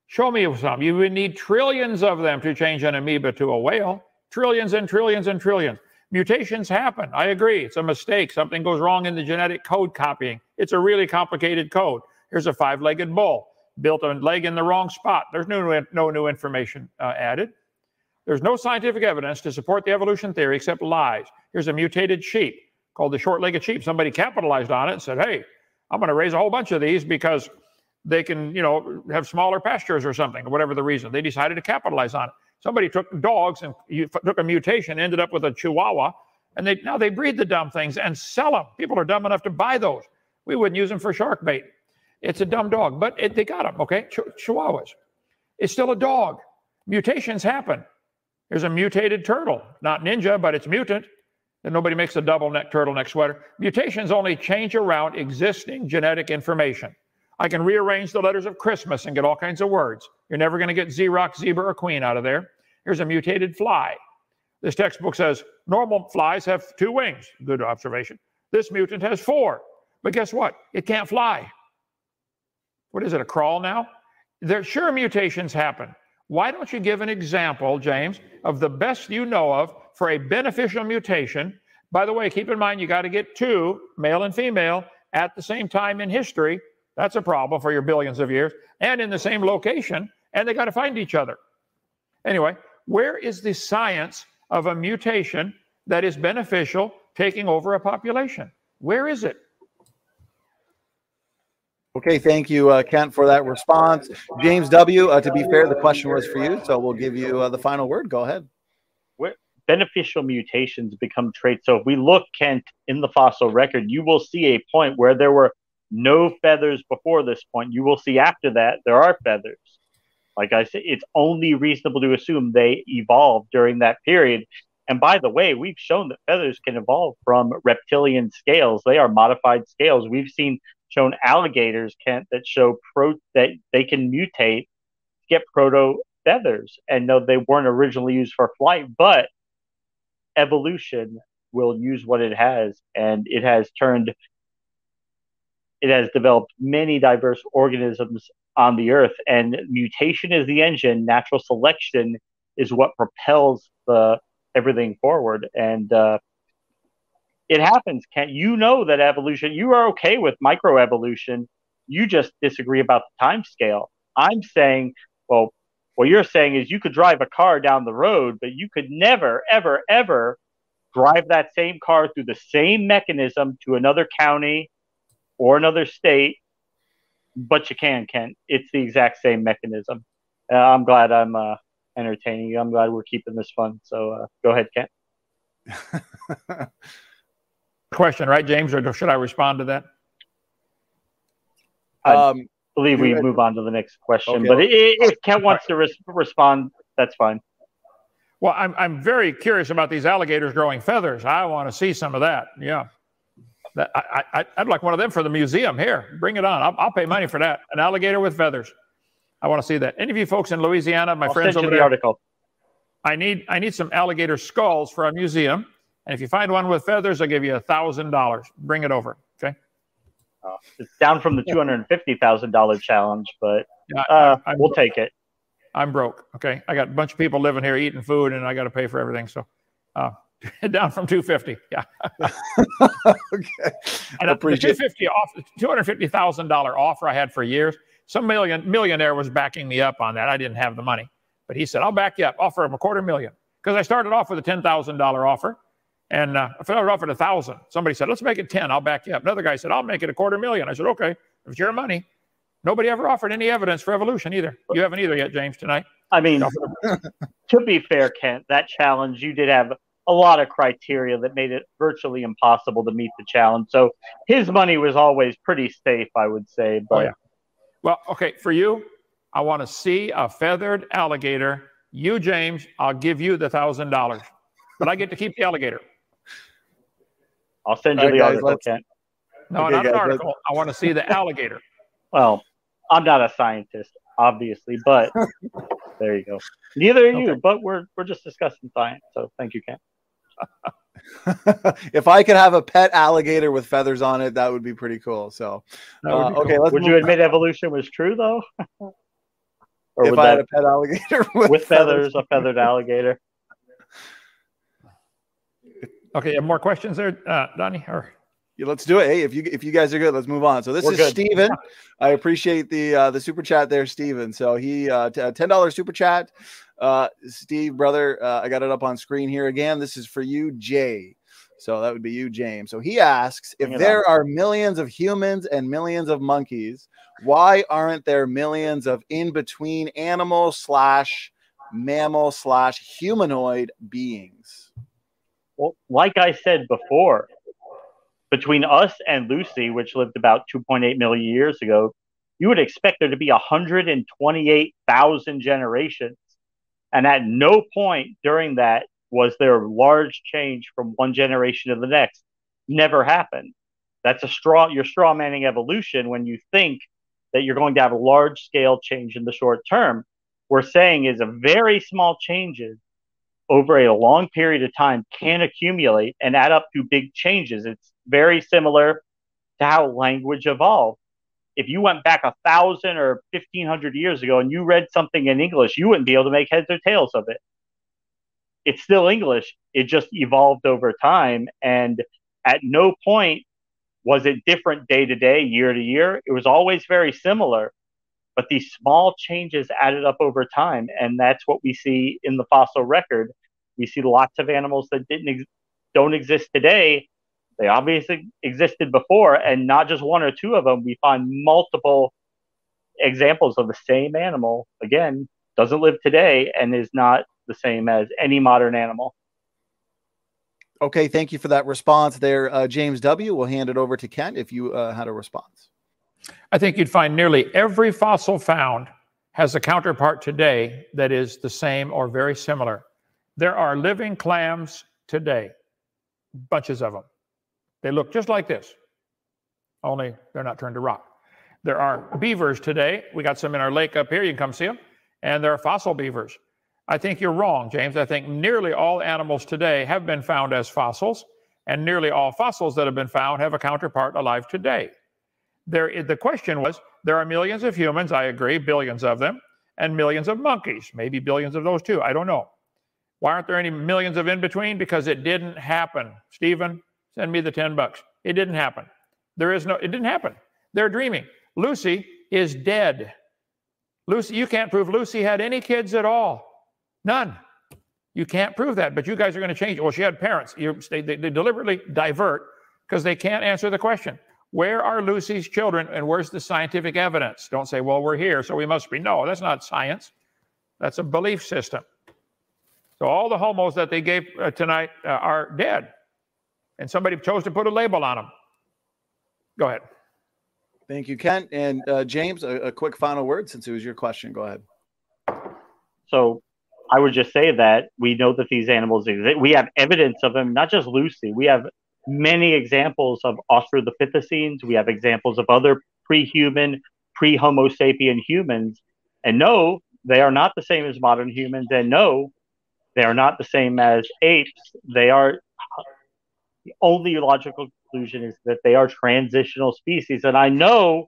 Show me some. You would need trillions of them to change an amoeba to a whale. Trillions and trillions and trillions. Mutations happen. I agree. It's a mistake. Something goes wrong in the genetic code copying. It's a really complicated code. Here's a five legged bull, built a leg in the wrong spot. There's no, no new information uh, added. There's no scientific evidence to support the evolution theory except lies. Here's a mutated sheep called the short legged sheep. Somebody capitalized on it and said, hey, I'm going to raise a whole bunch of these because they can, you know, have smaller pastures or something, or whatever the reason. They decided to capitalize on it. Somebody took dogs and took a mutation, ended up with a chihuahua, and they now they breed the dumb things and sell them. People are dumb enough to buy those. We wouldn't use them for shark bait. It's a dumb dog, but it, they got them, okay? Ch- chihuahuas. It's still a dog. Mutations happen. There's a mutated turtle, not ninja, but it's mutant. And nobody makes a double neck turtleneck sweater. Mutations only change around existing genetic information. I can rearrange the letters of Christmas and get all kinds of words. You're never going to get Xerox, zebra, or queen out of there. Here's a mutated fly. This textbook says normal flies have two wings. Good observation. This mutant has four. But guess what? It can't fly. What is it, a crawl now? There sure mutations happen. Why don't you give an example, James, of the best you know of for a beneficial mutation? By the way, keep in mind you got to get two, male and female, at the same time in history. That's a problem for your billions of years, and in the same location, and they got to find each other. Anyway, where is the science of a mutation that is beneficial taking over a population? Where is it? Okay, thank you, uh, Kent, for that response. James W., uh, to be fair, the question was for you, so we'll give you uh, the final word. Go ahead. Where beneficial mutations become traits. So if we look, Kent, in the fossil record, you will see a point where there were no feathers before this point. You will see after that there are feathers. Like I said, it's only reasonable to assume they evolved during that period. And by the way, we've shown that feathers can evolve from reptilian scales. They are modified scales. We've seen shown alligators can that show pro that they can mutate get proto feathers. And no they weren't originally used for flight but evolution will use what it has. And it has turned it has developed many diverse organisms on the earth. And mutation is the engine. Natural selection is what propels the everything forward. And uh, it happens. Can't you know that evolution? You are okay with microevolution. You just disagree about the time scale. I'm saying, well, what you're saying is you could drive a car down the road, but you could never, ever, ever drive that same car through the same mechanism to another county or another state. But you can, Kent. It's the exact same mechanism. Uh, I'm glad I'm uh, entertaining you. I'm glad we're keeping this fun. So uh, go ahead, Kent. (laughs) question, right, James? Or should I respond to that? I um, believe we move on to the next question. Okay. But if Kent wants to res- respond, that's fine. Well, I'm, I'm very curious about these alligators growing feathers. I want to see some of that. Yeah. That, I, I, I'd like one of them for the museum. Here, bring it on. I'll, I'll pay money for that. An alligator with feathers. I want to see that. Any of you folks in Louisiana, my I'll friends over the there, article. I need I need some alligator skulls for a museum. And if you find one with feathers, I'll give you a thousand dollars. Bring it over. Okay. Uh, it's down from the two hundred and fifty thousand dollar challenge, but uh, I, we'll take it. I'm broke. Okay, I got a bunch of people living here eating food, and I got to pay for everything. So, uh, (laughs) down from two fifty. Yeah. (laughs) okay. And Appreciate the two fifty off, two hundred fifty thousand dollar offer I had for years. Some million millionaire was backing me up on that. I didn't have the money, but he said, "I'll back you up. Offer him a quarter million because I started off with a ten thousand dollar offer." And uh, I started off at a thousand. Somebody said, let's make it 10. I'll back you up. Another guy said, I'll make it a quarter million. I said, okay, if it's your money. Nobody ever offered any evidence for evolution either. You haven't either yet, James, tonight. I mean, to be fair, Kent, that challenge, you did have a lot of criteria that made it virtually impossible to meet the challenge. So his money was always pretty safe, I would say. But oh, yeah. Well, okay, for you, I want to see a feathered alligator. You, James, I'll give you the thousand dollars, but I get to keep the alligator. I'll send you right, the guys, article, Kent. No, okay, not guys, an article. Let's... I want to see the alligator. (laughs) Well, I'm not a scientist, obviously, but (laughs) there you go. Neither are you, but we're we're just discussing science. So thank you, Kent. (laughs) if I could have a pet alligator with feathers on it, that would be pretty cool. So, uh, okay, cool. would you admit evolution was true though? or if I that, had a pet alligator with, with feathers, feathers, a feathered alligator. Okay, have more questions there, uh, Donnie? Or yeah, let's do it. Hey, if you if you guys are good, let's move on. So this We're is good. Steven. I appreciate the uh, the super chat there, Steven. So he uh, t- uh, ten dollars super chat. Uh, Steve, brother, uh, I got it up on screen here again. This is for you, Jay. So that would be you, James. So he asks if there on. are millions of humans and millions of monkeys, why aren't there millions of in between animal slash mammal slash humanoid beings? Well, like I said before, between us and Lucy, which lived about 2.8 million years ago, you would expect there to be 128,000 generations. And at no point during that was there a large change from one generation to the next. Never happened. That's a straw, you're straw manning evolution when you think that you're going to have a large scale change in the short term. We're saying is a very small changes over a long period of time can accumulate and add up to big changes. It's very similar to how language evolved. If you went back a thousand or fifteen hundred years ago and you read something in English, you wouldn't be able to make heads or tails of it. It's still English. It just evolved over time. And at no point was it different day to day, year to year. It was always very similar. But these small changes added up over time. And that's what we see in the fossil record. We see lots of animals that didn't ex- don't exist today they obviously existed before, and not just one or two of them. We find multiple examples of the same animal. Again, doesn't live today and is not the same as any modern animal. Okay, thank you for that response there, uh, James W. We'll hand it over to Kent if you uh, had a response. I think you'd find nearly every fossil found has a counterpart today that is the same or very similar. There are living clams today, bunches of them. They look just like this, only they're not turned to rock. There are beavers today. We got some in our lake up here. You can come see them. And there are fossil beavers. I think you're wrong, James. I think nearly all animals today have been found as fossils, and nearly all fossils that have been found have a counterpart alive today. There, the question was there are millions of humans, I agree, billions of them, and millions of monkeys, maybe billions of those too. I don't know. Why aren't there any millions of in between? Because it didn't happen. Stephen, Send me the 10 bucks. It didn't happen. There is no, it didn't happen. They're dreaming. Lucy is dead. Lucy, you can't prove Lucy had any kids at all. None. You can't prove that, but you guys are going to change. Well, she had parents. You, they, they, they deliberately divert because they can't answer the question. Where are Lucy's children and where's the scientific evidence? Don't say, well, we're here, so we must be. No, that's not science. That's a belief system. So all the homos that they gave uh, tonight uh, are dead and somebody chose to put a label on them. Go ahead. Thank you, Kent. And uh, James, a, a, quick final word since it was your question. Go ahead. So I would just say that we know that these animals exist. We have evidence of them, not just Lucy. We have many examples of Australopithecines. We have examples of other pre human, pre Homo sapien humans. And no, they are not the same as modern humans. And no, they are not the same as apes. They are the only logical conclusion is that they are transitional species. And I know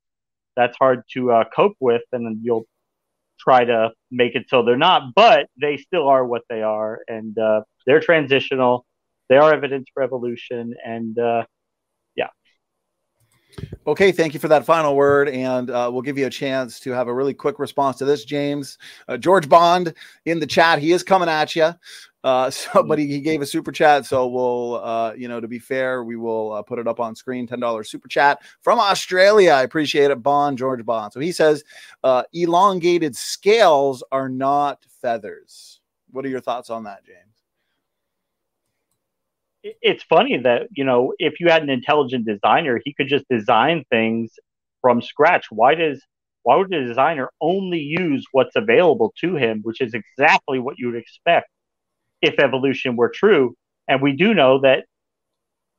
that's hard to uh, cope with, and you'll try to make it so they're not, but they still are what they are. And uh, they're transitional, they are evidence for evolution. And uh. Okay, thank you for that final word, and uh, we'll give you a chance to have a really quick response to this, James. Uh, George Bond in the chat, he is coming at you. Uh, so, but he, he, gave a super chat. So we'll, uh, you know, to be fair, we will uh, put it up on screen. Ten dollars super chat from Australia. I appreciate it, Bond George Bond. So he says, uh, elongated scales are not feathers. What are your thoughts on that, James? It's funny that you know if you had an intelligent designer, he could just design things from scratch. Why does why would the designer only use what's available to him, which is exactly what you would expect if evolution were true. And we do know that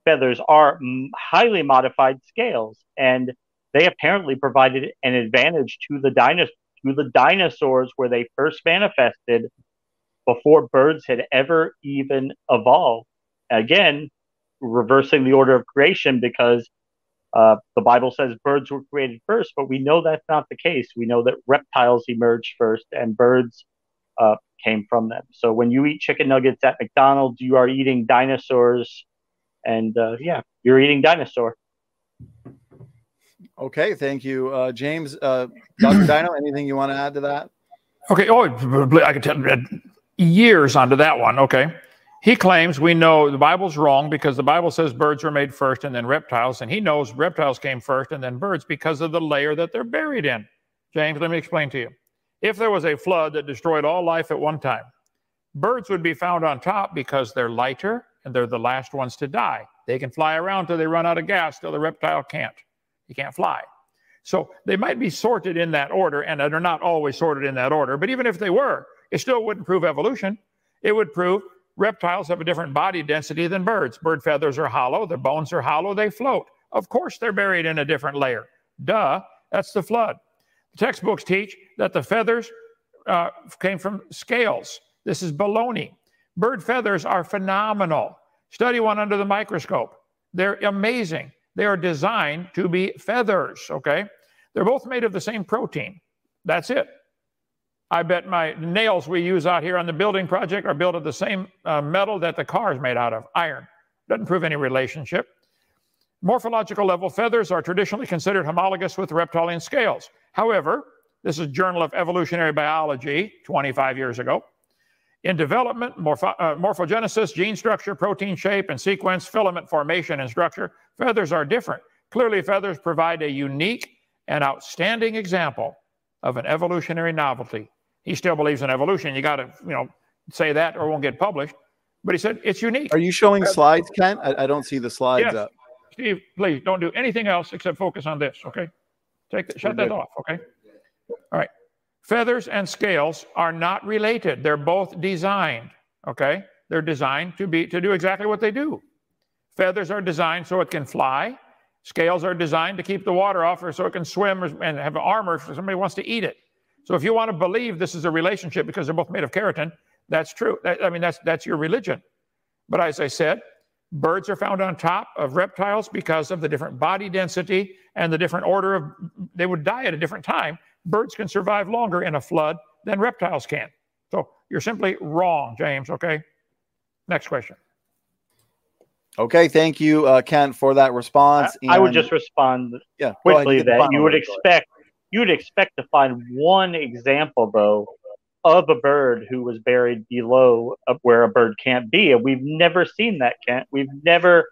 feathers are mm, highly modified scales, and they apparently provided an advantage to the dinos- to the dinosaurs where they first manifested before birds had ever even evolved. Again, reversing the order of creation because uh, the Bible says birds were created first, but we know that's not the case. We know that reptiles emerged first and birds uh, came from them. So when you eat chicken nuggets at McDonald's, you are eating dinosaurs, and uh, yeah, you're eating dinosaur. Okay, thank you, uh, James. Uh, Dr. Dino, anything you want to add to that? Okay. Oh, I could tell years onto that one. Okay. He claims we know the Bible's wrong because the Bible says birds were made first and then reptiles, and he knows reptiles came first and then birds because of the layer that they're buried in. James, let me explain to you. If there was a flood that destroyed all life at one time, birds would be found on top because they're lighter and they're the last ones to die. They can fly around till they run out of gas, till the reptile can't. He can't fly. So they might be sorted in that order, and they're not always sorted in that order. But even if they were, it still wouldn't prove evolution. It would prove reptiles have a different body density than birds. Bird feathers are hollow, their bones are hollow, they float. Of course, they're buried in a different layer. Duh, that's the flood. The textbooks teach that the feathers uh, came from scales. This is baloney. Bird feathers are phenomenal. Study one under the microscope. They're amazing. They are designed to be feathers, okay? They're both made of the same protein. That's it. I bet my nails we use out here on the building project are built of the same uh, metal that the car is made out of, iron. Doesn't prove any relationship. Morphological level feathers are traditionally considered homologous with reptilian scales. However, this is Journal of Evolutionary Biology 25 years ago. In development, morpho- uh, morphogenesis, gene structure, protein shape, and sequence, filament formation, and structure, feathers are different. Clearly, feathers provide a unique and outstanding example of an evolutionary novelty. He still believes in evolution. You got to, you know, say that or it won't get published. But he said it's unique. Are you showing slides, Kent? I, I don't see the slides yes. up. Steve, please don't do anything else except focus on this. Okay, take the, shut that off. Okay. All right. Feathers and scales are not related. They're both designed. Okay. They're designed to be to do exactly what they do. Feathers are designed so it can fly. Scales are designed to keep the water off or so it can swim or, and have armor if somebody wants to eat it. So if you want to believe this is a relationship because they're both made of keratin, that's true. That, I mean, that's that's your religion. But as I said, birds are found on top of reptiles because of the different body density and the different order of they would die at a different time. Birds can survive longer in a flood than reptiles can. So you're simply wrong, James. Okay. Next question. Okay, thank you, uh, Kent, for that response. I, I would just respond yeah, quickly that you would expect you would expect to find one example though of a bird who was buried below uh, where a bird can't be, and we've never seen that, Kent. We've never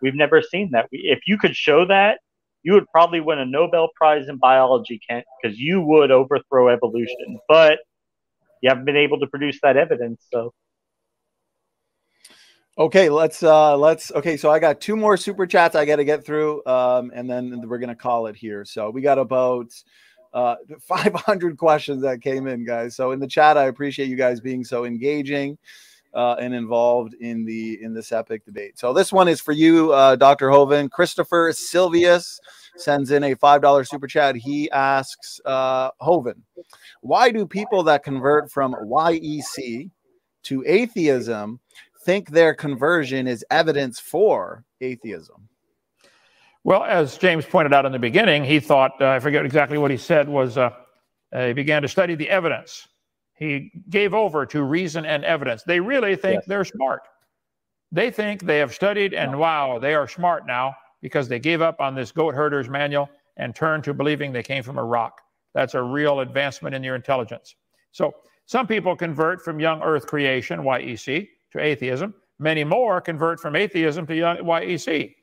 we've never seen that. If you could show that, you would probably win a Nobel Prize in biology, Kent, because you would overthrow evolution. But you haven't been able to produce that evidence, so Okay, let's uh let's okay, so I got two more super chats I got to get through um and then we're to call it here. So we got about uh (laughs) 500 questions that came in, guys. So in the chat I appreciate you guys being so engaging uh and involved in the in this epic debate. So this one is for you uh Dr. Hovind. Christopher Silvius sends in a $5 super chat. He asks uh Hovind, why do people that convert from YEC to atheism think their conversion is evidence for atheism? Well, as James pointed out in the beginning, he thought, uh, I forget exactly what he said, was uh, uh, he began to study the evidence. He gave over to reason and evidence. They really think yes. they're smart. They think they have studied and wow, they are smart now because they gave up on this goat herder's manual and turned to believing they came from a rock. That's a real advancement in your intelligence. So some people convert from young earth creation, YEC, to atheism. Many more convert from atheism to YEC.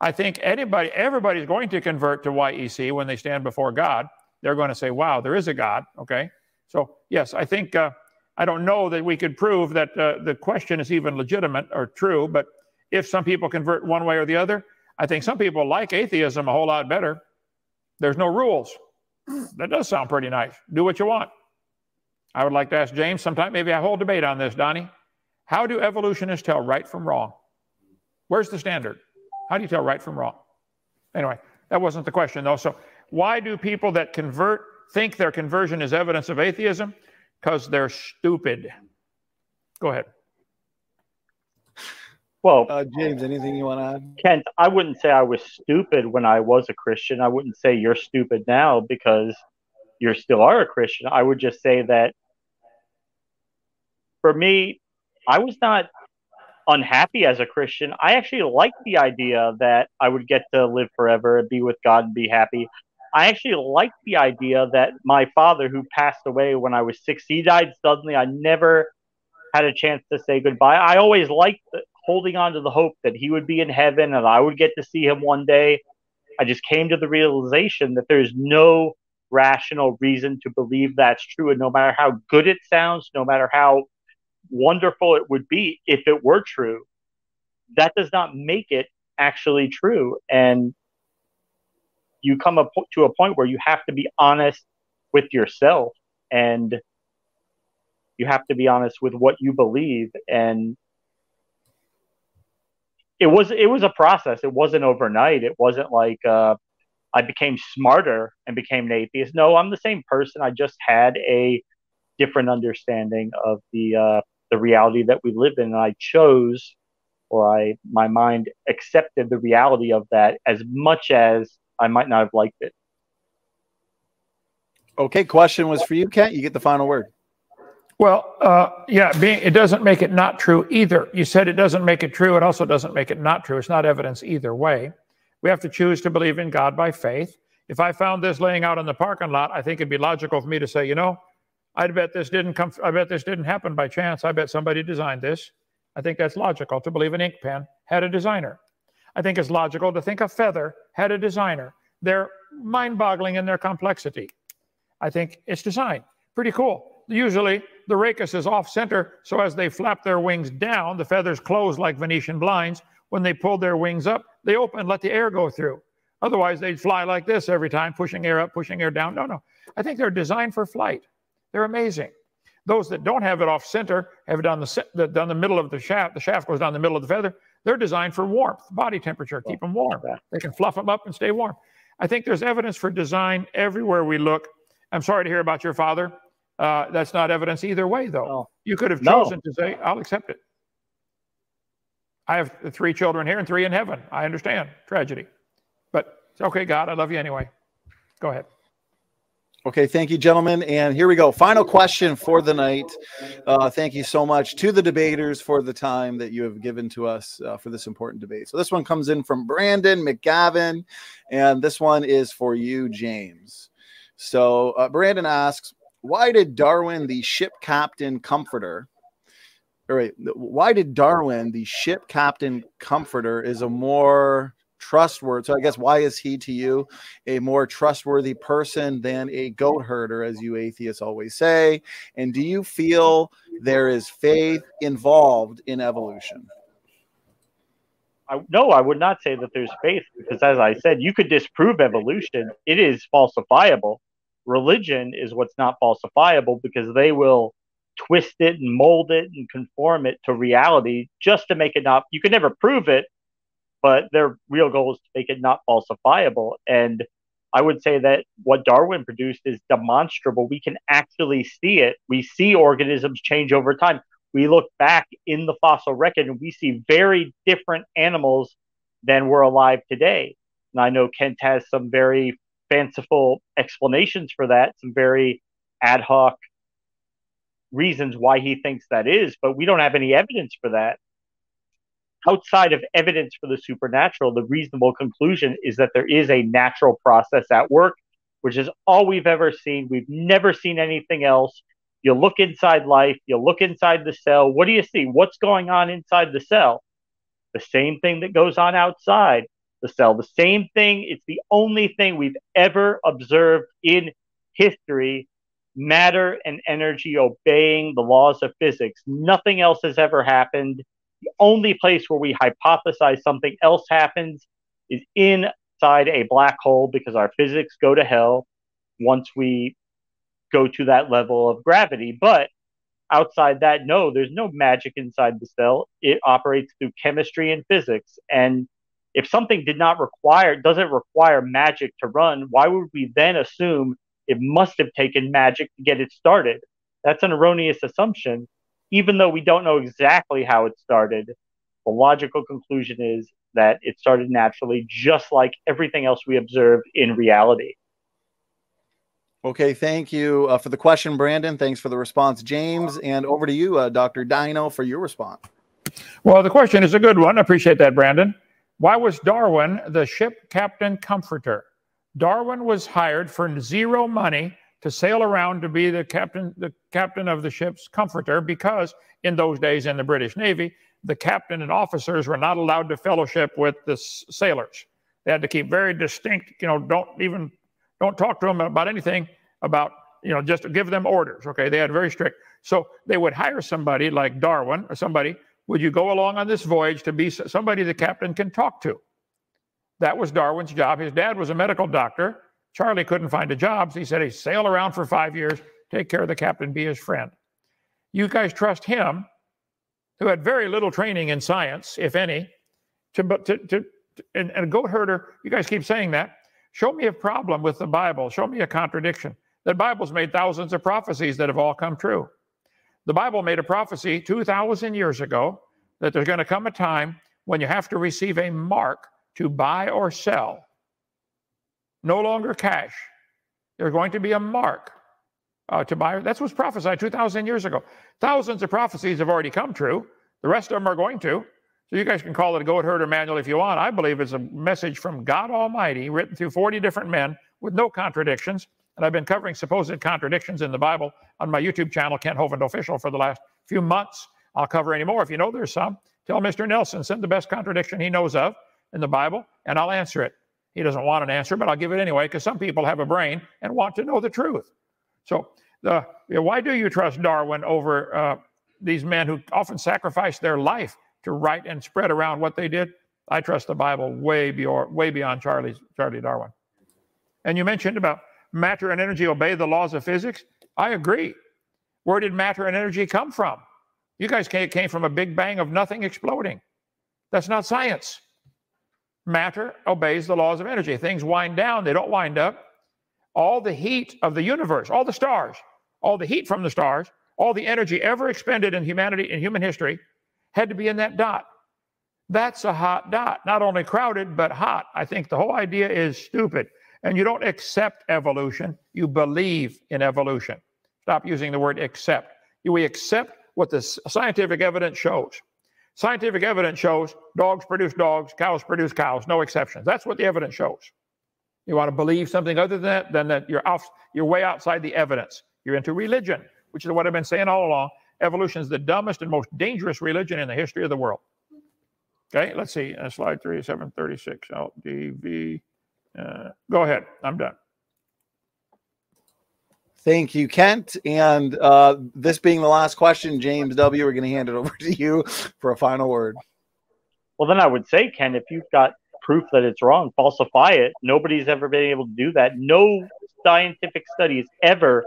I think anybody, everybody's going to convert to YEC when they stand before God. They're going to say, wow, there is a God. Okay. So, yes, I think, uh, I don't know that we could prove that uh, the question is even legitimate or true, but if some people convert one way or the other, I think some people like atheism a whole lot better. There's no rules. That does sound pretty nice. Do what you want. I would like to ask James sometime, maybe a whole debate on this, Donnie. How do evolutionists tell right from wrong? Where's the standard? How do you tell right from wrong? Anyway, that wasn't the question though. So, why do people that convert think their conversion is evidence of atheism? Because they're stupid. Go ahead. Well, uh, James, anything you want to add? Kent, I wouldn't say I was stupid when I was a Christian. I wouldn't say you're stupid now because you still are a Christian. I would just say that for me, I was not unhappy as a Christian. I actually liked the idea that I would get to live forever and be with God and be happy. I actually liked the idea that my father, who passed away when I was six, he died suddenly. I never had a chance to say goodbye. I always liked holding on to the hope that he would be in heaven and I would get to see him one day. I just came to the realization that there's no rational reason to believe that's true. And no matter how good it sounds, no matter how wonderful it would be if it were true, that does not make it actually true. And you come up to a point where you have to be honest with yourself and you have to be honest with what you believe. And it was it was a process. It wasn't overnight. It wasn't like uh, i became smarter and became an atheist. No i'm the same person. I just had a different understanding of the uh, the reality that we live in. And I chose, or I, my mind accepted the reality of that as much as I might not have liked it. Okay, question was for you, Kent. You get the final word. Well, uh, yeah, being, it doesn't make it not true either. You said it doesn't make it true. It also doesn't make it not true. It's not evidence either way. We have to choose to believe in God by faith. If I found this laying out in the parking lot, I think it'd be logical for me to say, you know, I bet this didn't come. I bet this didn't happen by chance. I bet somebody designed this. I think that's logical to believe an ink pen had a designer. I think it's logical to think a feather had a designer. They're mind-boggling in their complexity. I think it's design. Pretty cool. Usually the rachis is off center, so as they flap their wings down, the feathers close like Venetian blinds. When they pull their wings up, they open, let the air go through. Otherwise, they'd fly like this every time, pushing air up, pushing air down. No, no. I think they're designed for flight. They're amazing. Those that don't have it off center, have it down the, down the middle of the shaft, the shaft goes down the middle of the feather, they're designed for warmth, body temperature, keep them warm. They can fluff them up and stay warm. I think there's evidence for design everywhere we look. I'm sorry to hear about your father. Uh, that's not evidence either way, though. No. You could have chosen no. to say, I'll accept it. I have three children here and three in heaven. I understand tragedy. But it's okay, God, I love you anyway. Go ahead. Okay, thank you, gentlemen. And here we go. Final question for the night. Uh, thank you so much to the debaters for the time that you have given to us uh, for this important debate. So, this one comes in from Brandon McGavin, and this one is for you, James. So, uh, Brandon asks, Why did Darwin, the ship captain comforter, all right, why did Darwin, the ship captain comforter, is a more trustworthy. So I guess why is he to you a more trustworthy person than a goat herder, as you atheists always say? And do you feel there is faith involved in evolution? I, no, I would not say that there's faith because, as I said, you could disprove evolution. It is falsifiable. Religion is what's not falsifiable because they will twist it and mold it and conform it to reality just to make it not. You can never prove it, but their real goal is to make it not falsifiable. And I would say that what Darwin produced is demonstrable. We can actually see it. We see organisms change over time. We look back in the fossil record and we see very different animals than were alive today. And I know Kent has some very fanciful explanations for that, some very ad hoc reasons why he thinks that is, but we don't have any evidence for that outside of evidence for the supernatural, the reasonable conclusion is that there is a natural process at work, which is all we've ever seen. We've never seen anything else. You look inside life, you look inside the cell. What do you see? What's going on inside the cell? The same thing that goes on outside the cell. The same thing. It's the only thing we've ever observed in history matter and energy obeying the laws of physics. Nothing else has ever happened. The only place where we hypothesize something else happens is inside a black hole because our physics go to hell once we go to that level of gravity. But outside that, no, there's no magic inside the cell. It operates through chemistry and physics. And if something did not require, doesn't require magic to run, why would we then assume it must have taken magic to get it started? That's an erroneous assumption even though we don't know exactly how it started, the logical conclusion is that it started naturally, just like everything else we observe in reality. Okay, thank you uh, for the question, Brandon. Thanks for the response, James. And over to you, uh, Dr. Dino, for your response. Well, the question is a good one. I appreciate that, Brandon. Why was Darwin the ship captain comforter? Darwin was hired for zero money to sail around to be the captain, the captain of the ship's comforter, because in those days in the British Navy, the captain and officers were not allowed to fellowship with the sailors. They had to keep very distinct, you know, don't even don't talk to them about anything about, you know, just give them orders. Okay. They had very strict. So they would hire somebody like Darwin or somebody, would you go along on this voyage to be somebody the captain can talk to? That was Darwin's job. His dad was a medical doctor. Charlie couldn't find a job. So he said he sail around for five years, take care of the captain, be his friend. You guys trust him, who had very little training in science, if any, to, to, to, and, and a goat herder, you guys keep saying that. Show me a problem with the Bible. Show me a contradiction. The Bible's made thousands of prophecies that have all come true. The Bible made a prophecy 2,000 years ago that there's going to come a time when you have to receive a mark to buy or sell. No longer cash. There's going to be a mark uh, to buy. That's what's prophesied 2,000 years ago. Thousands of prophecies have already come true. The rest of them are going to. So you guys can call it a goat herder manual if you want. I believe it's a message from God Almighty written through 40 different men with no contradictions. And I've been covering supposed contradictions in the Bible on my YouTube channel, Kent Hovind Official, for the last few months. I'll cover any more. If you know there's some, tell Mr. Nelson, send the best contradiction he knows of in the Bible, and I'll answer it. He doesn't want an answer, but I'll give it anyway because some people have a brain and want to know the truth. So, the, why do you trust Darwin over uh, these men who often sacrificed their life to write and spread around what they did? I trust the Bible way beyond, way beyond Charlie's, Charlie Darwin. And you mentioned about matter and energy obey the laws of physics. I agree. Where did matter and energy come from? You guys came from a big bang of nothing exploding. That's not science. Matter obeys the laws of energy. Things wind down, they don't wind up. All the heat of the universe, all the stars, all the heat from the stars, all the energy ever expended in humanity in human history had to be in that dot. That's a hot dot, not only crowded, but hot. I think the whole idea is stupid. And you don't accept evolution, you believe in evolution. Stop using the word accept. We accept what the scientific evidence shows. Scientific evidence shows dogs produce dogs, cows produce cows, no exceptions. That's what the evidence shows. You want to believe something other than that, then that you're off, you're way outside the evidence. You're into religion, which is what I've been saying all along. Evolution is the dumbest and most dangerous religion in the history of the world. Okay, let's see. Uh, slide three, 736, LDV. Uh, go ahead. I'm done. Thank you, Kent. And uh, this being the last question, James W., we're going to hand it over to you for a final word. Well, then I would say, Ken, if you've got proof that it's wrong, falsify it. Nobody's ever been able to do that. No scientific studies ever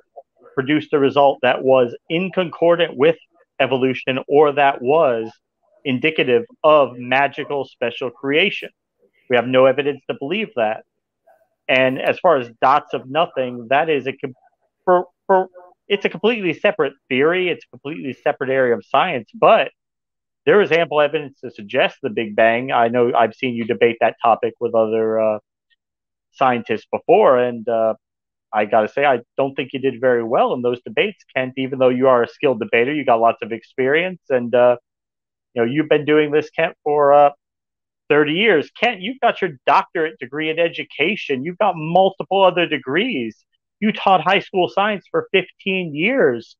produced a result that was inconcordant with evolution or that was indicative of magical special creation. We have no evidence to believe that. And as far as dots of nothing, that is a for for it's a completely separate theory. It's a completely separate area of science, but there is ample evidence to suggest the Big Bang. I know I've seen you debate that topic with other uh, scientists before, and uh, I got to say, I don't think you did very well in those debates, Kent. Even though you are a skilled debater, you got lots of experience, and uh, you know you've been doing this, Kent, for uh, 30 years. Kent, you've got your doctorate degree in education. You've got multiple other degrees. You taught high school science for 15 years.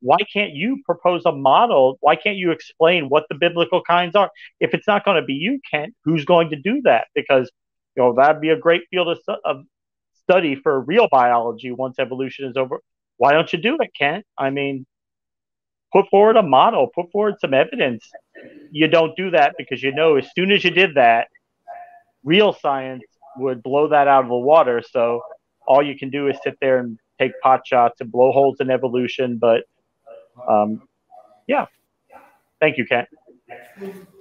Why can't you propose a model? Why can't you explain what the biblical kinds are? If it's not going to be you, Kent, who's going to do that? Because you know that'd be a great field of, of study for real biology once evolution is over. Why don't you do it, Kent? I mean, put forward a model, put forward some evidence. You don't do that because you know as soon as you did that, real science would blow that out of the water. So all you can do is sit there and take pot shots and blow holes in evolution. But um, yeah, thank you, Kent.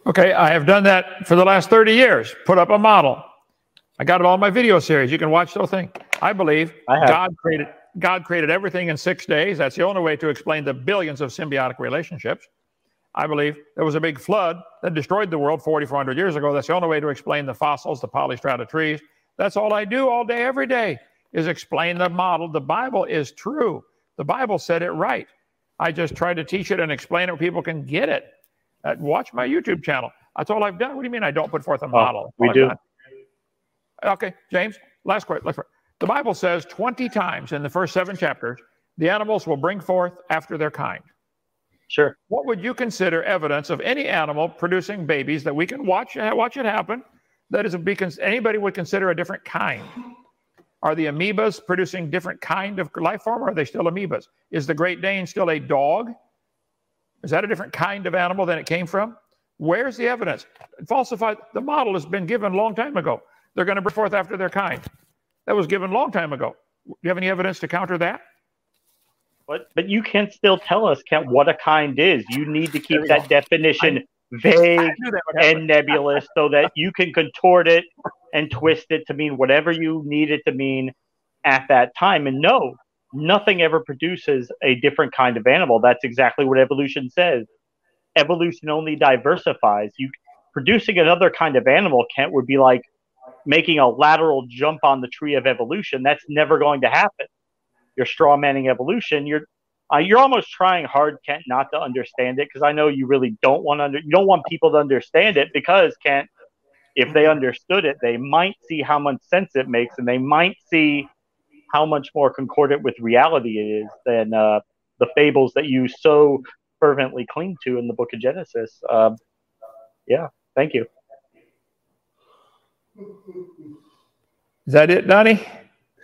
Okay, I have done that for the last 30 years. Put up a model. I got it all in my video series. You can watch the whole thing. I believe I God created God created everything in six days. That's the only way to explain the billions of symbiotic relationships. I believe there was a big flood that destroyed the world 4,400 years ago. That's the only way to explain the fossils, the polystrata trees. That's all I do all day, every day is explain the model. The Bible is true. The Bible said it right. I just try to teach it and explain it where people can get it. Uh, watch my YouTube channel. That's all I've done. What do you mean I don't put forth a oh, model? Oh, we do. Okay, James, last question. The Bible says 20 times in the first seven chapters, the animals will bring forth after their kind. Sure. What would you consider evidence of any animal producing babies that we can watch watch it happen? That is, anybody would consider a different kind. Are the amoebas producing different kind of life form, or are they still amoebas? Is the Great Dane still a dog? Is that a different kind of animal than it came from? Where's the evidence? Falsified. The model has been given a long time ago. They're going to bring forth after their kind. That was given a long time ago. Do you have any evidence to counter that? But but you can still tell us, Kent, what a kind is. You need to keep that go. definition I, vague and nebulous so that you can contort it and twist it to mean whatever you need it to mean at that time. And no, nothing ever produces a different kind of animal. That's exactly what evolution says. Evolution only diversifies. You producing another kind of animal Kent would be like making a lateral jump on the tree of evolution. That's never going to happen. You're straw manning evolution. You're uh, you're almost trying hard, Kent, not to understand it because I know you really don't want under you don't want people to understand it because Kent, if they understood it, they might see how much sense it makes and they might see how much more concordant with reality it is than uh, the fables that you so fervently cling to in the Book of Genesis. Uh, yeah, thank you. Is that it, Donnie?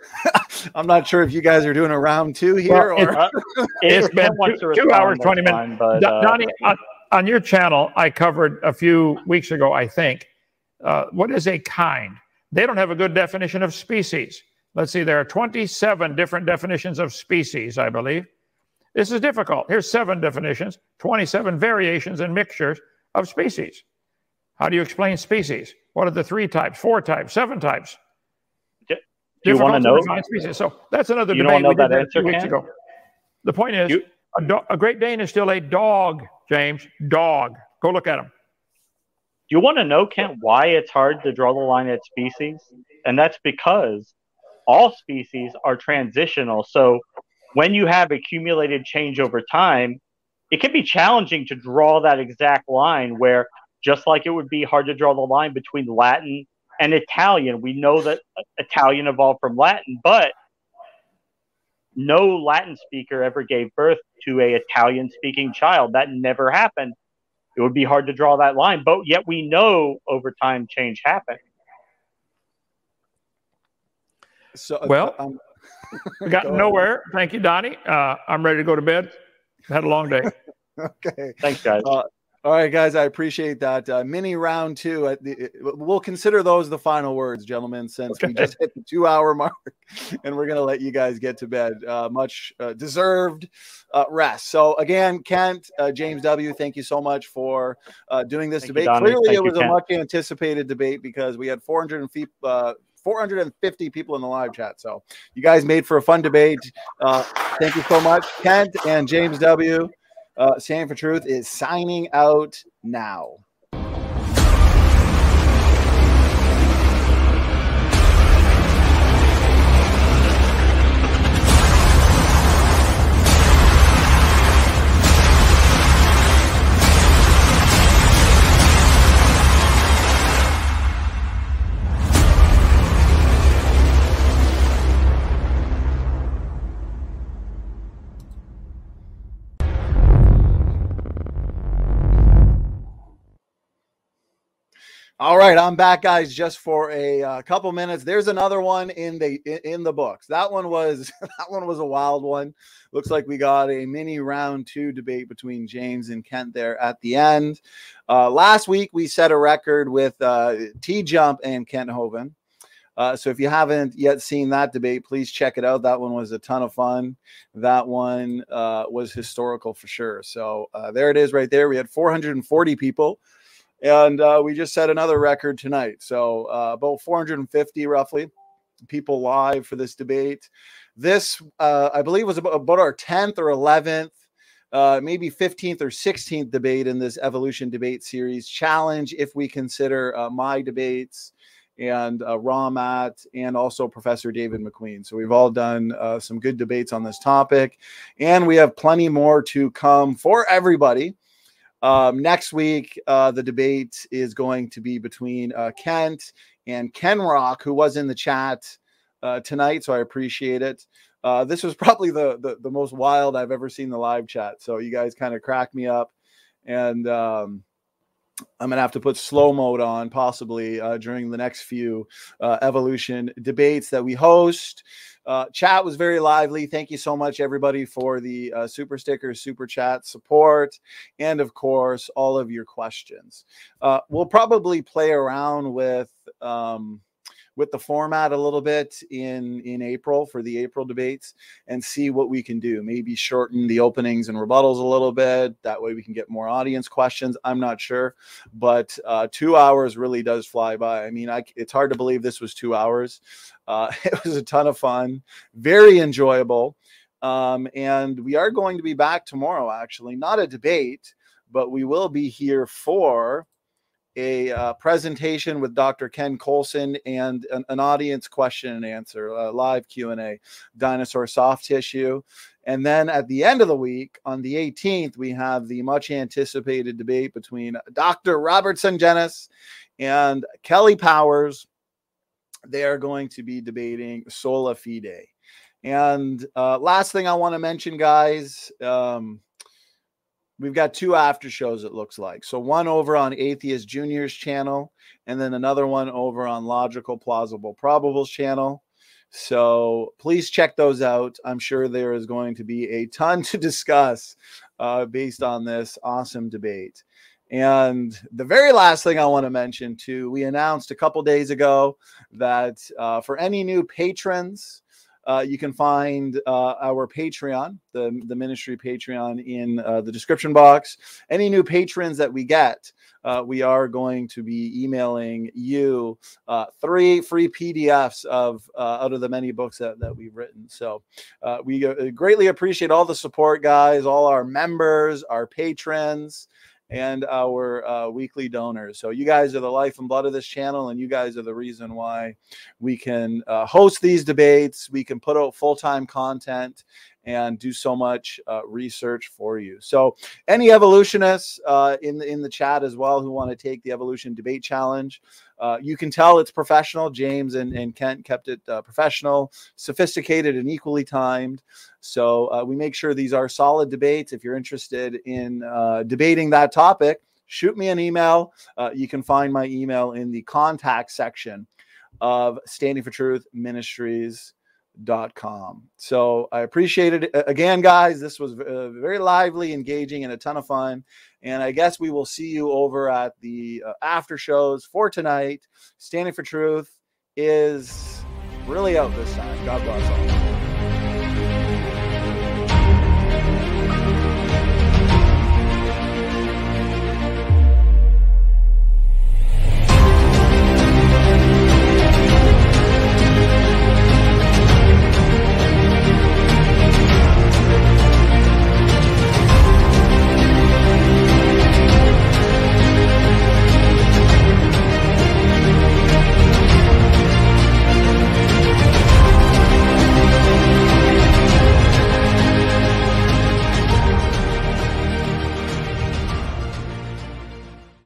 (laughs) I'm not sure if you guys are doing a round two here. Well, or... Uh, (laughs) it's, it's been two, two hours, 20 minutes. Time, but, uh, Donnie, on, on, your channel, I covered a few weeks ago, I think, uh, what is a kind? They don't have a good definition of species. Let's see, there are 27 different definitions of species, I believe. This is difficult. Here's seven definitions, 27 variations and mixtures of species. How do you explain species? What are the three types, four types, seven types? Do you want to know? Species. So that's another you debate we did that two weeks ago. The point is, you, a, a Great Dane is still a dog, James. Dog. Go look at him. You want to know, Kent, why it's hard to draw the line at species? And that's because all species are transitional. So when you have accumulated change over time, it can be challenging to draw that exact line where just like it would be hard to draw the line between Latin and Italian. We know that Italian evolved from Latin, but no Latin speaker ever gave birth to a Italian speaking child. That never happened. It would be hard to draw that line, but yet we know over time change happened. So uh, well, um, we got (laughs) nowhere. Thank you, Donnie. Uh, I'm ready to go to bed. Had a long day. (laughs) okay. Thanks, guys. Uh, all right, guys, I appreciate that. Uh, mini round two. Uh, we'll consider those the final words, gentlemen, since okay. we just hit the two hour (laughs) mark and we're going to let you guys get to bed. Uh, much uh, deserved uh, rest. So, again, Kent, uh, James W., thank you so much for doing this thank debate. You, Clearly, thank it was you, a much anticipated debate because we had 400 feet. 450 people in the live chat. So you guys made for a fun debate. thank you so much, Kent and James W uh, Stand for Truth is signing out now. All right, I'm back, guys, just for a uh, couple minutes. There's another one in the in the books. That one was (laughs) that one was a wild one. Looks like we got a mini round two debate between James and Kent there at the end. Uh, last week we set a record with uh, T Jump and Kent Hovind. Uh, so if you haven't yet seen that debate, please check it out. That one was a ton of fun. That one uh, was historical for sure. So uh, there it is, right there. We had 440 people and uh, we just set another record tonight. So uh, about 450 roughly people live for this debate. This, uh, I believe, was about, about our 10th or 11th, uh, maybe 15th or 16th debate in this evolution debate series challenge. If we consider uh, my debates and uh, Ramat and also Professor David McQueen. So we've all done uh, some good debates on this topic, and we have plenty more to come for everybody. Um, next week, uh, the debate is going to be between uh, Kent and Ken Rock, who was in the chat uh, tonight. So I appreciate it. Uh, this was (laughs) probably the, the, the most wild I've ever seen the live chat. So you guys kind of cracked me up, and um, I'm gonna have to put slow mode on possibly uh, during the next few uh, evolution debates that we host. Uh, chat was very lively. Thank you so much, everybody, for the uh, super stickers, super chat support, and of course, all of your questions. Uh, we'll probably play around with. Um, with the format a little bit in in April for the April debates and see what we can do. Maybe shorten the openings and rebuttals a little bit. That way we can get more audience questions. I'm not sure, but uh, two hours really does fly by. I mean, I, it's hard to believe this was two hours. Uh, (laughs) it was a ton of fun, very enjoyable. Um, and we are going to be back tomorrow, actually, not a debate, but we will be here for a uh, presentation with Dr. Ken Colson and an, an audience question and answer, a live Q&A, dinosaur soft tissue. And then at the end of the week, on the 18th, we have the much anticipated debate between Dr. Robertson Sungenis and Kelly Powers. They are going to be debating sola fide. And uh, last thing I want to mention, guys, um, we've got two after shows, it looks like. So one over on Atheist Junior's channel, and then another one over on Logical Plausible Probables channel. So please check those out. I'm sure there is going to be a ton to discuss uh, based on this awesome debate. And the very last thing I want to mention, too, we announced a couple days ago that uh, for any new patrons, uh, you can find uh, our Patreon, the, the ministry Patreon, in uh, the description box. Any new patrons that we get, uh, we are going to be emailing you uh, three free PDFs of uh, out of the many books that, that we've written. So we greatly appreciate all the support, guys, all our members, our patrons and our uh, weekly donors. So you guys are the life and blood of this channel, and you guys are the reason why we can uh, host these debates. We can put out full time content and do so much uh, research for you. So, any evolutionists uh, in the, in the chat as well who want to take the evolution debate challenge, uh, you can tell it's professional. James and, and Kent kept it uh, professional, sophisticated, and equally timed. So uh, we make sure these are solid debates. If you're interested in uh, debating that topic, shoot me an email. Uh, you can find my email in the contact section of Standing for Truth Ministries dot com so i appreciate it again guys this was very lively engaging and a ton of fun and i guess we will see you over at the uh, after shows for tonight. Standing for truth is really out this time. God bless all